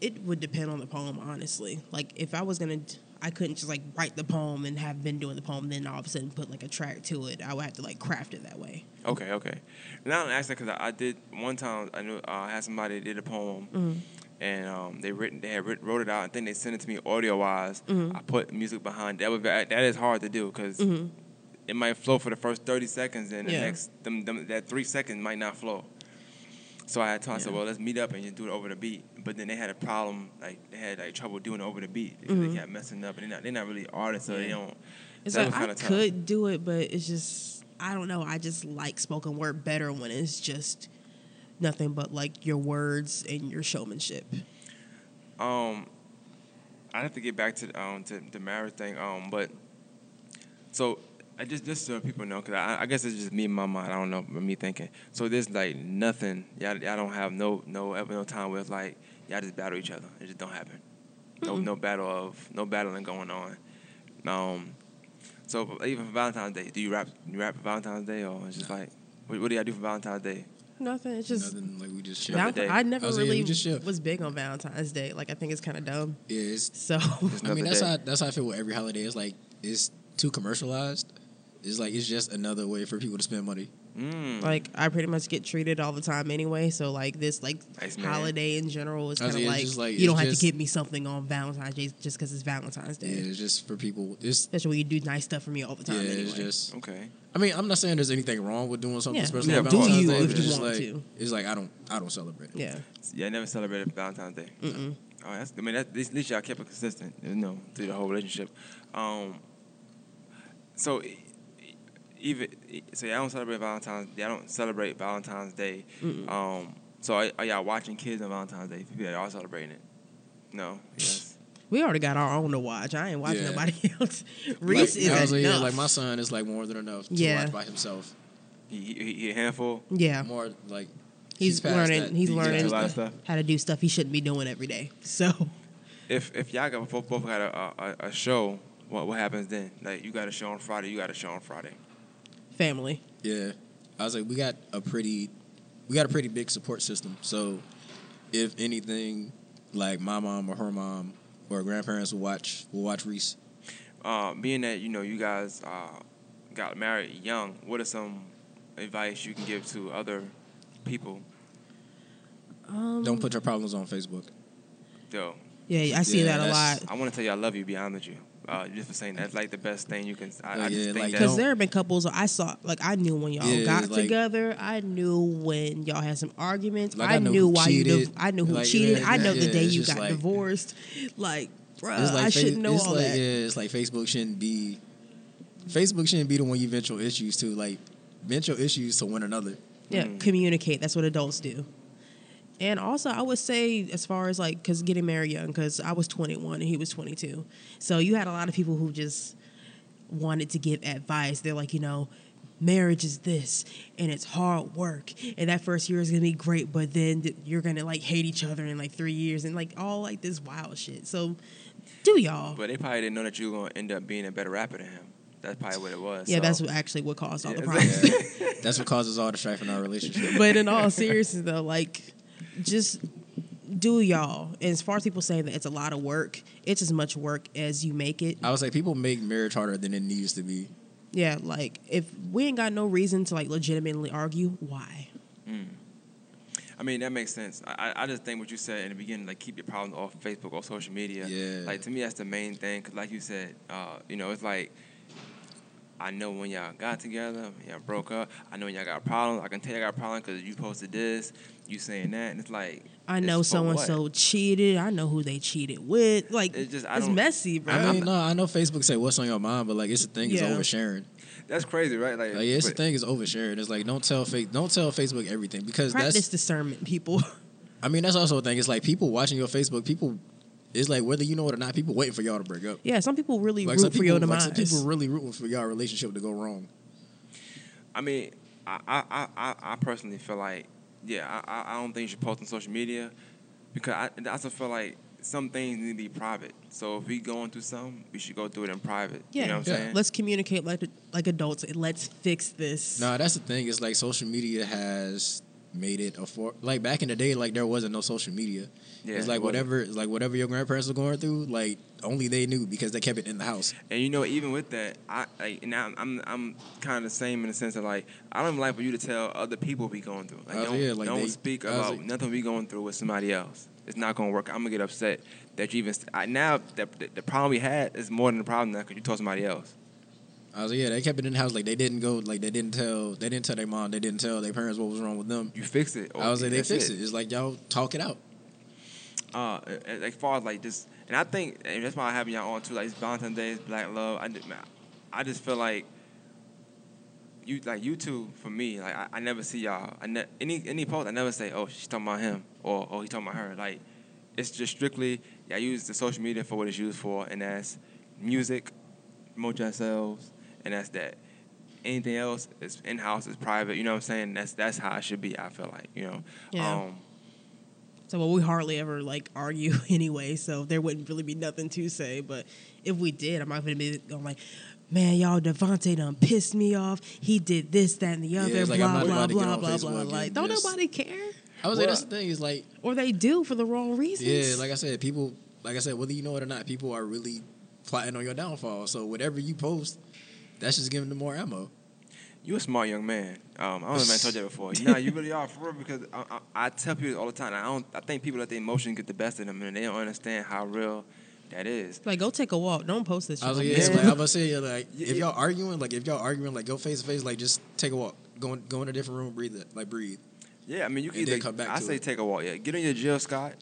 It would depend on the poem, honestly. Like if I was gonna, I couldn't just like write the poem and have been doing the poem, then all of a sudden put like a track to it. I would have to like craft it that way. Okay, okay. Now I'm asking because I, I did one time. I knew uh, I had somebody that did a poem, and um, they written they had writ, wrote it out. and then they sent it to me audio wise. I put music behind. That very, that is hard to do because it might flow for the first thirty seconds, and the Yeah. next them, them, that three seconds might not flow. So I had I said, well, let's meet up and just do it over the beat. But then they had a problem, like they had like trouble doing it over the beat because they kept messing up, and they're not they're not really artists, so they don't. It's that like I tough. could do it, but it's just I don't know. I just like spoken word better when it's just nothing but like your words and your showmanship. Um, I have to get back to um to the marriage thing. Um, but so I just just so people know because I, I guess it's just me in my mind. I don't know, but me thinking. So there's like nothing. Y'all, y'all don't have no no ever no time where it's like y'all just battle each other. It just don't happen. No no battle of no battling going on. Um, so even for Valentine's Day, do you rap you rap for Valentine's Day or it's just like what, what do y'all do for Valentine's Day? Nothing. It's just Nothing like we just chill. Val- I never I was like, yeah, really just was big on Valentine's Day. Like I think it's kind of dumb. Yeah, it's, So I mean that's day. how that's how I feel with every holiday. It's like it's too commercialized. It's like it's just another way for people to spend money. Mm. like I pretty much get treated all the time anyway. So like this like Nice holiday in general is kind of like, like, it's just like- you don't it's have just- to get me something on Valentine's Day just because it's Valentine's Day. Yeah, it's just for people. It's Especially when you do nice stuff for me all the yeah, time. anyway. it's just. okay. I mean, I'm not saying there's anything wrong with doing something Yeah. special. Yeah, do you Day, if you just want like, to. It's like I don't I don't celebrate. it. yeah. Yeah, I never celebrated Valentine's Day. Mm-mm. Oh, that's. I mean, that, at least- at least y'all kept it consistent, you know, through the whole relationship. Um. So, even e- so, y'all don't celebrate Valentine's. Y'all don't celebrate Valentine's Day. Um. So, are, are y'all watching kids on Valentine's Day? People that are celebrating it. No. Yes. We already got our own to watch. I ain't watching Yeah. nobody else. Reese like, is I was like, yeah, enough. like my son is like more than enough to Yeah. watch by himself. He, he, he a handful. yeah, More like he's, past learning. that. He's He- learning a lot of stuff. how to do stuff he shouldn't be doing every day. So If if y'all got both, both got a, a a show, what what happens then? Like you got a show on Friday, you got a show on Friday. Family. Yeah, I was like, we got a pretty, we got a pretty big support system. So, if anything, like my mom or her mom or grandparents will watch, will watch Reese. uh, being that you know you guys uh, got married young, what are some advice you can give to other people? Um, Don't put your problems on Facebook. Yo, Yeah, I see Yeah, that a lot. I want to tell you I love you. beyond the with you. Uh, just for saying that's like the best thing you can. I, Oh, I just yeah, think like. Because there have been couples I saw, like I knew when y'all Yeah, got like- together. I knew when y'all had some arguments. Like, I, I know knew who why you. cheated. Div- I knew who Like, cheated. yeah, I know the day you got like- divorced. Like, bruh, It's like I fa- shouldn't know it's all like, that. Yeah, it's like Facebook shouldn't be. Facebook shouldn't be the one you vent your issues to. Like, vent your issues to one another. Yeah, Mm. communicate. That's what adults do. And also, I would say, as far as like, because getting married young, because I was 21 and he was 22. So you had a lot of people who just wanted to give advice. They're like, you know, marriage is this and it's hard work. And that first year is going to be great, but then you're going to like hate each other in like three years and like all like this wild shit. So do y'all. but they probably didn't know that you were gonna end up being a better rapper than him. That's probably what it was. yeah, so- that's what actually what caused all the problems. Yeah, that's what causes all the strife in our relationship. but in all seriousness though like just do y'all and as far as people saying that it's a lot of work it's as much work as you make it I would say people make marriage harder than it needs to be. yeah like if we ain't got no reason to like legitimately argue why I mean, that makes sense. I, I I just think what you said in the beginning, like keep your problems off Facebook or social media. Yeah. Like to me, that's the main thing. Cause like you said, uh, you know, it's like I know when y'all got together, when y'all broke up. I know when y'all got problems. I can tell y'all got problems because you posted this, you saying that, and it's like I know for so and so cheated. I know who they cheated with. Like It's just- I it's messy, bro. I mean, no, I know Facebook say what's on your mind, but like it's the thing is Yeah. oversharing. That's crazy, right? Like, Like, yeah, it's the thing is oversharing. It's like don't tell fake, don't tell Facebook everything because Practice that's. discernment, people. I mean, that's also a thing. It's like people watching your Facebook. People, it's like whether you know it or not, people waiting for y'all to break up. yeah, some people really Like root some for people, your like demise. some people really rooting for y'all relationship to go wrong. I mean, I, I, I- I, I personally feel like, yeah, I, I- I don't think you should post on social media because I, I also feel like some things need to be private. So if we going through something, we should go through it in private. yeah, You know what I'm saying? let's communicate like like adults. Let's fix this. Nah, that's the thing. It's like social media has made it a for like back in the day, like there wasn't no social media. Yeah, it's like wasn't. whatever, it's like whatever your grandparents were going through, like only they knew because they kept it in the house. And you know, even with that, I like now I'm I'm, I'm kind of the same in the sense of like I don't like for you to tell other people we going through. Like Oh, don't yeah, like don't they- speak about like- nothing we going through with somebody else. It's not gonna work. I'm gonna get upset that you even I, now the, the problem we had is more than the problem now because you told somebody else. I was like, yeah, they kept it in the house. Like they didn't go, like they didn't tell, they didn't tell their mom, they didn't tell their parents what was wrong with them. You fix it. I was like, they that's fixed it. It's like y'all talk it out. Uh, as far as like just, and I think and that's why I have y'all on too. Like it's Valentine's Day, it's Black Love. I, man, I just feel like you like you two for me. Like I, I never see y'all. I ne- any any post I never say, oh she's talking about him or oh he's talking about her. Like it's just strictly yeah. I use the social media for what it's used for, and that's music, promote yourselves, and that's that. Anything else is in house, is private. You know what I'm saying? That's that's how it should be. I feel like you know. Yeah. Um, So well, we hardly ever like argue anyway, so there wouldn't really be nothing to say. But if we did, I'm not gonna be going like, man, y'all Devonte done pissed me off. He did this, that, and the other. it's like, blah blah about to get blah blah blah. Like, don't nobody care, I was Well, like, that's the thing. Is like, or they do for the wrong reasons. yeah, like I said, people, like I said, whether you know it or not, people are really plotting on your downfall. So whatever you post, that's just giving them more ammo. You a smart young man. Um, I don't know if I told you that before. nah, you really are for real because I, I, I tell people all the time. I don't. I think people let the emotion get the best of them, and they don't understand how real that is. Like, go take a walk. Don't post this. I was shit like, on yeah, Facebook. like, I was about to say, yeah, like if y'all arguing, like if y'all arguing, like go face to face, like just take a walk, go in, go in a different room, breathe it, like breathe. Yeah, I mean, you can And either come back I to say it. take a walk. Yeah, get in your Jill Scott.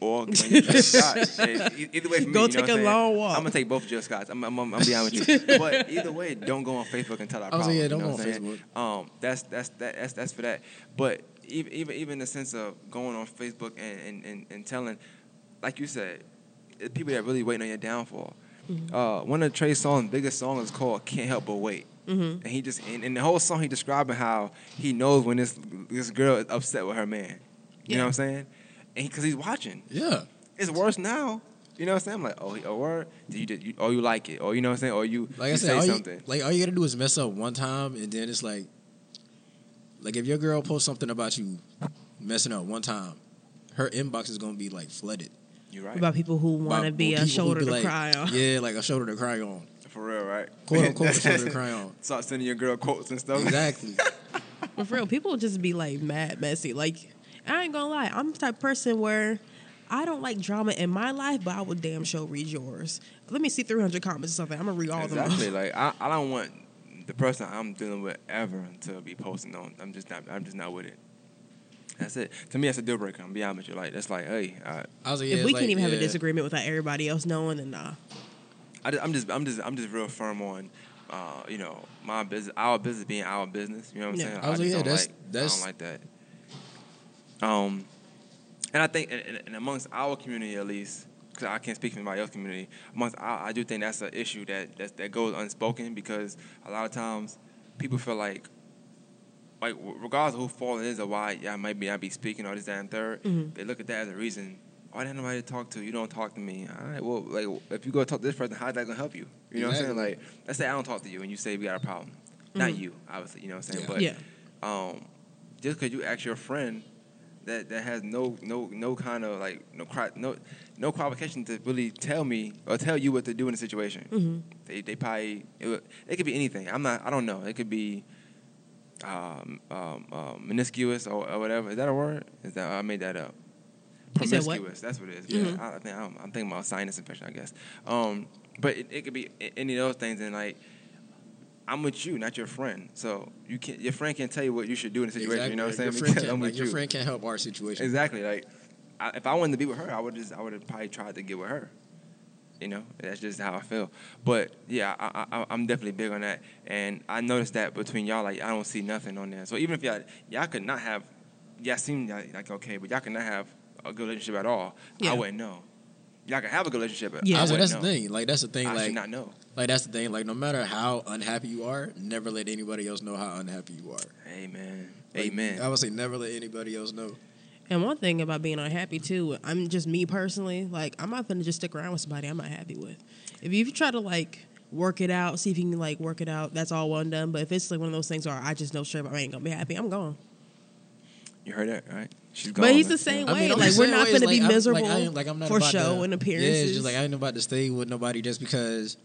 Or get on Jill Scott. Either way for me. Go you know take what a I'm saying? long walk. I'm gonna take both Jill Scotts. I'm, I'm, I'm, I'm be honest with you. But either way, don't go on Facebook and tell our I was problems. like, yeah, you don't know go what on I'm saying? Um, that's that's that, that's that's for that. But even even even the sense of going on Facebook and and, and, and telling, like you said, it- people that really waiting on your downfall. Mm-hmm. Uh, one of Trey Songz, biggest song is called "Can't Help But Wait," Mhm. and he just and, and the whole song he describing how he knows when this this girl is upset with her man. You Yeah. know what I'm saying? And because he's watching, Yeah, it's worse now. You know what I'm saying? I'm like, oh, he- oh, word. Did you, did you, or you like it, or you know what I'm saying, or you, like you I said, say something. you, like all you gotta do is mess up one time, and then it's like, like if your girl posts something about you messing up one time, her inbox is gonna be like flooded. You're right. about people who want to be a shoulder be to like- cry on. Yeah, like a shoulder to cry on, For real, right? quote unquote a shoulder to cry on. Start sending your girl quotes and stuff. Exactly. But for real, people just be like mad messy. Like, I ain't gonna lie, I'm the type of person where I don't like drama in my life, but I would damn sure read yours. Let me see 300 comments or something. I'm gonna read all exactly. of them. Like I, I don't want the person I'm dealing with ever to be posting on. I'm just not. I'm just not with it. That's it. To me, that's a deal breaker. I'm be honest with you. Like that's like, hey, I, I was like, yeah, if we like, can't even have a disagreement without everybody else knowing, then nah. I just, I'm just, I'm just, I'm just real firm on, uh, you know, my business, our business being our business. You know what I'm Yeah. saying? I was like, just yeah, that's- like, that's- I don't like that. Um, and I think, and, and- and amongst our community at least, because I can't speak for anybody else's community, amongst our, I do think that's an issue that that that goes unspoken because a lot of times people feel like. Like regardless of who fault is or why y'all might be I be speaking or this that and 3rd Mhm. they look at that as a reason. Why didn't nobody to talk to? You don't talk to me. All right, well, like if you go talk to this person, how's that gonna help you? You know what I'm saying? Like, let's say I don't talk to you and you say we got a problem. Not you, obviously. You know what I'm saying? Yeah. But Yeah. um, just because you ask your friend that that has no no no kind of like no no no qualification to really tell me or tell you what to do in a situation. hmm They they probably it, it could be anything. I'm not. I don't know. It could be. Um, um, um, meniscus or, or whatever. Is that a word? Is that I made that up? Said what? That's what it is. Yeah, Mhm. I, I think I'm, I'm thinking about sinus infection. I guess. Um, but it, it could be any of those things, and like I'm with you, not your friend. So you can your friend can't tell you what you should do in a situation. You know what I'm saying? Your friend, can't, I'm like, your friend can't help our situation. Exactly. Like, I, if I wanted to be with her, I would just, I would have probably tried to get with her. You know, that's just how I feel. But yeah, I, I, I'm definitely big on that, and I noticed that between y'all, like, I don't see nothing on there. So even if y'all, y'all could not have, y'all seem like, like okay, but y'all could not have a good relationship at all. Yeah. I wouldn't know. Y'all can have a good relationship, but Yeah. I I was like, that's know. the thing. Like that's the thing. I like not know. Like that's the thing. Like no matter how unhappy you are, never let anybody else know how unhappy you are. Amen. Like, Amen. I would say never let anybody else know. And one thing about being unhappy too, I'm just me personally. Like I'm not gonna just stick around with somebody I'm not happy with. If you try to like work it out, see if you can like work it out, that's all well and done. But if it's like one of those things where I just know straight up I ain't gonna be happy, I'm gone. You heard that, right? She's gone. But he's the same I way. mean, I'm like just we're saying, not it's gonna like, be I'm- miserable like, I ain't- like, I'm not for about show to- and Yeah, appearances. it's just like I ain't about to stay with nobody just because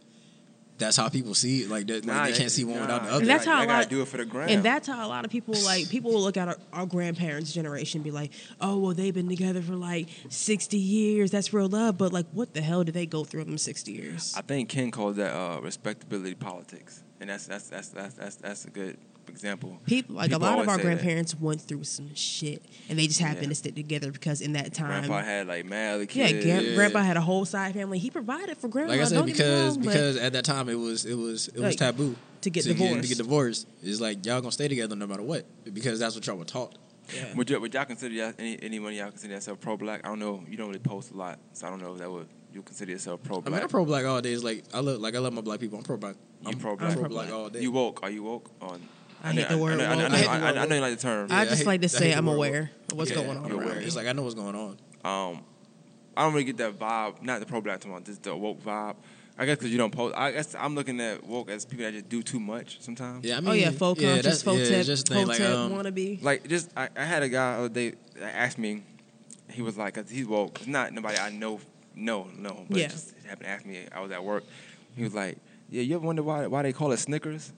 that's how people see it. Like, that, like they can't see one nah. without the And other. that's how a gotta lot- do it for the gram. And that's how a lot of people like people will look at our, our grandparents' generation and be like, "Oh, well, they've been together for like sixty years. That's real love." But like, what the hell did they go through in them sixty years? I think Ken calls that uh, respectability politics, and that's that's that's that's that's, that's a good example. People like People a lot of our say that. grandparents went through some shit, and they just happened Yeah. to stick together because in that time, Grandpa had like mad other yeah, kids. Yeah. grandpa had a whole side family. He provided for grandma. Like I said, don't because wrong, but because at that time it was it was it was Like, taboo to get to divorced. get divorced. It's like y'all gonna stay together no matter what because that's what y'all were taught. yeah. Would, you, would y'all consider y'all, any anyone y'all consider yourself pro black? I don't know. You don't really post a lot, so I don't know if that would you consider yourself pro black. I mean, I'm pro black all day. It's like I love like I love my black people. I'm pro black. I'm pro-black. pro black pro-black. all day. You woke? Are you woke? On I hate the word I, know- I, know- woke. I, know- I hate the I, word I know you like the term. I just like to say I'm aware of what's going on around aware. me. It's like I know what's going on. Um, I don't really get that vibe. Not the pro black tomorrow, just the woke vibe. I guess because you don't post. I guess I'm looking at woke as people that just do too much sometimes. Yeah, I mean, oh yeah, faux yeah, conscious, that's- faux yeah, tip, it's just the thing, faux like, tip, um, wannabe. Like just I, I had a guy the other day that asked me. He was like, he's woke. It's not nobody I know. No, no. But Yeah. it just happened to ask me. I was at work. He was like, "Yeah, you ever wonder why why they call it Snickers?"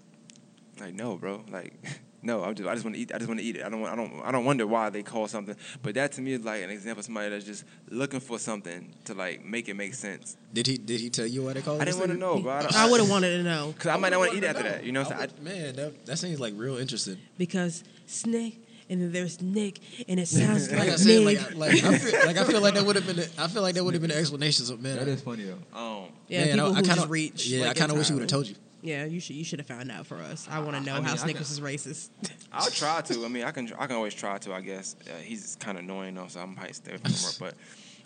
Like, no, bro. Like, no. I just I just want to eat. I just want to eat it. I don't want- I don't I don't wonder why they call something. But that to me is like an example of somebody that's just looking for something to like make it make sense. Did he did he tell you why they call? I didn't want to know, bro. I, I would have wanted to know Cause I might not want to eat after that. You know what I'm I saying? man, that, that seems like real interesting. because Snick and then there's Nick and it sounds Like like, I said, Nick. like, like I feel like I feel like that would have been. I feel like that would have been an explanation. So man, that is funny though. Um, yeah, man, people I, who I kinda, just reach. Yeah, like, I kind of wish he would have told you. Yeah, you should you should have found out for us. I want to know I mean, how Snickers is racist. I'll try to. I mean, I can. I can always try to. I guess uh, he's kind of annoying though, so I'm probably stay from work.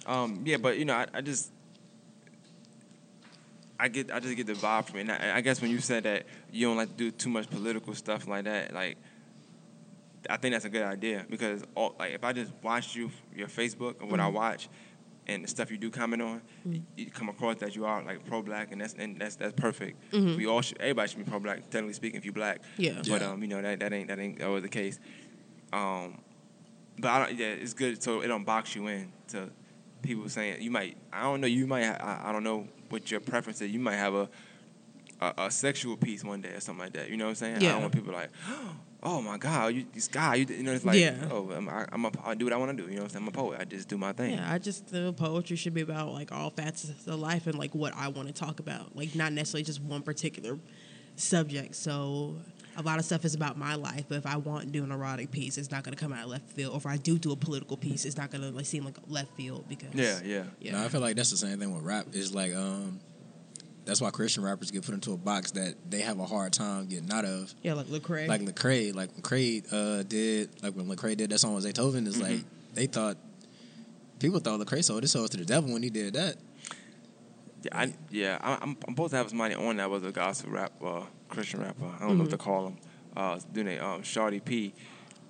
But, um, yeah, but you know, I, I just, I get, I just get the vibe from it. And I, I guess when you said that you don't like to do too much political stuff like that, like, I think that's a good idea because, all, like, if I just watch you your Facebook and what I watch. And the stuff you do comment on, you, you come across that you are like pro-black, and that's and that's that's perfect. We all should, everybody should be pro-black. Technically speaking, if you black, Yeah. but Yeah. um, you know that that ain't that ain't always the case. Um, but I don't, yeah, it's good so it don't box you in to people saying you might. I don't know. You might. I, I don't know what your preference is. You might have a, a a sexual piece one day or something like that. You know what I'm saying? I Yeah. don't want people like, oh my god, you this guy. You, you know, it's like, Yeah. oh, I'm, I, I'm a, I do what I want to do. You know I'm? I'm a poet. I just do my thing. Yeah, I just the poetry should be about like all facets of life and like what I want to talk about, like not necessarily just one particular subject. So a lot of stuff is about my life, but if I want to do an erotic piece, it's not going to come out of left field. Or if I do do a political piece, it's not going to like seem like left field because Yeah, yeah. yeah, No, I feel like that's the same thing with rap. It's like um, that's why Christian rappers get put into a box that they have a hard time getting out of. yeah, like Lecrae. Like Lecrae, like when Lecrae uh, did, like when Lecrae did that song with Zaytoven, is like they thought people thought Lecrae sold his soul to the devil when he did that. Yeah, I, yeah. I, I'm, I'm supposed to have somebody on that was a gospel rap, uh, Christian rapper. I don't know what to call him. Uh, doing a um, Shawty P,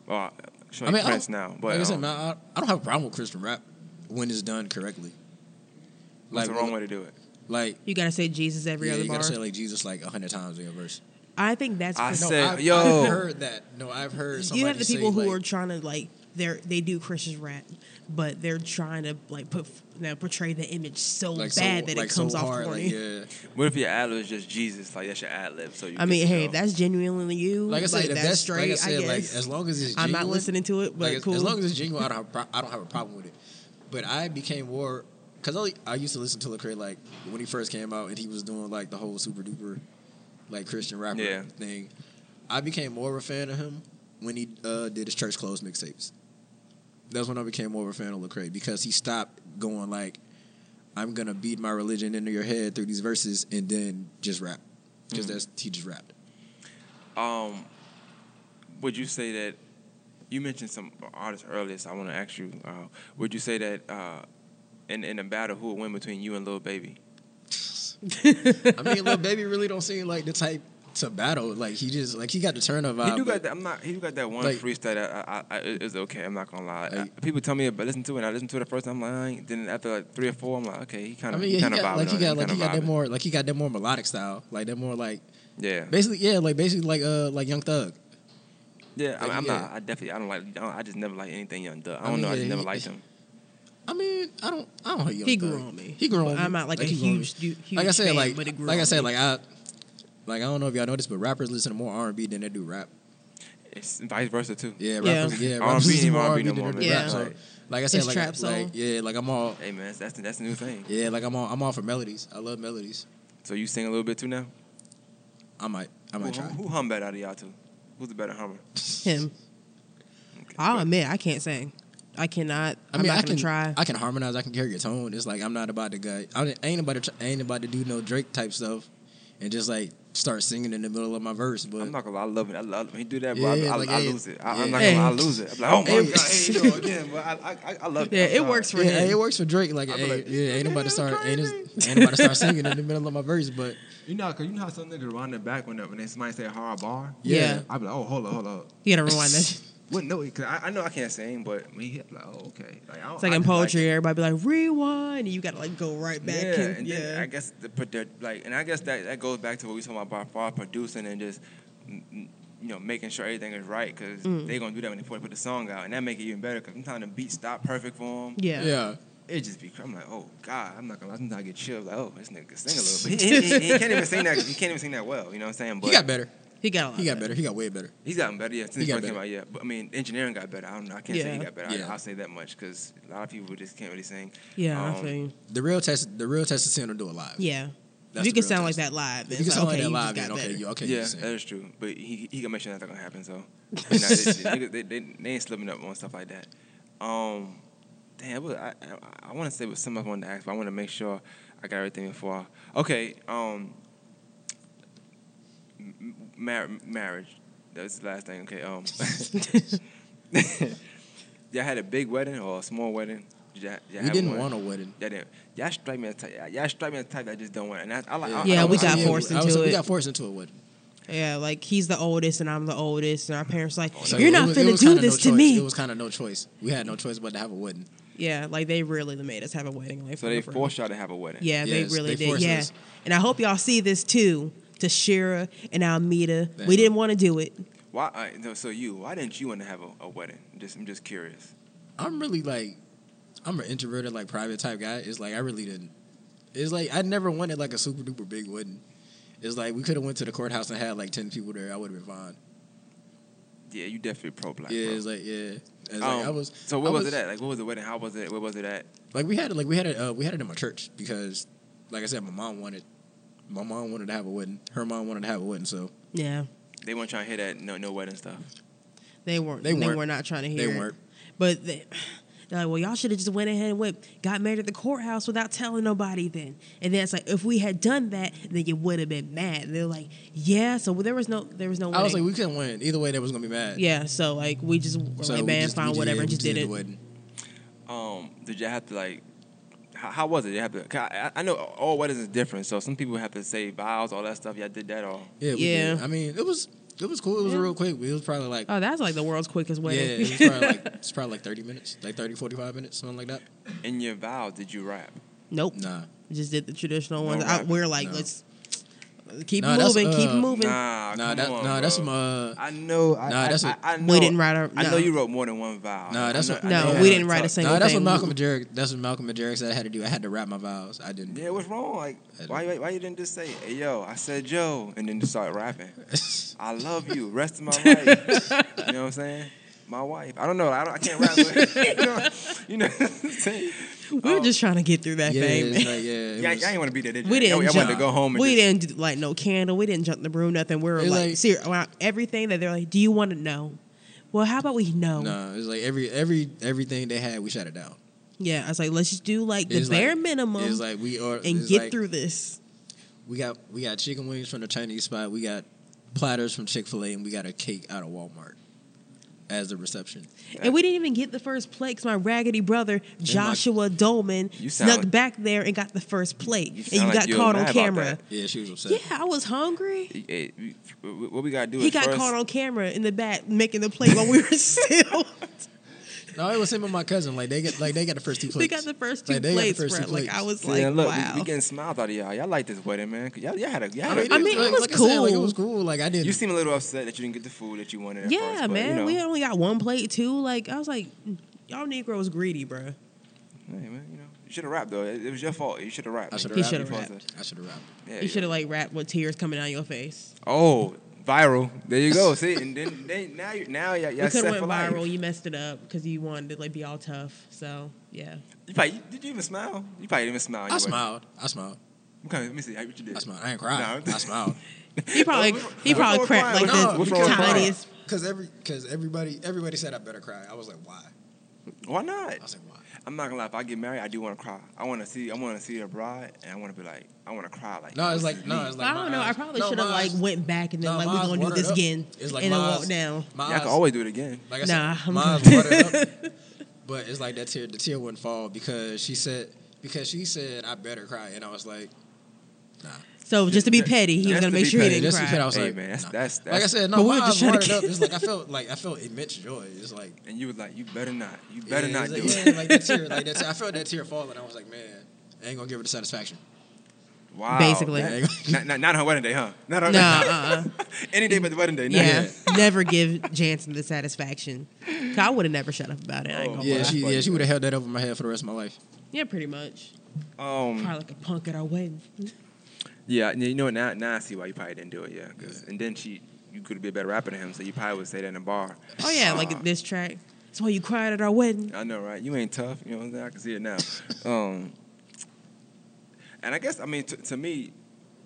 uh, Shawty I mean, Prince don't- now. But like I said, um, man, I, I don't have a problem with Christian rap when it's done correctly. what's like, the wrong way to do it? Like you got to say Jesus every yeah, other you bar. gotta say like Jesus like a hundred times in your verse. I think that's I for- said- I've, yo. I've heard that. No, I've heard. you have the people say, who like, are trying to like they're they do Christian rap, but they're trying to like put you know, portray the image so like bad so, that like it comes so off hard, corny. like, yeah. What if your ad lib is just Jesus? Like that's your ad lib. So you. I mean, hey, if that's genuinely you, Like I said, if that's, that's straight. like I said, I like guess. as long as it's I'm not listening to it, but like, as- cool. as long as it's genuine, I don't have I don't have a problem with it. But I became more because I, I used to listen to Lecrae like when he first came out and he was doing like the whole super duper like Christian rapper Yeah. thing. I became more of a fan of him when he uh, did his church clothes mixtapes. That's when I became more of a fan of Lecrae because he stopped going like, "I'm gonna beat my religion into your head through these verses and then just rap," because Mm-hmm. that's he just rapped. Um, would you say that you mentioned some artists earlier? So I want to ask you: uh, Would you say that uh, in in a battle, who would win between you and Lil Baby? I mean, Lil baby really don't seem like the type to battle. Like he just like he got the turn of vibe. He do got that. I'm not. He do got that one Like- freestyle that I, I, I, is okay. I'm not gonna lie. Like- People tell me, but listen to it. and I listen to it the first time. I'm like, then after like three or four, I'm like, okay, he kind of. I mean, yeah, kind he got like he got like he got that more like he got that more melodic style, like that more like Yeah, basically yeah, like basically like uh like Young Thug. yeah. I, like, I'm yeah. not. I definitely. I don't like. I, don't, I just never like anything Young Thug. I I don't mean, know. I yeah, just never he- liked him. I mean, I don't I don't hate Young He Thug. grew on me. He grew on But me. I'm not like, a he grew on me. huge, du- huge like I said, fan, like but it grew like I on said, me. like I like I don't know if y'all know this, but rappers listen to more R and B than they do rap. It's vice versa too. Yeah, Yeah. rappers. Yeah, R&B rappers listen ain't more R&B R&B no than more, they man. do rap. Yeah. So, like I said, It's like, trap like yeah, like I'm all Hey man, that's that's the, that's the new thing. yeah, like I'm all I'm all for melodies. I love melodies. So you sing a little bit too now. I might I Who, might try. who hum better out of y'all two? Who's the better hummer? him. Okay. I'll admit I can't sing. I cannot. I I'm mean, not I can try. I can harmonize. I can carry a tone. It's like I'm not about to go. I ain't about to. I ain't about to do no Drake type stuff, and just like start singing in the middle of my verse. But I'm not gonna lie, I love it. I love when he do that, bro. Yeah, I, yeah, I, like, I hey, lose it. I, yeah. I'm not gonna lie, I lose it. I'm like, oh my Hey. god, hey, you know, again, but I, I, I love it. yeah, it works for yeah, him. it works for Drake. Like, hey, like, yeah, ain't about to start. Ain't, crazy." ain't about to start singing in the middle of my verse. But You know, cause you know how some niggas run the back when when they somebody say a hard bar. yeah, Yeah. I be like, oh, hold up, hold up. You gotta rewind that. Wouldn't know it, cause I, I know I can't sing, but when he hit, like, oh, okay. Like, I don't, It's like I in poetry, it. everybody be like rewind, and you gotta like go right back. Yeah, and, and then I guess the, but the, like, and I guess that, that goes back to what we talking about about far producing and just, you know, making sure everything is right because Mm. they gonna do that when they put, put the song out, and that make it even better because sometimes the beat stop perfect for them. yeah, yeah. It just be, I'm like, oh God, I'm not gonna lie. Sometimes I get chills, like, oh, this nigga can sing a little bit. he, he- he can't even sing that. He can't even sing that well. You know what I'm saying? But He got better. He got a lot He got better. better. He got way better. He's gotten better, yeah. Since He he got first came out, yeah. But I mean, engineering got better. I don't know. I can't say he Yeah. got better. Yeah. I, I'll say that much because a lot of people just can't really sing. Yeah, I Um, feel you. The real test. The real test is seeing him do it live. Yeah, That's you the can real sound like test. that live, If then you can it's sound like, like okay, that you live, just then got okay, better. you okay. yeah, you can sing. that is true. But he he can make sure that's not gonna happen. So you know, they, they, they, they, they ain't slipping up on stuff like that. Um, damn, what- I I, I want to say what something I wanted to ask, but I want to make sure I got everything before. I, okay, um, m- mar- marriage. That's the last thing. Okay, um, y'all had a big wedding or a small wedding? Did y'all, y'all We didn't one? want a wedding. Y'all didn't. Y'all strike me as type. Y'all strike me as type that just don't want. it. And I, I. I, Yeah, I, we I, got I, forced I into say We it. got forced into a wedding. Yeah, like he's the oldest and I'm the oldest, and our parents like, So you're not was- it finna do this no to me. It was kind of no choice. We had no choice but to have a wedding. yeah, like they really made us have a wedding. Like, So they forced y'all to have a wedding. Yeah, they really they did. Yeah, us. and I hope y'all see this too. To Shira and Almeida, Damn. we didn't want to do it. Why? I, no, so you? Why didn't you want to have a, a wedding? Just I'm just curious. I'm really like, I'm an introverted, like private type guy. It's like I really didn't. It's like I never wanted like a super duper big wedding. It's like we could have went to the courthouse and had like ten people there. I would have been fine. Yeah, you definitely pro black. yeah, bro. it's like yeah. It's Um, like I was. so what I was, it at? Like what was the wedding? How was it? Where was it at? Like we had it. Like we had it. Uh, we had it in my church because, like I said, my mom wanted. My mom wanted to have a wedding. Her mom wanted to have a wedding. So Yeah, They weren't trying to hear that no no wedding stuff. they weren't. They They, weren't. were not trying to hear. it. They weren't. But they, they're like, well, y'all should have just went ahead and went, got married at the courthouse without telling nobody. Then, and then it's like, if we had done that, then you would have been mad. They're like, yeah. So there was no, there was no. I was like, we couldn't win. Either way, they was gonna be mad. yeah. So like, we just were So like, we man, just- we fine, whatever, yeah, and just did the it. wedding. Um, did you have to like? How, how was it? You have to. 'cause I, I know all weddings is different. So some people have to say vows, all that stuff. Y'all did that all. Yeah, we Yeah. Did. I mean, it was it was cool. It was Yeah. real quick. It was probably like Oh, that's like the world's quickest way. yeah, wedding. it was probably like it's probably like thirty minutes, like 30, 45 minutes, something like that. In your vows, did you rap? nope. Nah, Just did the traditional No ones. I, we're like, No. let's keep Nah, moving, keep uh, it moving. Nah, nah, come that, on, nah, that's bro. some. Uh, I know. I, Nah, I, that's I, know. we didn't write our. I know you wrote more than one vow. Nah, that's know, what- I No, know we didn't write a talk- single nah, that's thing. what Malcolm and Jarek. That's what Malcolm and Jarek said I had to do. I had to rap my vows. I didn't. Yeah, what's wrong? Like, why, why, why you didn't just say, "Hey, yo, I said Joe," and then just start rapping? I love you. Rest of my life. you know what I'm saying? My wife. I don't know. I, don't, I can't rap. But, you know, you know I'm saying? We were um, just trying to get through that yeah, thing. it's like, yeah, it Yeah, was- y'all ain't want to be there, did you? We didn't Y'all, y'all jump. wanted to go home and we just, didn't like no candle. We didn't jump the broom. Nothing. We were like, like- ser- everything that they're like. Do you want to know? Well, how about we know? No, it's like every every everything they had, we shut it down. Yeah, I was like, let's just do like the It's bare like- minimum It's like we are and get like, through this. We got we got chicken wings from the Chinese spot. We got platters from Chick Fil A, and we got a cake out of Walmart as the reception. And we didn't even get the first plate because my raggedy brother Joshua Dolman sound snuck like- back there and got the first plate, You and you like got you caught on camera. Yeah, she was upset. Yeah, I was hungry. Hey, what we gotta do He is got first, caught on camera in the back making the plate while we were still. No, it was him and my cousin. Like they get like they got the first two plates. they got the first two Like, they got the plates, first bro. two Like. I was See, like, and look, wow. we, we getting smiles out of y'all. Y'all like this wedding, man. 'Cause Y'all, y'all had a, y'all had I a mean, I mean, like, it was like I said, like, it was cool. Like I did. You seem a little upset that you didn't get the food that you wanted. At yeah, first, but, man. You know, We only got one plate too. Like I was like, mm, y'all Negroes greedy, bro. hey, man, you know, you should have rapped though. It, it was your fault. You should have rapped. I should have He rapped. rapped. I should have rapped. Yeah, You should have like rapped with tears coming down your face. Oh, viral. There you go. See, and then they, now you now y'all, y'all we could set have for went life. viral. You messed it up because you wanted to like be all tough. So yeah. You probably, did you even smile? You probably didn't even smile. I You were- smiled. I smiled. Okay, let me see. What you did? I smiled. I ain't crying. No. I smiled. He probably he What's probably with cracked like No, the what's wrong with crying? tiniest. Because every because everybody everybody said I better cry. I was like, why? Why not? I was like, why? I'm not gonna lie. If I get married, I do want to cry. I want to see. I want to see the bride, and I want to be like, I want to cry. Like No, it's like no, it's like I don't know. I probably no, should have like went back and then no, like we're gonna do this up. again It's like and then walk down. My Y'all eyes, can always do it again. like I Nah, said, I'm my eyes watered up. But it's like that tear. The tear wouldn't fall because she said because she said I better cry, and I was like, nah. So just to be petty, he was gonna to make be sure he didn't just to cry. be petty, I was Hey, like, man, that's- nah. that's- like I that's- said, But no, we were just trying to watered get up. It's like I felt like I felt immense joy. It's like And you was like, you better not. You better yeah, not it's do like, it. Yeah, like that tear, like that. Tear, I felt that tear fall, and I was like, man, I ain't gonna give her the satisfaction. Wow. Basically. Not, not, not her wedding day, huh? Not her, Nah, uh-uh. Any day but the wedding day. no. Yeah, never give Jansen the satisfaction. I would have never shut up about it. I ain't Oh, gonna Yeah, lie. she yeah she would have held that over my head for the rest of my life. yeah, pretty much. Um. Probably like a punk at our wedding. Yeah. You know what? Now, now I see why you probably didn't do it. Yeah. 'cause- and then she, you could be a better rapper than him, so you probably would say that in a bar. Oh yeah, Uh, like this track. That's why you cried at our wedding. I know, right? You ain't tough. You know what I'm saying? I can see it now. um, and I guess I mean to, to me,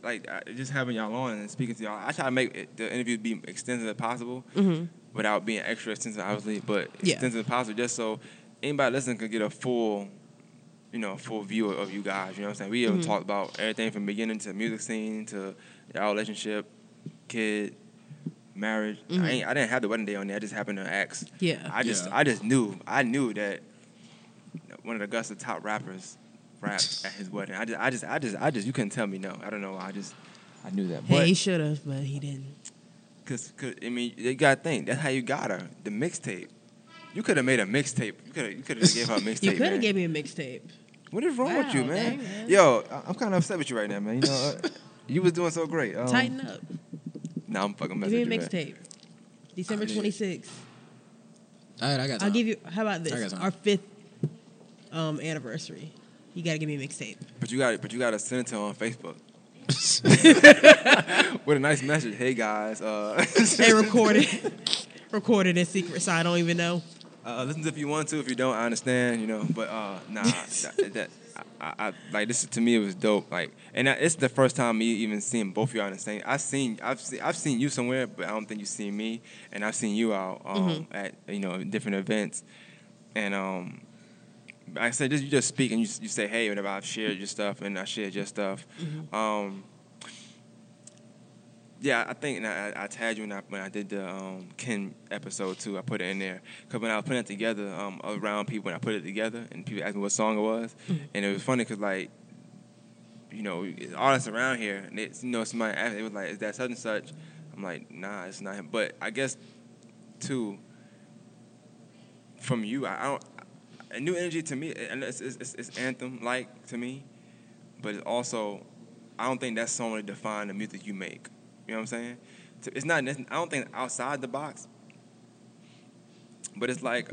like I, just having y'all on and speaking to y'all, I try to make it, the interview be extensive as possible hmm without being extra extensive, obviously, but Yeah. extensive as possible, just so anybody listening could get a full, you know, full view of you guys. You know what I'm saying? We even Mhm. talked about everything from beginning to music scene to y'all relationship, kid, marriage. Mhm. I ain't, I didn't have the wedding day on there. I just happened to ask. Yeah. I just Yeah. I just knew I knew that one of the Augusta top rappers rapped at his wedding. I just I just I just I just you couldn't tell me no. I don't know. I just I knew that. Hey, But he should have, but he didn't. Cause, cause I mean you gotta think that's how you got her the mixtape. You could have made a mixtape. You could have you could have gave her a mixtape. You could have gave me a mixtape. What is wrong with you, man? dang, man. Yo, I- I'm kind of upset with you right now, man. You know, uh, you was doing so great. Um, Tighten up. Nah, I'm fucking Give messing me a with you. man. mixtape. December I 26th. All right, I got. I'll give you. How about I got this? time. Our fifth um, anniversary. You gotta give me a mixtape. But you got but you got to send it to her on Facebook. With a nice message. Hey guys, uh, They recorded, recorded in secret, so I don't even know. Uh, listen if you want to. If you don't, I understand. You know, but uh, nah, that, that I, I, like this to me it was dope. Like, and I, it's the first time me even seeing both of y'all in the same. I've seen I've seen I've seen you somewhere, but I don't think you've seen me. And I've seen you out um, Mhm. at you know different events, and um. I said, just you just speak and you, you say, hey, whenever I've shared your stuff and I shared your stuff. Um, yeah, I think and I, I tagged you when I, when I did the um, Ken episode too. I put it in there because when I was putting it together um, around people, when I put it together and people asked me what song it was, and it was funny because like, you know, artists around here, and it's, you know, somebody asked, it was like, is that such and such? I'm like, nah, it's not him. But I guess too, from you, I, I don't. A new energy to me, and it's, it's, it's, it's anthem like to me, but it's also, I don't think that's solely define the music you make. You know what I'm saying? It's not. necess- I don't think outside the box, but it's like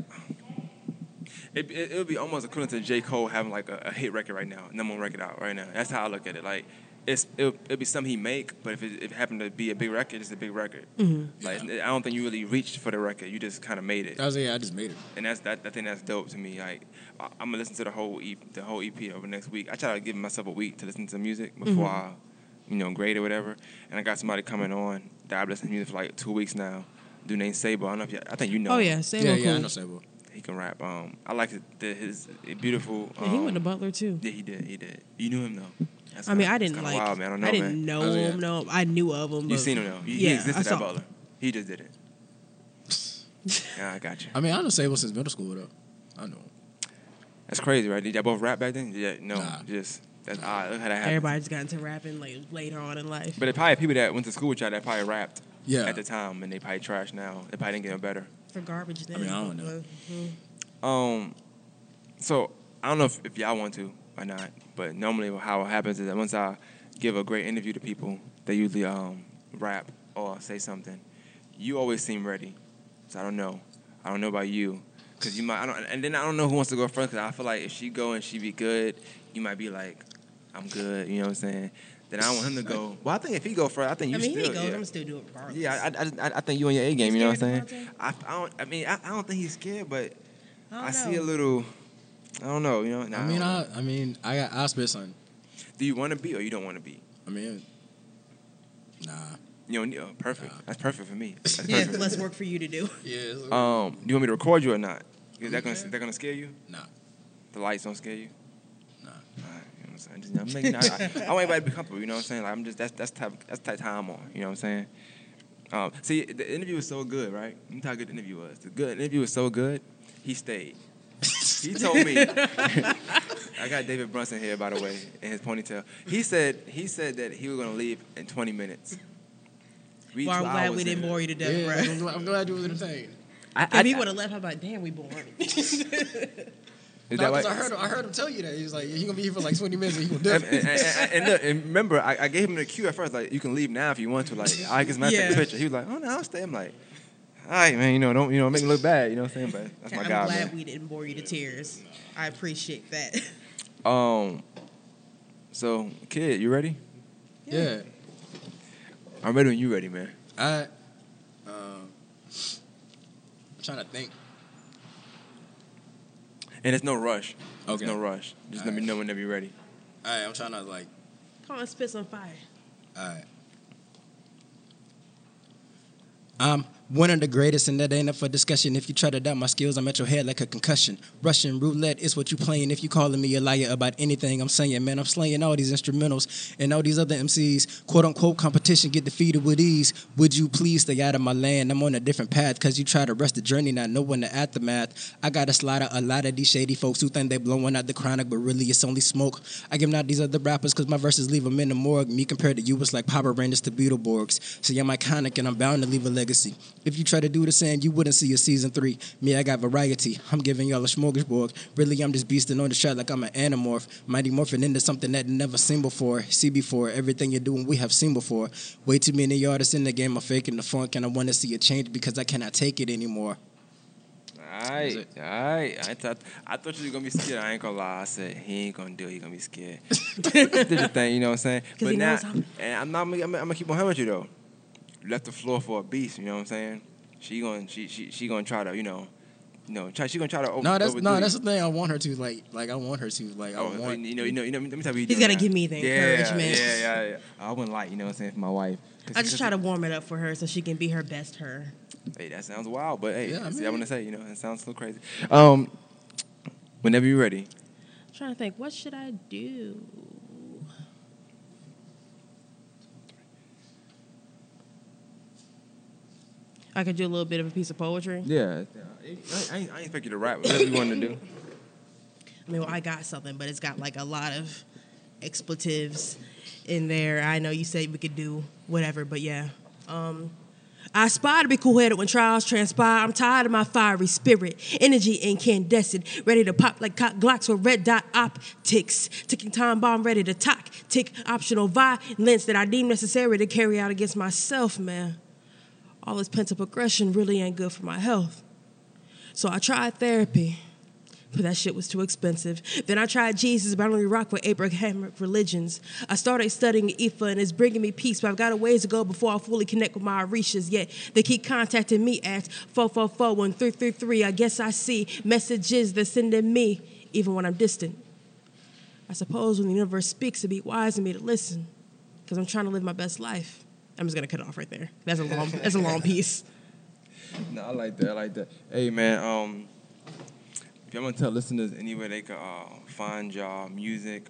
it. It, it would be almost equivalent to J Cole having like a, a hit record right now, number one record out right now. That's how I look at it. Like it's it'll, it'll be something he make, but if it, if it happened to be a big record, it's a big record. Mm-hmm. Like I don't think you really reached for the record. You just kind of made it, I was like, yeah, I just made it. and that's that. I think that's dope to me. Like I, I'm gonna listen to the whole EP, the whole EP over next week. I try to give myself a week to listen to music before Mm-hmm. I, you know, great or whatever. And I got somebody coming on that I've listened to music for like two weeks now. Dude named Sable. I don't know if you, I think you know. Oh yeah, same yeah, old yeah, I know Sable. He can rap. Um, I like his, the, his beautiful. Um, Yeah, he went to Butler too. Yeah, he did. He did. You knew him though. That's I mean, kinda- I didn't like. Wild, man. I don't know, didn't man. know Oh, yeah. him. No, I knew of him. You seen him though. He, yeah, he I existed saw at Butler. He just did it. yeah, I got you. I mean, I know Sable since middle school though. I know. That's crazy, right? Did y'all both rap back then? Yeah, no, Nah. just that's odd. Look how that happened. Everybody's got into rapping like later on in life. But there probably people that went to school with y'all that probably rapped Yeah. at the time, and they probably trash now. They probably didn't get no better. for garbage, then. mean, I don't know. Mhm. Um, so I don't know if, if y'all want to or not, but normally how it happens is that once I give a great interview to people, they usually um rap or say something. You always seem ready, so I don't know. I don't know about you, cause you might. I don't, and then I don't know who wants to go first, cause I feel like if she go and she be good, you might be like, I'm good. You know what I'm saying? Then I don't want him to go. Well, I think if he go first, I think you I mean, still. he goes. yeah. I'm still do it regardless. Yeah, I, I, I, I think you on your A game. You know what I'm saying? I, I don't. I mean, I, I don't think he's scared, but I, I, see a little. I don't know. You know. Nah, I mean, don't I, know. I mean, I got, I spit something. do you want to be or you don't want to be? I mean, nah. You know, oh, perfect. Nah. That's perfect for me. That's Yeah, perfect. less work for you to do. Yeah. um, do you want me to record you or not? Is that gonna Okay. that gonna scare you? Nah. The lights don't scare you? Nah. Alright, you know I'm? Just, I'm making, I, I, I want everybody to be comfortable. You know what I'm saying? Like I'm just that's that's type that's the type time I'm on. You know what I'm saying? Um, see, the interview was so good, right? Let me tell you how good the interview was. The good interview was so good. He stayed. he told me. I got David Brunson here, by the way, in his ponytail. He said he said that he was gonna leave in 20 minutes. We Well, I'm glad we didn't bore you to death, Yeah, bro. I'm, glad, I'm glad you was entertained. I, I, If he would have left, I'm like, damn, we bored. is Nah, that 'cause right? I heard, him. I heard him tell you that. He was like, he gonna be here for like 20 minutes, and he gonna do and, it. and, and, and look, and remember, I, I gave him the cue at first, like you can leave now if you want to. Like I guess man take Yeah. a picture. He was like, oh no, I'll stay. I'm like, all right, man, you know, don't you know make me look bad. You know what I'm saying? But that's my I'm guy, glad man. we didn't bore you to tears. I appreciate that. Um, so kid, you ready? Yeah. I'm ready when you ready, man. I, um, I'm trying to think. And it's no rush. Okay. There's no rush. Just let me Alright. know whenever you're ready. All right, I'm trying to like. Come on, spit some fire. All right. I'm um, one of the greatest, and that ain't up for discussion. If you try to doubt my skills, I'm at your head like a concussion. Russian roulette is what you playing. If you calling me a liar about anything I'm saying, man, I'm slaying all these instrumentals and all these other MCs. Quote unquote competition get defeated with ease. Would you please stay out of my land? I'm on a different path, cause you try to rush the journey, not knowing the aftermath. I got a slide of a lot of these shady folks who think they blowing out the chronic, but really it's only smoke. I give not these other rappers, cause my verses leave them in the morgue. Me compared to you, it's like Power Rangers to Beetleborgs. See, I'm iconic and I'm bound to leave a legacy. If you try to do the same, you wouldn't see a season three. Me, I got variety. I'm giving y'all a smorgasbord. Really, I'm just beasting on the shot like I'm an Animorph. Mighty morphing into something that never seen before. See before. Everything you're doing, we have seen before. Way too many artists in the game are faking the funk, and I want to see a change because I cannot take it anymore. Alright, it. alright. I thought I thought you were gonna be scared. I ain't gonna lie. I said he ain't gonna do it. He gonna be scared. Did your thing, you know what I'm saying? But now, I'm- and I'm not. I'm, I'm, I'm gonna keep on having with you though. You left the floor for a beast. You know what I'm saying? She gonna she she she gonna try to you know, you know try she gonna try to over, No, that's no, you. that's the thing. I want her to like, like I want her to like, I Oh, want. you know, you know, you know. Let me tell you. He's gotta give me the yeah, encouragement. Yeah, yeah, yeah. I wouldn't like, you know, what I'm saying for my wife. I just try to warm it up for her so she can be her best her. Hey, that sounds wild, but hey, Yeah, I see, I mean- want to say, you know, it sounds so crazy. Um, whenever you're ready. I'm trying to think, what should I do? I could do a little bit of a piece of poetry. Yeah, I, I, I expect you to rap. Whatever you want to do. I mean, well, I got something, but it's got like a lot of expletives in there. I know you said we could do whatever, but yeah. Um, I aspire to be cool-headed when trials transpire. I'm tired of my fiery spirit, energy incandescent, ready to pop like cock glocks with red dot optics. Ticking time bomb, ready to talk. Tick optional violence that I deem necessary to carry out against myself, man. All this pent-up aggression really ain't good for my health. So I tried therapy. but that shit was too expensive. Then I tried Jesus, but I only rock with Abrahamic religions. I started studying Ifa, and it's bringing me peace, but I've got a ways to go before I fully connect with my Orishas. Yet they keep contacting me at 444 and 333. I guess I see messages they're sending me, even when I'm distant. I suppose when the universe speaks, it'd be wise of me to listen, because I'm trying to live my best life. I'm just gonna cut it off right there. That's a long, that's a long piece. No, I like that. I like that. Hey, man. Um, if y'all want to tell listeners anywhere they can uh, find y'all music,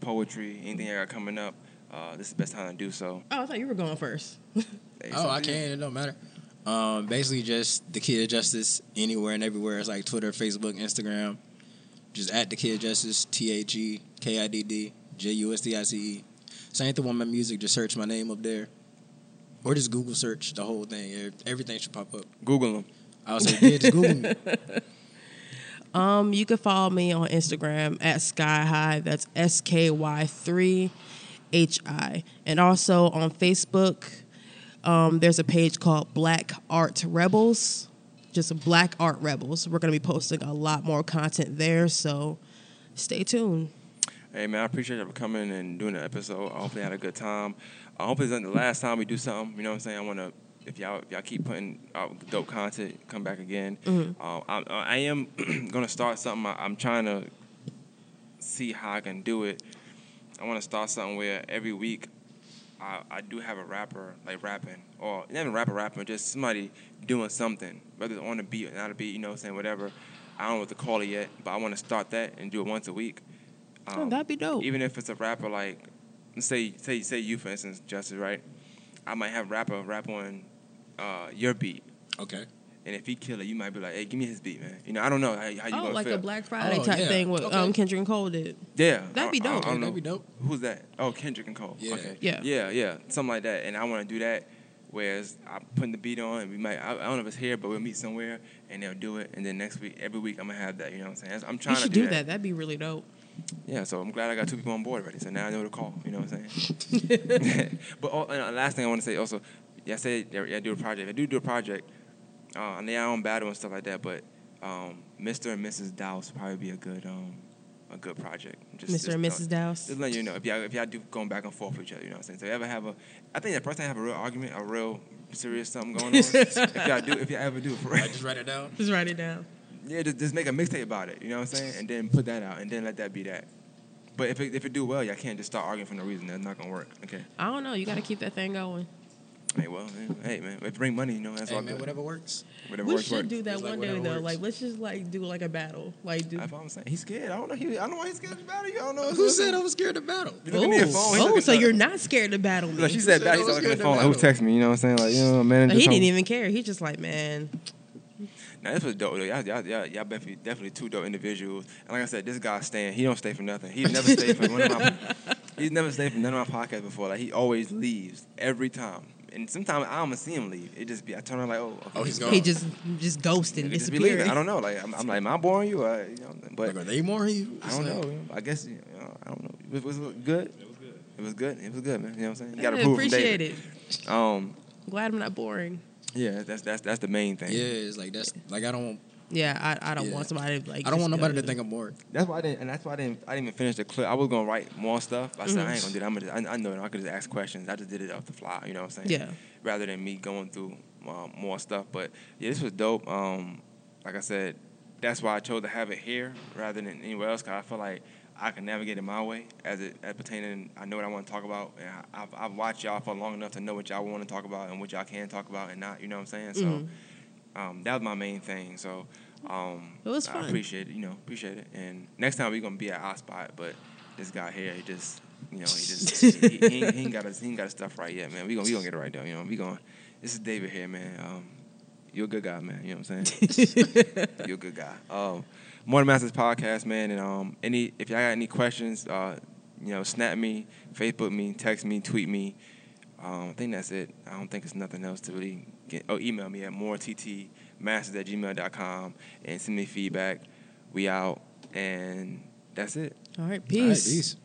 poetry, anything you got coming up, uh, this is the best time to do so. Oh, I thought you were going first. Hey, Oh, I can. It don't matter. Um, basically, just the Kid Justice anywhere and everywhere. It's like Twitter, Facebook, Instagram. Just at the Kid Justice. T H E K I D D J U S T I C E. Same thing with my music. Just search my name up there, or just Google search the whole thing. Everything should pop up. Google them. I was like, yeah, just Google me. Um, you can follow me on Instagram at Sky High. That's S K Y three H I, and also on Facebook. Um, there's a page called Black Art Rebels, just Black Art Rebels. We're gonna be posting a lot more content there, so stay tuned. Hey, man, I appreciate you for coming and doing the episode. I hopefully had a good time. I hope it's not the last time we do something. You know what I'm saying? I want to, if y'all if y'all keep putting out dope content, come back again. Um, I, I am going to start something. I, I'm trying to see how I can do it. I want to start something where every week I, I do have a rapper like rapping, or not even rapper rapping, just somebody doing something, whether it's on the beat or not a beat, you know what I'm saying, whatever. I don't know what to call it yet, but I want to start that and do it once a week. Oh, that'd be dope. Even if it's a rapper like, say, say, say you for instance, Justice, right? I might have rapper rap on uh, your beat, Okay. and if he kill it, you might be like, hey, give me his beat, man. You know, I don't know how, how you Oh, gonna like feel. a Black Friday Oh, type yeah. thing with Okay. um, Kendrick and Cole did. Yeah, That'd be I- I- dope. I don't know. That'd be dope. Who's that? Oh, Kendrick and Cole. Yeah. Okay. Yeah. Yeah, yeah, something like that. And I want to do that. Whereas I'm putting the beat on, and we might. I, I don't know if it's here, but we'll meet somewhere, and they'll do it. And then next week, every week, I'm gonna have that. You know what I'm saying? I'm trying You should to do that. That'd be really dope. Yeah, so I'm glad I got two people on board already. So now I know to call. You know what I'm saying? but oh, and uh, last thing I want to say also, yeah, I said yeah, yeah, do a project. I do do a project. Uh, and they are on battle and stuff like that. But um, Mr. and Mrs. Dowse would probably be a good um, a good project. Just, Mr. just and know- Mrs. Dowse. Just letting you know if y'all if y'all do going back and forth with each other, you know what I'm saying. So if you ever have a, I think the first time I have a real argument, a real serious something going on. if y'all do, if y'all ever do, for I real. just write it down. Just write it down. Yeah, just, just make a mixtape about it. You know what I'm saying, and then put that out, and then let that be that. But if it, if it do well, y'all can't just start arguing for no reason. That's not gonna work. Okay. I don't know. You got to keep that thing going. Hey, well, man, hey, man, if it bring money, you know, that's Hey all man, good. whatever works. Whatever We works, We should works. do that It's like one day though. works. Like let's just like do like a battle. Like do. That's what I'm saying. He's scared. I don't know. He, I don't know why he's scared about it. I don't know. Who said I was scared of battle? You oh. oh, look at me at phone. oh, so at- you're not scared to battle me? Look, she said said that. He's was looking at the to phone. Like, who battle? text me? You know what I'm saying? Like, you know, man. he didn't even care. He's just like, man, Now this was dope. Though. Y'all, y'all, y'all, y'all definitely, definitely two dope individuals. And like I said, this guy staying. He don't stay for nothing. He's never stayed for one of my. He's never stayed for none of my podcasts before. Like he always leaves every time. And sometimes I don't even see him leave. It just be I turn around like, oh, okay. Oh, he's gone. he just just ghosted, He just be leaving. disappeared. I don't know. Like I'm, I'm like, am I boring you? Or, you know, but Like, are they more you? I don't know. I guess you know, I don't know. It was, was it good. It was good. It was good. It was good, man. You know what I'm saying? You got to I prove from appreciate David. it. Um, Glad I'm not boring. Yeah, that's that's that's the main thing. Yeah, it's like that's like I don't. Yeah, I, I don't Yeah. want somebody to, like. I don't want nobody to think I'm bored. That's why I didn't, and that's why I didn't. I didn't even finish the clip. I was gonna write more stuff. I said I ain't gonna do that. I'm gonna. I, I know it. I could just ask questions. I just did it off the fly. You know what I'm saying? Yeah. Rather than me going through um, more stuff. But yeah, this was dope. Um, like I said, that's why I chose to have it here rather than anywhere else. Cause I feel like I can navigate it my way as it as pertaining. I know what I want to talk about, and I, I've, I've watched y'all for long enough to know what y'all want to talk about and what y'all can talk about and not. You know what I'm saying? So. Mhm. Um, that was my main thing. So um, It was I fun. appreciate it. You know, appreciate it. And next time we're gonna be at our spot, but this guy here, he just, you know, he just he, he, ain't, he ain't got his he ain't got his stuff right yet, man. We gonna we gonna get it right though. You know, we gonna. This is David here, man. Um, you're a good guy, man. You know what I'm saying? you're a good guy. Um, More Masters podcast, man. And um, any if y'all got any questions, uh, you know, snap me, Facebook me, text me, tweet me. Um, I think that's it. I don't think it's nothing else to really get. Oh, email me at morettmasters at gmail.com and send me feedback. We out. And that's it. All right, All right, peace. peace.